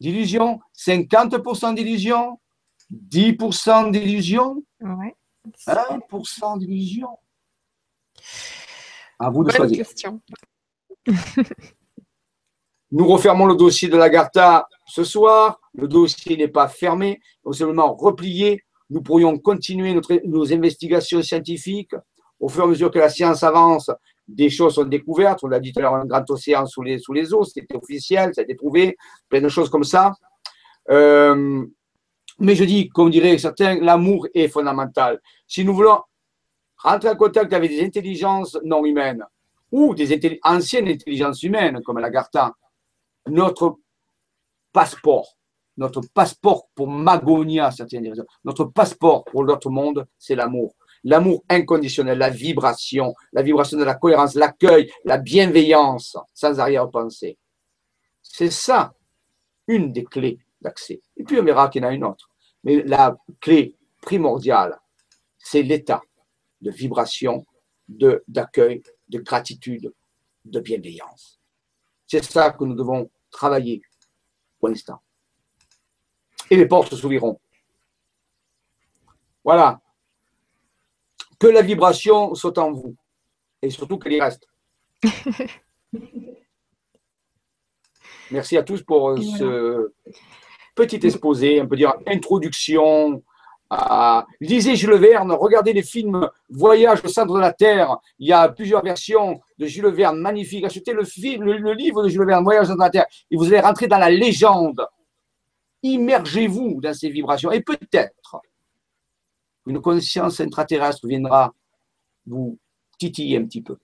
d'illusion, 50% d'illusion, 10% d'illusion, 1% d'illusion. À vous de choisir. Question. Nous refermons le dossier de l'Agartha ce soir. Le dossier n'est pas fermé, nous seulement replié. Nous pourrions continuer notre, nos investigations scientifiques. Au fur et à mesure que la science avance, des choses sont découvertes. On l'a dit tout à l'heure, un grand océan sous les, sous les eaux, c'était officiel, ça a été prouvé, plein de choses comme ça. Euh, mais je dis, comme diraient certains, l'amour est fondamental. Si nous voulons rentrer en contact avec des intelligences non humaines ou des anciennes intelligences humaines comme l'Agartha, notre passeport, notre passeport pour Magonia, certaines notre passeport pour l'autre monde, c'est l'amour. L'amour inconditionnel, la vibration, la vibration de la cohérence, l'accueil, la bienveillance, sans arrière-pensée. C'est ça, une des clés d'accès. Et puis on verra qu'il y en a une autre. Mais la clé primordiale, c'est l'état de vibration, d'accueil, de, de gratitude, de bienveillance. C'est ça que nous devons travailler pour l'instant. Et les portes s'ouvriront. Voilà. Que la vibration soit en vous. Et surtout qu'elle y reste. Merci à tous pour ce petit exposé, on peut dire introduction. Lisez Jules Verne, regardez les films Voyage au centre de la Terre. Il y a plusieurs versions de Jules Verne magnifiques. Achetez le, le, livre de Jules Verne, Voyage au centre de la Terre, et vous allez rentrer dans la légende. Immergez-vous dans ces vibrations. Et peut-être une conscience intraterrestre viendra vous titiller un petit peu.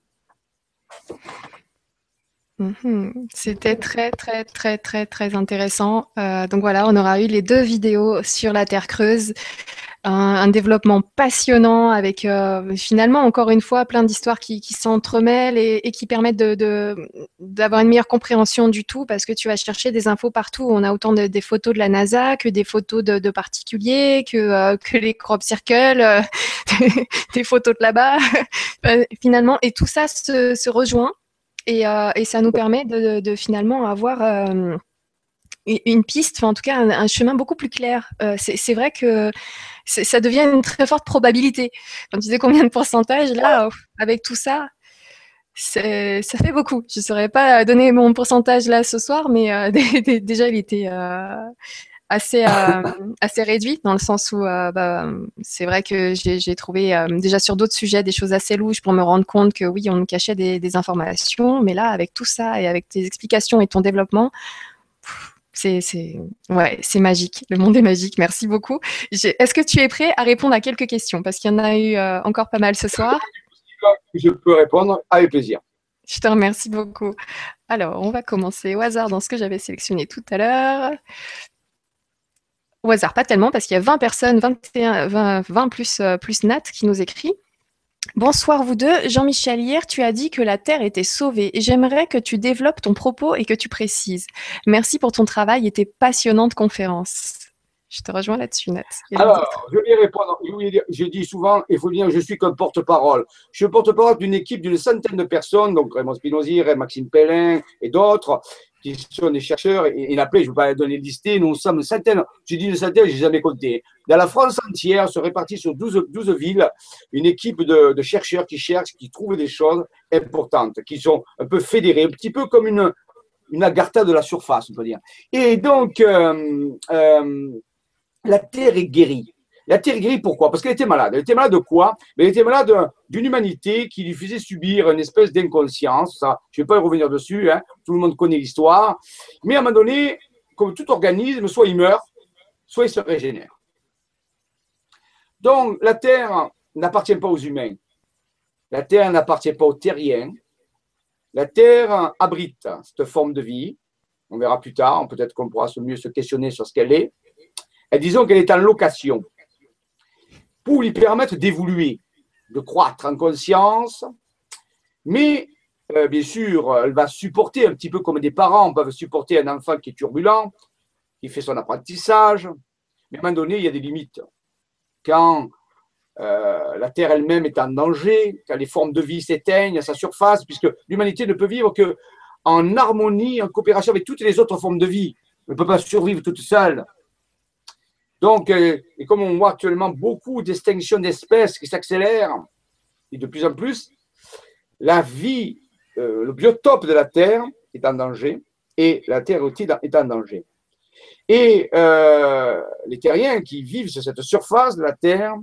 Mhm. C'était très, très, très, très, très intéressant. Euh, donc voilà, on aura eu les deux vidéos sur la Terre creuse. Un, développement passionnant avec euh, finalement, encore une fois, plein d'histoires qui, s'entremêlent et, qui permettent d'avoir une meilleure compréhension du tout parce que tu vas chercher des infos partout. On a autant de, des photos de la NASA que des photos de, particuliers, que, euh, que les crop circles, des photos de là-bas. finalement, et tout ça se, se rejoint euh, et, ça nous permet de, finalement avoir euh, une piste, en tout cas un, chemin beaucoup plus clair. Euh, c'est vrai que ça devient une très forte probabilité. Quand tu disais combien de pourcentage, là, avec tout ça, ça fait beaucoup. Je ne saurais pas donner mon pourcentage là ce soir, mais déjà il était assez, euh, assez réduit, dans le sens où euh, bah, c'est vrai que j'ai trouvé euh, déjà sur d'autres sujets des choses assez louches pour me rendre compte que oui, on me cachait des, des informations, mais là, avec tout ça et avec tes explications et ton développement, c'est ouais, magique. Le monde est magique. Merci beaucoup. Est-ce que tu es prêt à répondre à quelques questions? Parce qu'il y en a eu encore pas mal ce soir. Je peux répondre avec plaisir. Je te remercie beaucoup. Alors, on va commencer au hasard dans ce que j'avais sélectionné tout à l'heure au hasard, pas tellement, parce qu'il y a 20 personnes, 21, 20, plus, euh, plus Nat qui nous écrit. Bonsoir vous deux. Jean-Michel, hier tu as dit que la Terre était sauvée j'aimerais que tu développes ton propos et que tu précises. Merci pour ton travail et tes passionnantes conférences. Je te rejoins là-dessus, Nat. Alors, je vais répondre. Je dis souvent, il faut dire, je suis comme porte-parole. Je suis porte-parole d'une équipe d'une centaine de personnes, donc Raymond Spinozzi, Maxime Pellin et d'autres, qui sont des chercheurs, et, il je ne vais pas donner listé, nous sommes une centaine, j'ai dit une centaine, je n'ai jamais compté. Dans la France entière, se répartit sur 12, 12 villes, une équipe de, chercheurs qui cherchent, qui trouvent des choses importantes, qui sont un peu fédérés, un petit peu comme une, une agartha de la surface, on peut dire. Et donc, euh, euh, la Terre est guérie. La Terre est guérie pourquoi? Parce qu'elle était malade. Elle était malade de quoi? Elle était malade d'une humanité qui lui faisait subir une espèce d'inconscience. je ne vais pas y revenir dessus, hein. tout le monde connaît l'histoire. Mais à un moment donné, comme tout organisme, soit il meurt, soit il se régénère. Donc, la Terre n'appartient pas aux humains. La Terre n'appartient pas aux terriens. La Terre abrite cette forme de vie. On verra plus tard, peut-être qu'on pourra mieux se questionner sur ce qu'elle est. Disons qu'elle est en location pour lui permettre d'évoluer, de croître en conscience. Mais euh, bien sûr, elle va supporter un petit peu comme des parents peuvent supporter un enfant qui est turbulent, qui fait son apprentissage. Mais à un moment donné, il y a des limites. Quand euh, la Terre elle-même est en danger, quand les formes de vie s'éteignent à sa surface, puisque l'humanité ne peut vivre que en harmonie, en coopération avec toutes les autres formes de vie. Elle ne peut pas survivre toute seule. Donc, euh, et comme on voit actuellement beaucoup d'extinctions d'espèces qui s'accélèrent, et de plus en plus, la vie, euh, le biotope de la Terre est en danger, et la Terre aussi est en danger. Et euh, les terriens qui vivent sur cette surface de la Terre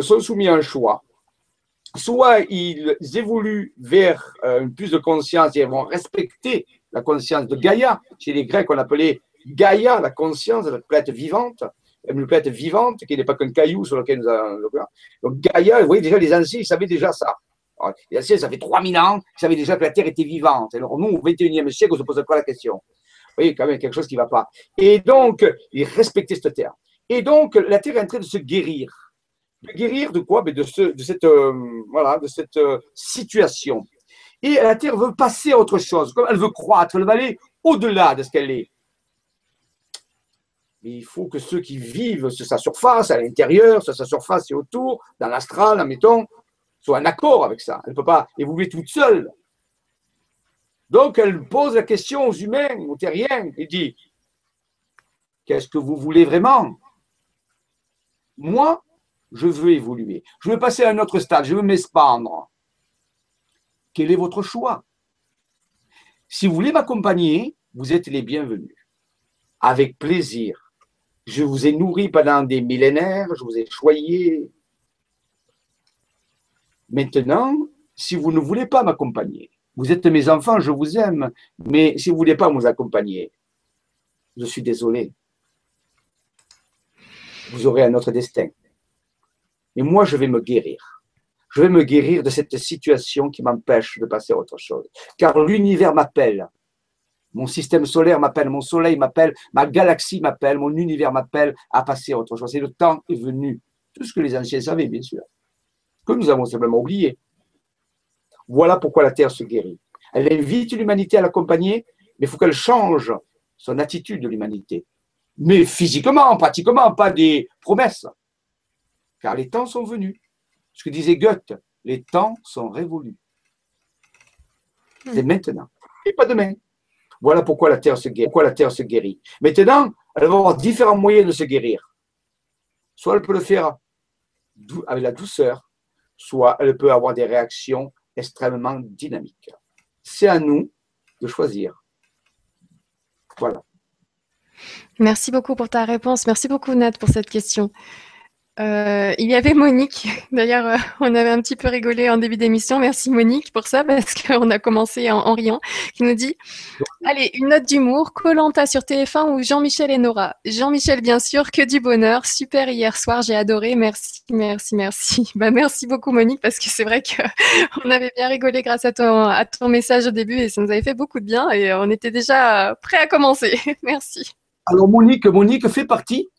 sont soumis à un choix. Soit ils évoluent vers une plus de conscience et vont respecter la conscience de Gaïa. Chez les Grecs, on appelait Gaïa, la conscience de la planète vivante, une planète vivante qui n'est pas qu'un caillou sur lequel nous avons. Donc Gaïa, vous voyez déjà, les anciens, ils savaient déjà ça. Les anciens, ça fait 3000 ans, ils savaient déjà que la Terre était vivante. Alors nous, au 21e siècle, on se pose pas la question. Vous voyez, quand même, quelque chose qui ne va pas. Et donc, ils respectaient cette Terre. Et donc, la Terre est en train de se guérir. De guérir de quoi? Ben, de, ce, de, cette, euh, voilà, de cette euh, situation. Et la Terre veut passer à autre chose. Elle veut croître, elle veut aller au-delà de ce qu'elle est. Il faut que ceux qui vivent sur sa surface, à l'intérieur, sur sa surface et autour, dans l'astral, admettons, soient en accord avec ça. Elle ne peut pas évoluer toute seule. Donc, elle pose la question aux humains, aux terriens, et dit Qu'est-ce que vous voulez vraiment? Moi, je veux évoluer. Je veux passer à un autre stade, je veux m'expandre. Quel est votre choix? Si vous voulez m'accompagner, vous êtes les bienvenus. Avec plaisir. Je vous ai nourri pendant des millénaires, je vous ai choyé. Maintenant, si vous ne voulez pas m'accompagner, vous êtes mes enfants, je vous aime, mais si vous ne voulez pas nous accompagner, je suis désolé. Vous aurez un autre destin. Et moi, je vais me guérir je vais me guérir de cette situation qui m'empêche de passer à autre chose. Car l'univers m'appelle. Mon système solaire m'appelle, mon soleil m'appelle, ma galaxie m'appelle, mon univers m'appelle à passer à autre chose. Et le temps est venu. Tout ce que les anciens savaient, bien sûr. Que nous avons simplement oublié. Voilà pourquoi la Terre se guérit. Elle invite l'humanité à l'accompagner, mais il faut qu'elle change son attitude de l'humanité. Mais physiquement, pratiquement, pas des promesses. Car les temps sont venus. Ce que disait Goethe, les temps sont révolus. C'est hmm. maintenant, et pas demain. Voilà pourquoi la Terre se guérit. Maintenant, elle va avoir différents moyens de se guérir. Soit elle peut le faire avec la douceur, soit elle peut avoir des réactions extrêmement dynamiques. C'est à nous de choisir. Voilà. Merci beaucoup pour ta réponse. Merci beaucoup, Nat, pour cette question. Euh, il y avait Monique. D'ailleurs, euh, on avait un petit peu rigolé en début d'émission. Merci Monique pour ça, parce qu'on a commencé en, riant. Qui nous dit Allez, une note d'humour. Colanta sur TF1 ou Jean-Michel et Nora? Jean-Michel, bien sûr, que du bonheur. Super hier soir, j'ai adoré. Merci, merci, merci. Bah, merci beaucoup Monique, parce que c'est vrai qu'on avait bien rigolé grâce à ton, à ton message au début et ça nous avait fait beaucoup de bien et on était déjà prêts à commencer. merci. Alors Monique, Monique fait partie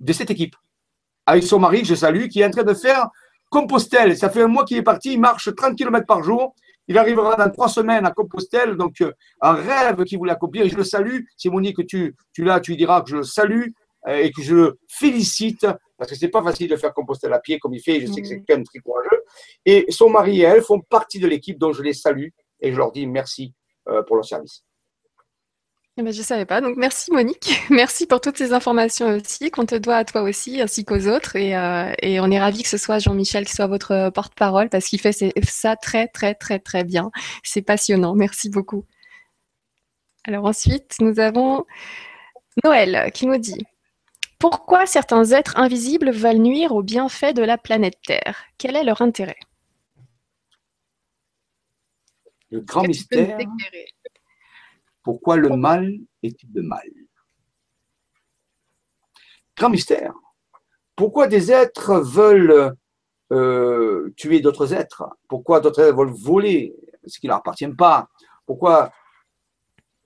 de cette équipe avec son mari, je salue, qui est en train de faire Compostelle. Ça fait un mois qu'il est parti, il marche 30 km par jour. Il arrivera dans trois semaines à Compostelle, donc euh, un rêve qu'il voulait accomplir. Et je le salue. Si Monique, tu, tu l'as, tu lui diras que je le salue euh, et que je le félicite parce que c'est pas facile de faire Compostelle à pied comme il fait. Je sais que c'est quand même très courageux. Et son mari et elle font partie de l'équipe dont je les salue et je leur dis merci euh, pour leur service. Eh ben, je ne savais pas. Donc, merci Monique. Merci pour toutes ces informations aussi qu'on te doit à toi aussi, ainsi qu'aux autres. Et, euh, et, on est ravis que ce soit Jean-Michel qui soit votre porte-parole parce qu'il fait ça très, très, très, très bien. C'est passionnant. Merci beaucoup. Alors ensuite, nous avons Noël qui nous dit Pourquoi certains êtres invisibles veulent nuire aux bienfaits de la planète Terre? Quel est leur intérêt? Le grand mystère pourquoi le mal est-il de mal? Grand mystère. Pourquoi des êtres veulent euh, tuer d'autres êtres? Pourquoi d'autres êtres veulent voler ce qui ne leur appartient pas? Pourquoi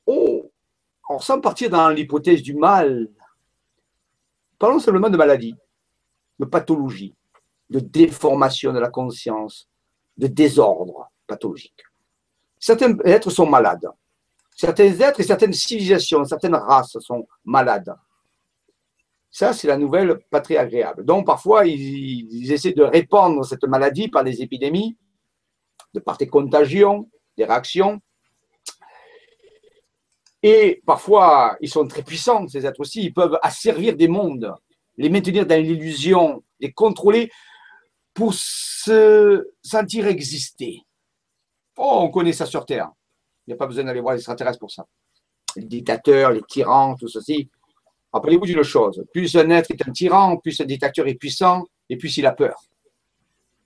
Oh On sans partir dans l'hypothèse du mal. Parlons simplement de maladie, de pathologie, de déformation de la conscience, de désordre pathologique. Certains êtres sont malades. Certains êtres et certaines civilisations, certaines races sont malades. Ça, c'est la nouvelle pas très agréable. Donc, parfois, ils, essaient de répandre cette maladie par des épidémies, de par des contagions, des réactions. Et parfois, ils sont très puissants, ces êtres aussi. Ils peuvent asservir des mondes, les maintenir dans l'illusion, les contrôler pour se sentir exister. Oh, on connaît ça sur Terre. Il n'y a pas besoin d'aller voir les extraterrestres pour ça. Les dictateurs, les tyrans, tout ceci. Rappelez-vous d'une chose, plus un être est un tyran, plus un dictateur est puissant, et plus il a peur.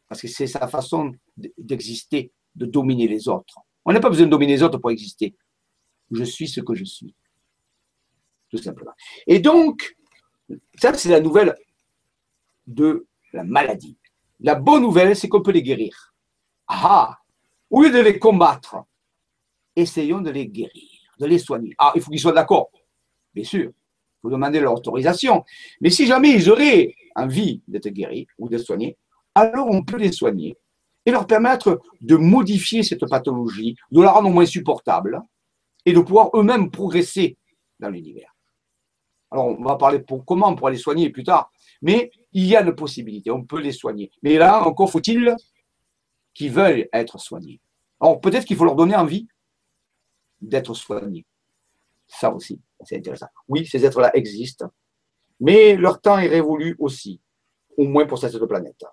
Parce que c'est sa façon d'exister, de dominer les autres. On n'a pas besoin de dominer les autres pour exister. Je suis ce que je suis. Tout simplement. Et donc, Ça, c'est la nouvelle de la maladie. La bonne nouvelle, c'est qu'on peut les guérir. Ah Au lieu de les combattre, essayons de les guérir, de les soigner. Ah, il faut qu'ils soient d'accord, bien sûr. Il faut demander leur autorisation. Mais si jamais ils auraient envie d'être guéris ou d'être soignés, alors on peut les soigner et leur permettre de modifier cette pathologie, de la rendre moins supportable et de pouvoir eux-mêmes progresser dans l'univers. Alors, on va parler pour comment pour les soigner plus tard, mais il y a une possibilité, on peut les soigner. Mais là, encore faut-il qu'ils veuillent être soignés. Alors, peut-être qu'il faut leur donner envie d'être soignés. Ça aussi, c'est intéressant. Oui, ces êtres-là existent, mais leur temps est révolu aussi, au moins pour cette planète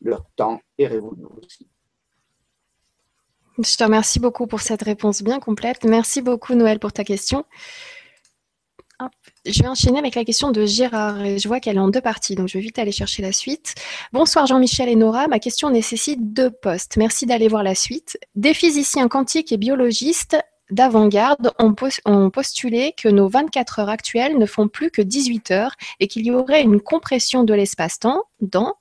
leur temps est révolu aussi. Je te remercie beaucoup pour cette réponse bien complète. Merci beaucoup, Noël, pour ta question. Je vais enchaîner avec la question de Gérard et je vois qu'elle est en deux parties, donc je vais vite aller chercher la suite. Bonsoir Jean-Michel et Nora, ma question nécessite deux postes. Merci d'aller voir la suite. Des physiciens quantiques et biologistes d'avant-garde ont, ont, postulé que nos 24 heures actuelles ne font plus que 18 heures et qu'il y aurait une compression de l'espace-temps dans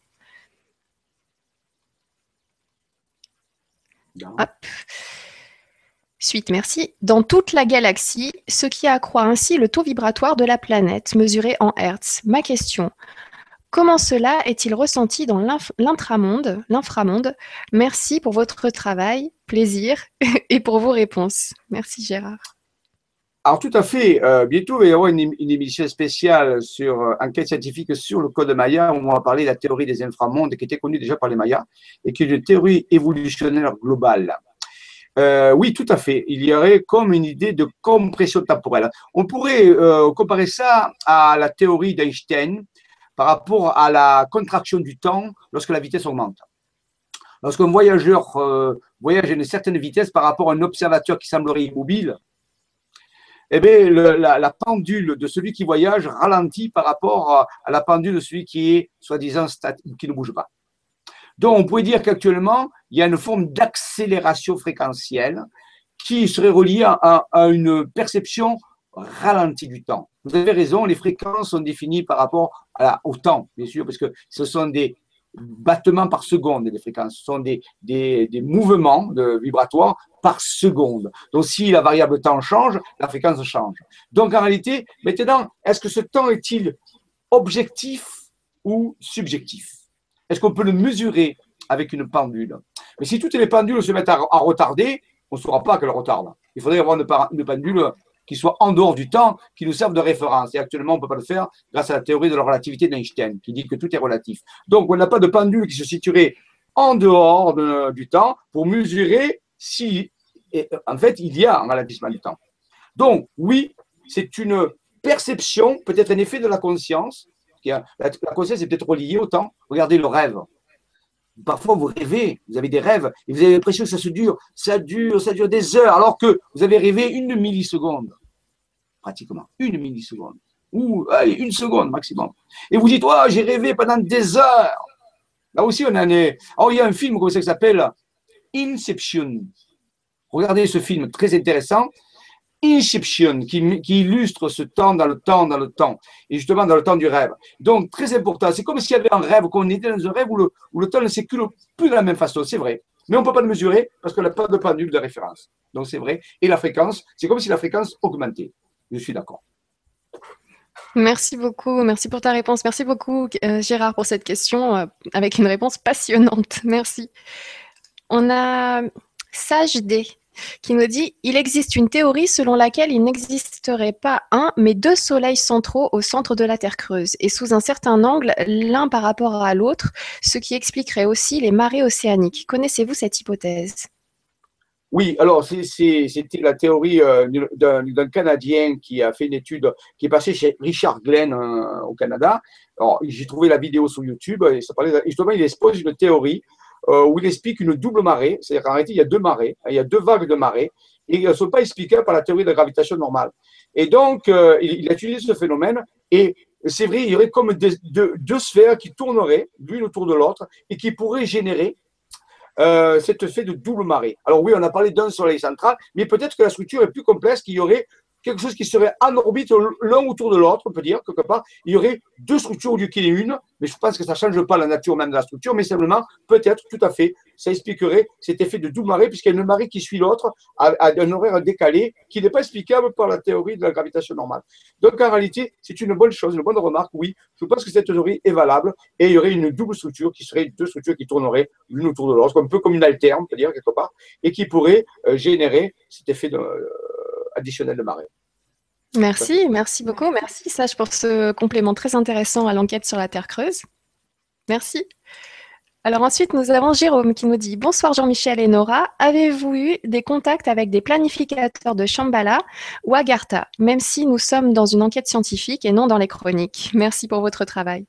Suite, merci. Dans toute la galaxie, ce qui accroît ainsi le taux vibratoire de la planète, mesuré en Hertz. Ma question, comment cela est-il ressenti dans l'intramonde l'inframonde? Merci pour votre travail, plaisir et pour vos réponses. Merci Gérard. Alors tout à fait. Euh, bientôt, il y avoir une, émission spéciale sur euh, enquête scientifique sur le code Maya. Où on va parler de la théorie des inframondes qui était connue déjà par les Mayas et qui est une théorie évolutionnaire globale. Euh, oui, tout à fait. Il y aurait comme une idée de compression temporelle. On pourrait comparer ça à la théorie d'Einstein par rapport à la contraction du temps lorsque la vitesse augmente. Lorsqu'un voyageur voyage à une certaine vitesse par rapport à un observateur qui semblerait immobile, eh bien, la, pendule de celui qui voyage ralentit par rapport à, la pendule de celui qui est soi-disant qui ne bouge pas. Donc, on pourrait dire qu'actuellement, il y a une forme d'accélération fréquentielle qui serait reliée à, une perception ralentie du temps. Vous avez raison, les fréquences sont définies par rapport au temps, bien sûr, parce que ce sont des, battements par seconde des fréquences. Ce sont des, des, mouvements vibratoires par seconde. Donc, si la variable temps change, la fréquence change. Donc, en réalité, maintenant, est-ce que ce temps est-il objectif ou subjectif? Est-ce qu'on peut le mesurer avec une pendule? Mais si toutes les pendules se mettent à, retarder, on ne saura pas qu'elles retardent. Il faudrait avoir une pendule qui soit en dehors du temps, qui nous servent de référence. Et actuellement, on ne peut pas le faire grâce à la théorie de la relativité d'Einstein, qui dit que tout est relatif. Donc, on n'a pas de pendule qui se situerait en dehors du temps pour mesurer si, en fait, il y a un ralentissement du temps. Donc, oui, c'est une perception, peut-être un effet de la conscience. La conscience est peut-être reliée au temps. Regardez le rêve. Parfois, vous rêvez, vous avez des rêves, et vous avez l'impression que ça se dure, ça dure, ça dure des heures, alors que vous avez rêvé une milliseconde, pratiquement, une milliseconde, ou une seconde maximum. Et vous dites, oh, j'ai rêvé pendant des heures. Là aussi, on en est. Alors, il y a un film comme ça qui s'appelle? Inception. Regardez ce film très intéressant. Inception, qui, illustre ce temps dans le temps, dans le temps, et justement dans le temps du rêve. Donc, très important. C'est comme s'il y avait un rêve, qu'on était dans un rêve où le, où le temps ne s'écoule plus de la même façon, c'est vrai. Mais on ne peut pas le mesurer parce qu'on n'a pas de pendule de référence. Donc, c'est vrai. Et la fréquence, c'est comme si la fréquence augmentait. Je suis d'accord. Merci beaucoup, merci pour ta réponse. Merci beaucoup, euh, Gérard, pour cette question euh, avec une réponse passionnante. Merci. On a Sage D qui nous dit Il existe une théorie selon laquelle il n'existerait pas un, mais deux soleils centraux au centre de la Terre creuse, et sous un certain angle, l'un par rapport à l'autre, ce qui expliquerait aussi les marées océaniques. Connaissez-vous cette hypothèse? Oui, alors c'était la théorie euh, d'un Canadien qui a fait une étude, qui est passé chez Richard Glenn euh, au Canada. Alors, j'ai trouvé la vidéo sur YouTube, et ça parlait, justement, il expose une théorie où il explique une double marée, c'est-à-dire qu'en réalité, il y a deux marées, il y a deux vagues de marée, et elles ne sont pas expliquées par la théorie de la gravitation normale. Et donc, euh, il, a utilisé ce phénomène, et c'est vrai, il y aurait comme deux, sphères qui tourneraient l'une autour de l'autre, et qui pourraient générer euh, cet effet de double marée. Alors oui, on a parlé d'un soleil central, mais peut-être que la structure est plus complexe, qu'il y aurait quelque chose qui serait en orbite l'un autour de l'autre, on peut dire, quelque part. Il y aurait deux structures au lieu qu'il y une, mais je pense que ça ne change pas la nature même de la structure, mais simplement, peut-être, tout à fait, ça expliquerait cet effet de double marée, puisqu'il y a une marée qui suit l'autre à, un horaire décalé qui n'est pas explicable par la théorie de la gravitation normale. Donc, en réalité, c'est une bonne chose, une bonne remarque, oui. Je pense que cette théorie est valable et il y aurait une double structure qui serait deux structures qui tourneraient l'une autour de l'autre, un peu comme une alterne, on peut dire, quelque part, et qui pourrait euh, générer cet effet de, euh, additionnel de marée. Merci, merci beaucoup. Merci Sage pour ce complément très intéressant à l'enquête sur la Terre creuse. Merci. Alors ensuite, nous avons Jérôme qui nous dit Bonsoir Jean-Michel et Nora. Avez-vous eu des contacts avec des planificateurs de Shambhala ou Agartha, même si nous sommes dans une enquête scientifique et non dans les chroniques? Merci pour votre travail.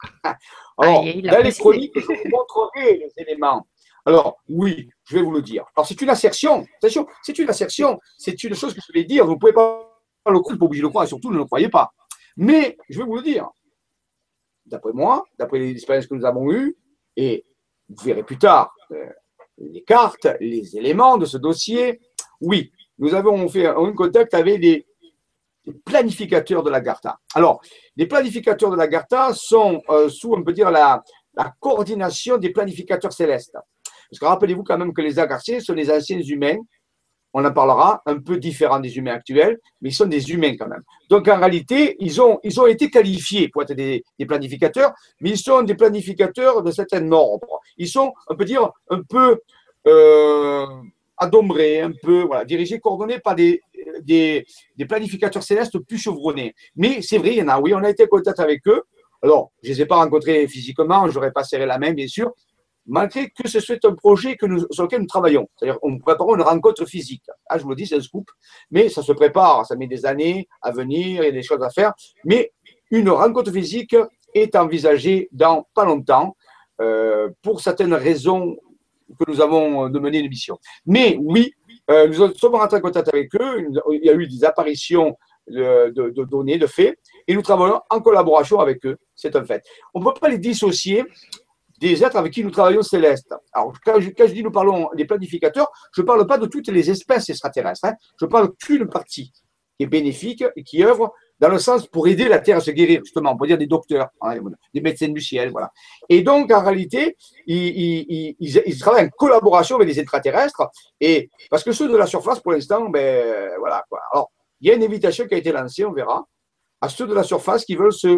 Alors, dans les chroniques, je vous montrerai les éléments. Alors, oui, je vais vous le dire. Alors, c'est une assertion. C'est une assertion. C'est une chose que je vais dire. Vous ne pouvez pas le croire, pas le croire, et surtout ne le croyez pas. Mais, je vais vous le dire. D'après moi, d'après les expériences que nous avons eues, et vous verrez plus tard euh, les cartes, les éléments de ce dossier. Oui, nous avons fait un contact avec les, planificateurs de la GARTA. Alors, les planificateurs de la GARTA sont euh, sous, on peut dire, la, coordination des planificateurs célestes. Parce que rappelez-vous quand même que les Agartiers sont les anciens humains on en parlera, un peu différents des humains actuels, mais ils sont des humains quand même. Donc en réalité, ils ont, ils ont été qualifiés pour être des, planificateurs, mais ils sont des planificateurs de certain ordre. Ils sont, on peut dire, un peu euh, adombrés, un peu voilà, dirigés, coordonnés par des, des, des planificateurs célestes plus chevronnés. Mais c'est vrai, il y en a, oui, on a été en contact avec eux. Alors, je ne les ai pas rencontrés physiquement, je n'aurais pas serré la main, bien sûr, malgré que ce soit un projet que nous, sur lequel nous travaillons. C'est-à-dire, on prépare une rencontre physique. Ah, je vous le dis, c'est un scoop, mais ça se prépare, ça met des années à venir, il y a des choses à faire. Mais une rencontre physique est envisagée dans pas longtemps, euh, pour certaines raisons que nous avons de mener l'émission. Mais oui, euh, nous sommes rentrés en contact avec eux, il y a eu des apparitions de, données, de faits, et nous travaillons en collaboration avec eux, c'est un fait. On ne peut pas les dissocier des êtres avec qui nous travaillons célestes. Alors, quand je, dis nous parlons des planificateurs, je ne parle pas de toutes les espèces extraterrestres. Hein. Je parle qu'une partie qui est bénéfique et qui œuvre dans le sens pour aider la Terre à se guérir, justement, on peut dire des docteurs, hein, des médecins du ciel, voilà. Et donc, en réalité, ils, ils, travaillent en collaboration avec les extraterrestres, et parce que ceux de la surface, pour l'instant, ben voilà. Quoi. Alors, il y a une invitation qui a été lancée, on verra, à ceux de la surface qui veulent se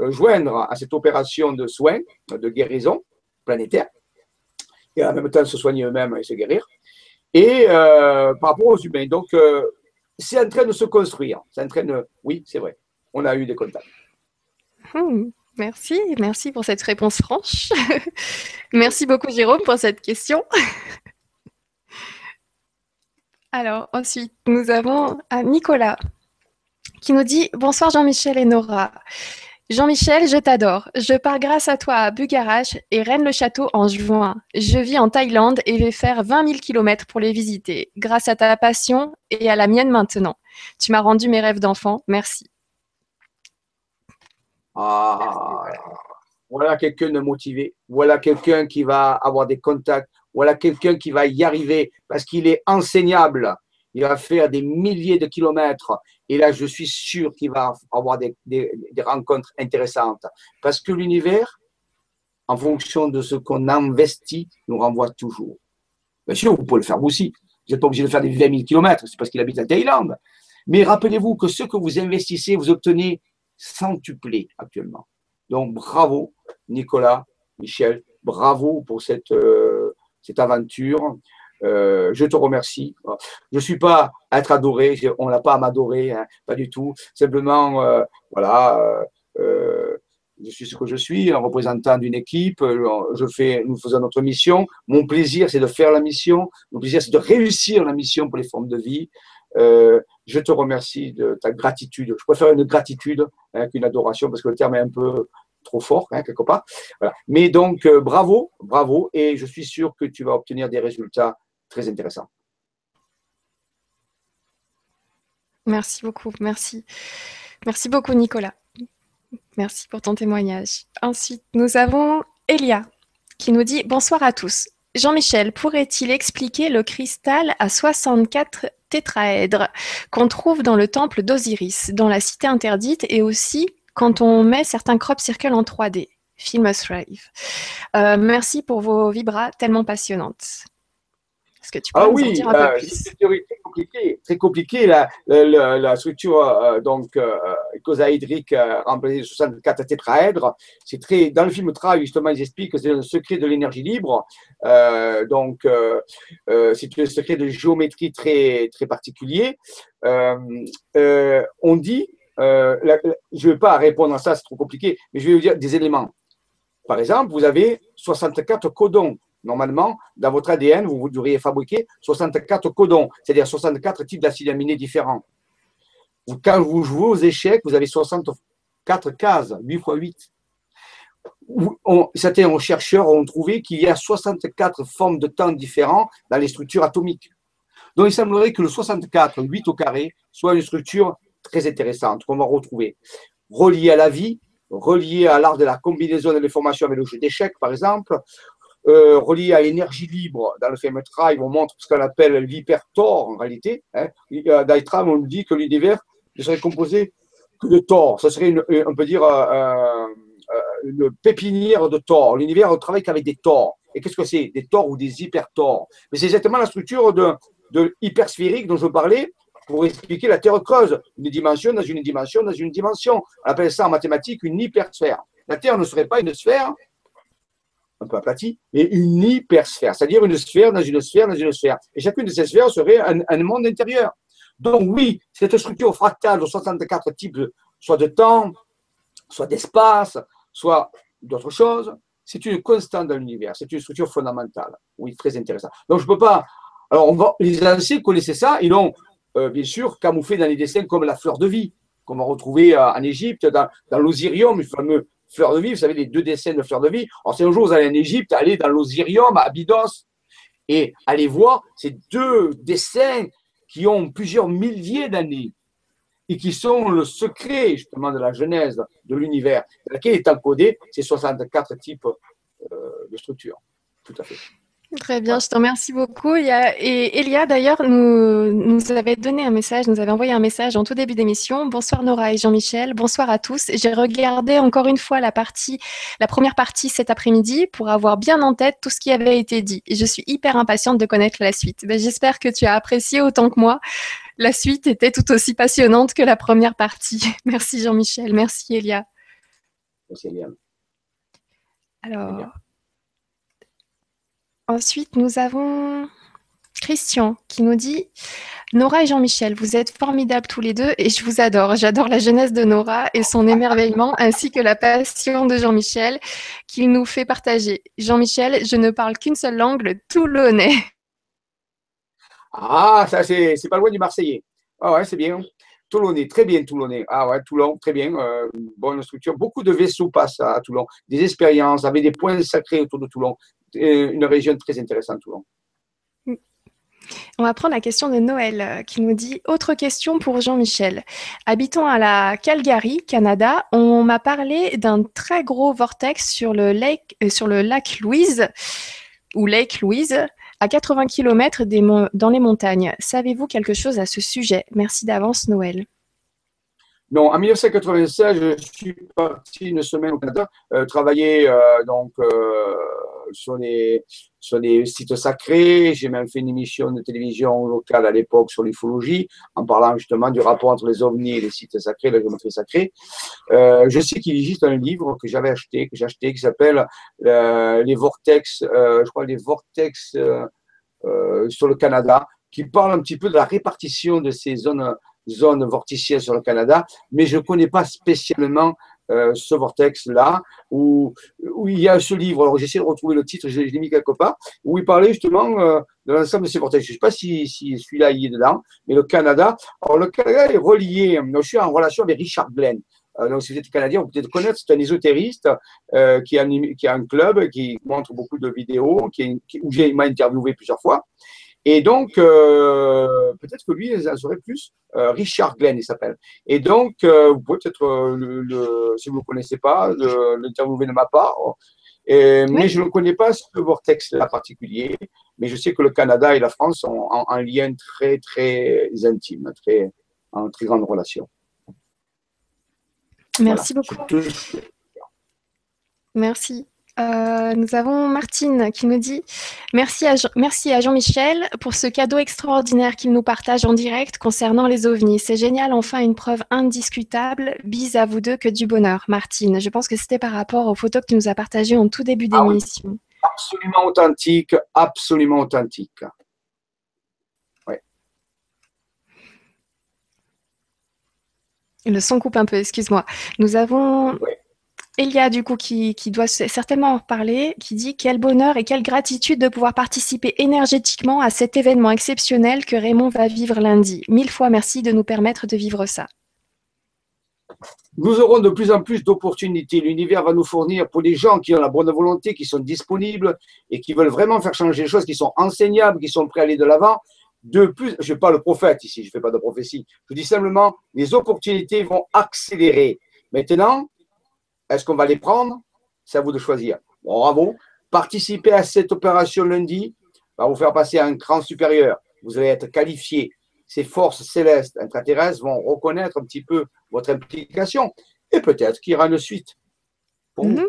euh, joindre à cette opération de soins, de guérison, planétaire, et en même temps se soigner eux-mêmes et se guérir, et euh, par rapport aux humains. Donc, euh, c'est en train de se construire. C'est en train de... Oui, c'est vrai. On a eu des contacts. Hmm, merci, merci pour cette réponse franche. merci beaucoup, Jérôme, pour cette question. Alors, ensuite, nous avons Nicolas qui nous dit Bonsoir Jean-Michel et Nora. Jean-Michel, je t'adore. Je pars grâce à toi à Bugarach et Rennes-le-Château en juin. Je vis en Thaïlande et vais faire 20 000 km pour les visiter, grâce à ta passion et à la mienne maintenant. Tu m'as rendu mes rêves d'enfant. Merci. Ah, voilà quelqu'un de motivé. Voilà quelqu'un qui va avoir des contacts. Voilà quelqu'un qui va y arriver parce qu'il est enseignable il va faire des milliers de kilomètres. Et là, je suis sûr qu'il va avoir des, rencontres intéressantes. Parce que l'univers, en fonction de ce qu'on investit, nous renvoie toujours. Bien sûr, vous pouvez le faire vous aussi. Vous n'êtes pas obligé de faire des 20 000 kilomètres, c'est parce qu'il habite en Thaïlande. Mais rappelez-vous que ce que vous investissez, vous obtenez centuplé actuellement. Donc, bravo, Nicolas, Michel, bravo pour cette, euh, cette aventure. Euh, je te remercie. Je ne suis pas à être adoré, on n'a pas à m'adorer, hein, pas du tout. Simplement, euh, voilà, euh, je suis ce que je suis, un représentant d'une équipe. Je fais, nous faisons notre mission. Mon plaisir, c'est de faire la mission. Mon plaisir, c'est de réussir la mission pour les formes de vie. je te remercie de ta gratitude. Je préfère une gratitude hein, qu'une adoration parce que le terme est un peu trop fort, hein, quelque part. Mais donc, bravo, bravo, et je suis sûr que tu vas obtenir des résultats très intéressant. Merci beaucoup, merci. Merci beaucoup Nicolas. Merci pour ton témoignage. Ensuite, nous avons Elia qui nous dit Bonsoir à tous. Jean-Michel, pourrait-il expliquer le cristal à 64 tétraèdre qu'on trouve dans le temple d'Osiris, dans la cité interdite, et aussi quand on met certains crop circles en 3D. Film Thrive. Euh, merci pour vos vibras tellement passionnantes. Est-ce que tu peux ah oui, dire un peu euh, plus théorie très compliquée. Très compliquée, la, la, la structure euh, donc euh, icosaédrique remplacée de 64 tétraèdres. C'est très dans le film Thrive justement ils expliquent que c'est le secret de l'énergie libre. donc c'est un secret de géométrie très très particulier. on dit je ne vais pas répondre à ça, c'est trop compliqué, mais je vais vous dire des éléments. Par exemple, vous avez 64 codons. Normalement, dans votre ADN, vous, devriez fabriquer 64 codons, c'est-à-dire 64 types d'acides aminés différents. Quand vous jouez aux échecs, vous avez 64 cases, 8 x 8. certains chercheurs ont trouvé qu'il y a 64 formes de temps différents dans les structures atomiques. Donc, il semblerait que le 64, 8 au carré, soit une structure très intéressante qu'on va retrouver, reliée à la vie, reliée à l'art de la combinaison des formations avec le jeu d'échecs, par exemple, euh, relié à l'énergie libre. Dans le film Tribe, on montre ce qu'on appelle l'hypertor en réalité. Dans on nous dit que l'univers ne serait composé que de Thor. Ce serait, une, on peut dire, euh, euh, une pépinière de Thor. L'univers ne travaille qu'avec des Thors. Et qu'est-ce que c'est Des Thors ou des hypertors Mais c'est exactement la structure de, de hypersphérique dont je parlais pour expliquer la Terre creuse. Une dimension dans une dimension dans une dimension. On appelle ça en mathématiques une hypersphère. La Terre ne serait pas une sphère, un peu aplati, mais une hypersphère, c'est-à-dire une sphère dans une sphère dans une sphère. Et chacune de ces sphères serait un, monde intérieur. Donc oui, cette structure fractale de 64 types, soit de temps, soit d'espace, soit d'autres choses, c'est une constante dans l'univers, c'est une structure fondamentale. Oui, très intéressant. Donc je ne peux pas... Alors les anciens connaissaient ça, ils l'ont euh, bien sûr camouflé dans les dessins comme la fleur de vie, qu'on va retrouver euh, en Égypte, dans, dans l'Osirium, le fameux fleurs de vie, vous savez, les deux dessins de fleurs de vie. Un jour vous allez en Égypte, allez dans l'Osirium, à Abydos, et allez voir ces deux dessins qui ont plusieurs milliers d'années et qui sont le secret justement de la genèse de l'univers, dans lequel est encodé ces 64 types euh, de structures. Tout à fait. Très bien, je te remercie beaucoup. et Elia, d'ailleurs, nous, nous avait donné un message, nous avait envoyé un message en tout début d'émission. Bonsoir Nora et Jean-Michel, bonsoir à tous. J'ai regardé encore une fois la partie, la première partie cet après-midi pour avoir bien en tête tout ce qui avait été dit. Et je suis hyper impatiente de connaître la suite. Ben, J'espère que tu as apprécié autant que moi. La suite était tout aussi passionnante que la première partie. Merci Jean-Michel, merci Elia. Merci Elia. Alors. Ensuite, nous avons Christian qui nous dit Nora et Jean-Michel, vous êtes formidables tous les deux et je vous adore. J'adore la jeunesse de Nora et son émerveillement ainsi que la passion de Jean-Michel qu'il nous fait partager. Jean-Michel, je ne parle qu'une seule langue, le toulonnais. Ah, ça c'est pas loin du Marseillais. Ah ouais, c'est bien. Toulonnais, très bien Toulonnais. Ah ouais, Toulon, très bien. Euh, bonne structure. Beaucoup de vaisseaux passent à Toulon. Des expériences, avec des points sacrés autour de Toulon. Euh, une région très intéressante, Toulon. On va prendre la question de Noël euh, qui nous dit Autre question pour Jean-Michel. Habitant à la Calgary, Canada, on m'a parlé d'un très gros vortex sur le, lake, euh, sur le lac Louise ou Lake Louise à 80 km dans les montagnes. Savez-vous quelque chose à ce sujet? Merci d'avance, Noël. Non, en 1996, je suis parti une semaine au Canada, travailler donc sur des, sur des sites sacrés. J'ai même fait une émission de télévision locale à l'époque sur l'ufologie, en parlant justement du rapport entre les ovnis et les sites sacrés, la géométrie sacrée. Euh, je sais qu'il existe un livre que j'avais acheté, que j'ai acheté, qui s'appelle euh, Les Vortex, euh, je crois les Vortex sur le Canada, qui parle un petit peu de la répartition de ces zones zones vorticielles sur le Canada, mais je ne connais pas spécialement euh, ce vortex-là, où, où il y a ce livre. Alors, j'essaie de retrouver le titre, je, l'ai mis quelque part, où il parlait justement euh, de l'ensemble de ces vortex. Je ne sais pas si, si celui-là y est dedans, mais le Canada. Alors, le Canada est relié, je suis en relation avec Richard Glenn. Euh, donc, si vous êtes canadien, vous peut-être connaître, c'est un ésotériste qui, a, qui a un club, qui montre beaucoup de vidéos, qui où j'ai m'a interviewé plusieurs fois. Et donc, euh, peut-être que lui, il en saurait plus. Euh, Richard Glenn, il s'appelle. Et donc, euh, vous pouvez peut-être, le, si vous ne le connaissez pas, l'interviewer de ma part. Et, Mais je ne connais pas ce vortex-là particulier. mais je sais que le Canada et la France ont un, lien très, très intime, très, en très grande relation. Merci beaucoup. Merci. Euh, nous avons Martine qui nous dit merci à, merci à Jean-Michel pour ce cadeau extraordinaire qu'il nous partage en direct concernant les ovnis. C'est génial, enfin une preuve indiscutable. Bise à vous deux, que du bonheur. Martine, je pense que c'était par rapport aux photos que tu nous as partagées en tout début ah d'émission. Absolument authentique, absolument authentique. Oui. Le son coupe un peu, excuse-moi. Nous avons Elia, du coup, qui, doit certainement en parler, qui dit Quel bonheur et quelle gratitude de pouvoir participer énergétiquement à cet événement exceptionnel que Raymond va vivre lundi. Mille fois merci de nous permettre de vivre ça. Nous aurons de plus en plus d'opportunités. L'univers va nous fournir pour les gens qui ont la bonne volonté, qui sont disponibles et qui veulent vraiment faire changer les choses, qui sont enseignables, qui sont prêts à aller de l'avant. De plus, je ne suis pas le prophète ici, je ne fais pas de prophétie. Je dis simplement, les opportunités vont accélérer. Maintenant, est-ce qu'on va les prendre? C'est à vous de choisir. bravo. Participez à cette opération lundi va vous faire passer à un cran supérieur. Vous allez être qualifié. Ces forces célestes intraterrestres vont reconnaître un petit peu votre implication et peut-être qu'il y aura une suite. Mhm.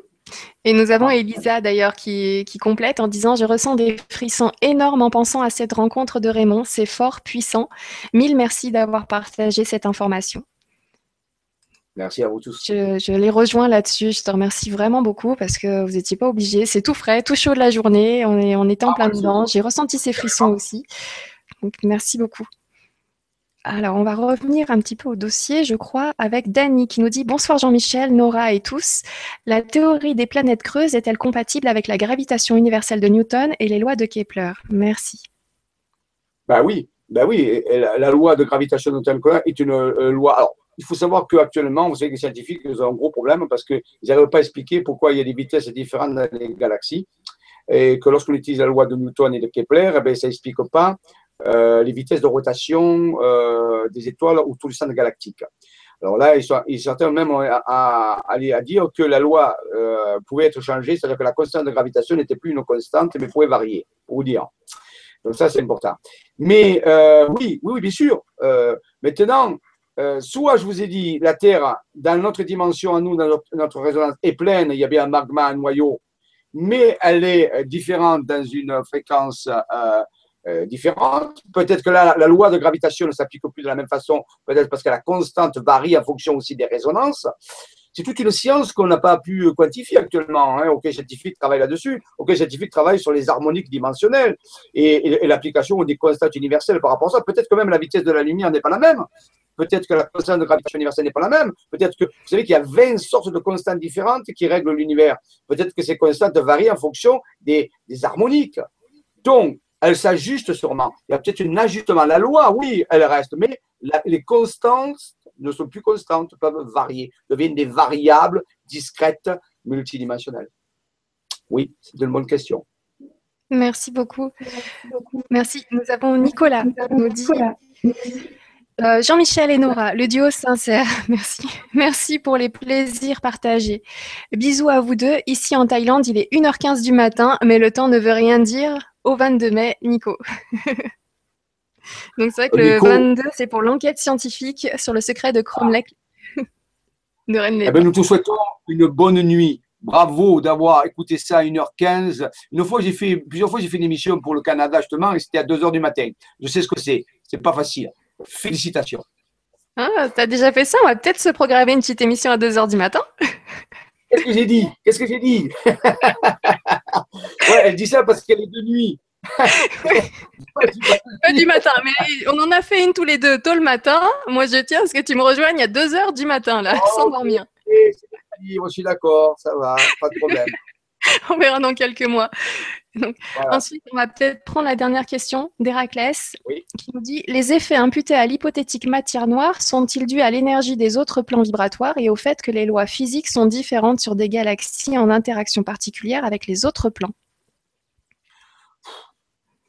Et nous avons Elisa d'ailleurs qui, qui, complète en disant Je ressens des frissons énormes en pensant à cette rencontre de Raymond. C'est fort, puissant. Mille merci d'avoir partagé cette information. Merci à vous tous. Je, les rejoins là-dessus. Je te remercie vraiment beaucoup parce que vous n'étiez pas obligés. C'est tout frais, tout chaud de la journée. On est, on est en ah, plein dedans. J'ai ressenti ces frissons aussi. Donc, merci beaucoup. Alors, on va revenir un petit peu au dossier, je crois, avec Dany qui nous dit Bonsoir Jean-Michel, Nora et tous. La théorie des planètes creuses est-elle compatible avec la gravitation universelle de Newton et les lois de Kepler? Merci. Bah oui, bah oui. La, loi de gravitation de Newton est une euh, loi. Alors, il faut savoir qu'actuellement, vous savez que les scientifiques ont un gros problème parce qu'ils n'arrivent pas à expliquer pourquoi il y a des vitesses différentes dans les galaxies. Et que lorsqu'on utilise la loi de Newton et de Kepler, eh bien, ça n'explique pas euh, les vitesses de rotation euh, des étoiles autour du centre galactique. Alors là, ils sont, ils sont même à, à, dire que la loi euh, pouvait être changée, c'est-à-dire que la constante de gravitation n'était plus une constante, mais pouvait varier, pour vous dire. Donc ça, c'est important. Mais oui, oui, bien sûr. maintenant, euh, soit je vous ai dit, la Terre, dans notre dimension à nous, dans notre, résonance, est pleine, il y a bien un magma, un noyau, mais elle est euh, différente dans une fréquence euh, différente. Peut-être que la, la, loi de gravitation ne s'applique plus de la même façon, peut-être parce que la constante varie en fonction aussi des résonances. C'est toute une science qu'on n'a pas pu quantifier actuellement. Hein. Scientifique travaille là-dessus. Aucun scientifique travaille sur les harmoniques dimensionnelles et, et l'application des constantes universelles par rapport à ça. Peut-être que même la vitesse de la lumière n'est pas la même. Peut-être que la constante de gravitation universelle n'est pas la même. Peut-être que, vous savez qu'il y a 20 sortes de constantes différentes qui règlent l'univers. Peut-être que ces constantes varient en fonction des, harmoniques. Donc, elles s'ajustent sûrement. Il y a peut-être un ajustement. La loi, oui, elle reste, mais les constantes ne sont plus constantes, peuvent varier, deviennent des variables discrètes, multidimensionnelles. Oui, c'est une bonne question. Merci beaucoup. Merci. Nous avons Nicolas. Euh, Jean-Michel et Nora, le duo sincère, merci. Merci pour les plaisirs partagés. Bisous à vous deux. Ici en Thaïlande, il est 1h15 du matin, mais le temps ne veut rien dire. Au 22 mai, Nico. Donc c'est vrai que le 22, c'est pour l'enquête scientifique sur le secret de Cromlech de. Eh ben, nous te souhaitons une bonne nuit. Bravo d'avoir écouté ça à 1h15. Une fois, j'ai fait, plusieurs fois, j'ai fait une émission pour le Canada, justement, et c'était à 2h du matin. Je sais ce que c'est. C'est pas facile. Félicitations. Ah, t'as déjà fait ça? On va peut-être se programmer une petite émission à 2h du matin. Qu'est-ce que j'ai dit? Qu'est-ce que j'ai dit? Ouais, elle dit ça parce qu'elle est de nuit. pas du matin, mais on en a fait une tous les deux tôt le matin. Moi, je tiens à ce que tu me rejoignes à 2h du matin, là, sans dormir. je suis d'accord, ça va, pas de problème. on verra dans quelques mois. Ensuite, on va peut-être prendre la dernière question d'Héraclès qui nous dit Les effets imputés à l'hypothétique matière noire sont-ils dus à l'énergie des autres plans vibratoires et au fait que les lois physiques sont différentes sur des galaxies en interaction particulière avec les autres plans?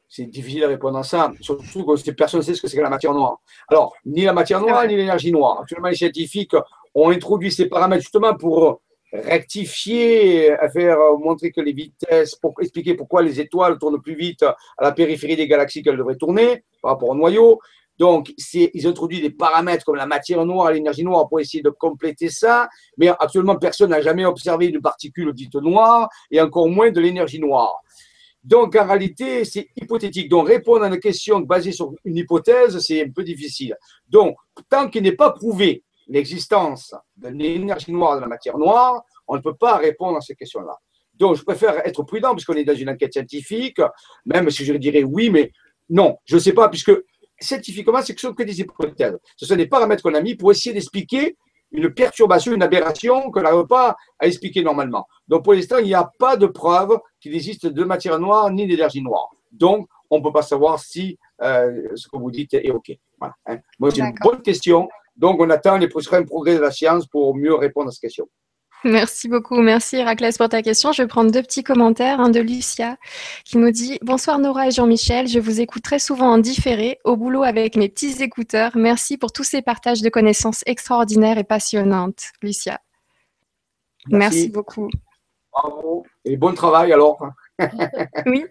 C'est difficile à répondre à ça, surtout que personne ne sait ce que c'est que la matière noire. Alors, ni la matière noire, ni l'énergie noire. Actuellement, les scientifiques ont introduit ces paramètres justement pour rectifier, à faire euh, montrer que les vitesses, pour expliquer pourquoi les étoiles tournent plus vite à la périphérie des galaxies qu'elles devraient tourner par rapport au noyau. Donc, ils introduisent des paramètres comme la matière noire l'énergie noire pour essayer de compléter ça. Mais actuellement, personne n'a jamais observé de particules dites noires et encore moins de l'énergie noire. Donc, en réalité, c'est hypothétique. Donc, répondre à une question basée sur une hypothèse, c'est un peu difficile. Donc, tant qu'il n'est pas prouvé l'existence de l'énergie noire de la matière noire, on ne peut pas répondre à ces questions-là. Donc, je préfère être prudent puisqu'on est dans une enquête scientifique, même si je dirais oui, mais non, je ne sais pas, puisque scientifiquement, c'est que des hypothèses. Ce sont des paramètres qu'on a mis pour essayer d'expliquer une perturbation, une aberration qu'on n'arrive pas à expliquer normalement. Donc, pour l'instant, il n'y a pas de preuve qu'il existe de matière noire ni d'énergie noire. Donc, on ne peut pas savoir si euh, ce que vous dites est OK. Voilà, hein. Moi, c'est une bonne question. Donc, on attend les prochains progrès de la science pour mieux répondre à cette question. Merci beaucoup. Merci Héraclès pour ta question. Je vais prendre deux petits commentaires. Un de Lucia qui nous dit Bonsoir Nora et Jean-Michel. Je vous écoute très souvent en différé, au boulot avec mes petits écouteurs. Merci pour tous ces partages de connaissances extraordinaires et passionnantes. Lucia. Merci, beaucoup. Bravo. Et bon travail alors. Oui,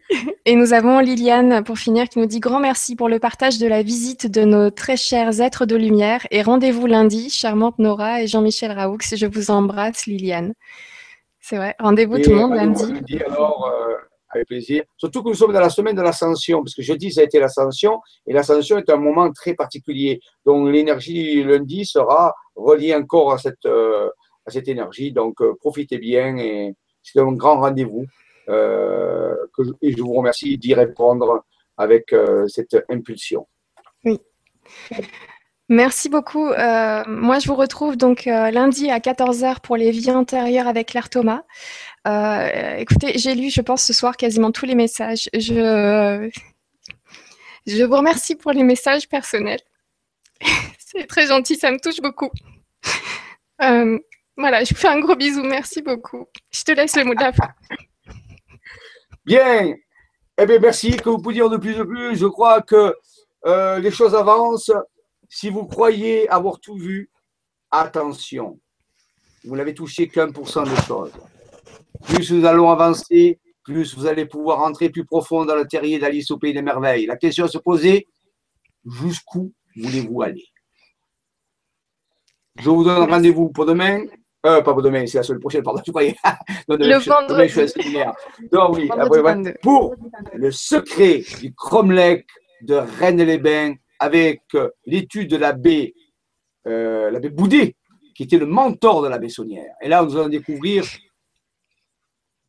et nous avons Liliane pour finir qui nous dit grand merci pour le partage de la visite de nos très chers êtres de lumière et rendez-vous lundi, charmante Nora et Jean-Michel Raoux. Je vous embrasse, Liliane. C'est vrai, rendez-vous tout le monde lundi. alors, euh, avec plaisir. Surtout que nous sommes dans la semaine de l'ascension, parce que jeudi, ça a été l'ascension, et l'ascension est un moment très particulier. Donc, l'énergie lundi sera reliée encore à cette, euh, à cette énergie. Donc, euh, profitez bien et c'est un grand rendez-vous. Euh, et je vous remercie d'y répondre avec euh, cette impulsion. Oui. Merci beaucoup. Euh, moi, je vous retrouve donc lundi à 14h pour les vies antérieures avec Claire Thomas. écoutez, j'ai lu, je pense, ce soir quasiment tous les messages. Je, je vous remercie pour les messages personnels. C'est très gentil, ça me touche beaucoup. voilà, je vous fais un gros bisou. Merci beaucoup. Je te laisse le mot de la fin. Bien. Eh bien, merci. Que vous pouvez dire de plus en plus. Je crois que euh, les choses avancent. Si vous croyez avoir tout vu, attention. Vous n'avez touché qu'un pour cent des choses. Plus nous allons avancer, plus vous allez pouvoir entrer plus profond dans le terrier d'Alice au Pays des Merveilles. La question à se poser, jusqu'où voulez-vous aller? Je vous donne rendez-vous pour demain. Euh, pas pour demain, c'est la semaine prochaine, pardon, tu croyais. non, le je, vendredi. je oui, après, pour le secret du cromlech de Rennes-les-Bains avec euh, l'étude de l'abbé euh, l'abbé Boudet, qui était le mentor de l'abbé Saunière. Et là, nous allons découvrir,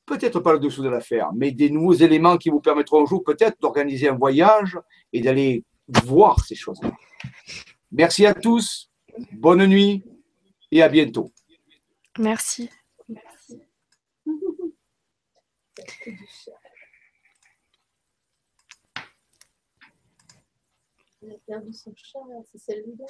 peut-être pas le dessous de l'affaire, mais des nouveaux éléments qui vous permettront un jour peut-être d'organiser un voyage et d'aller voir ces choses-là. Merci à tous, bonne nuit et à bientôt. Merci. Merci. Elle a perdu son chat, c'est celle-là.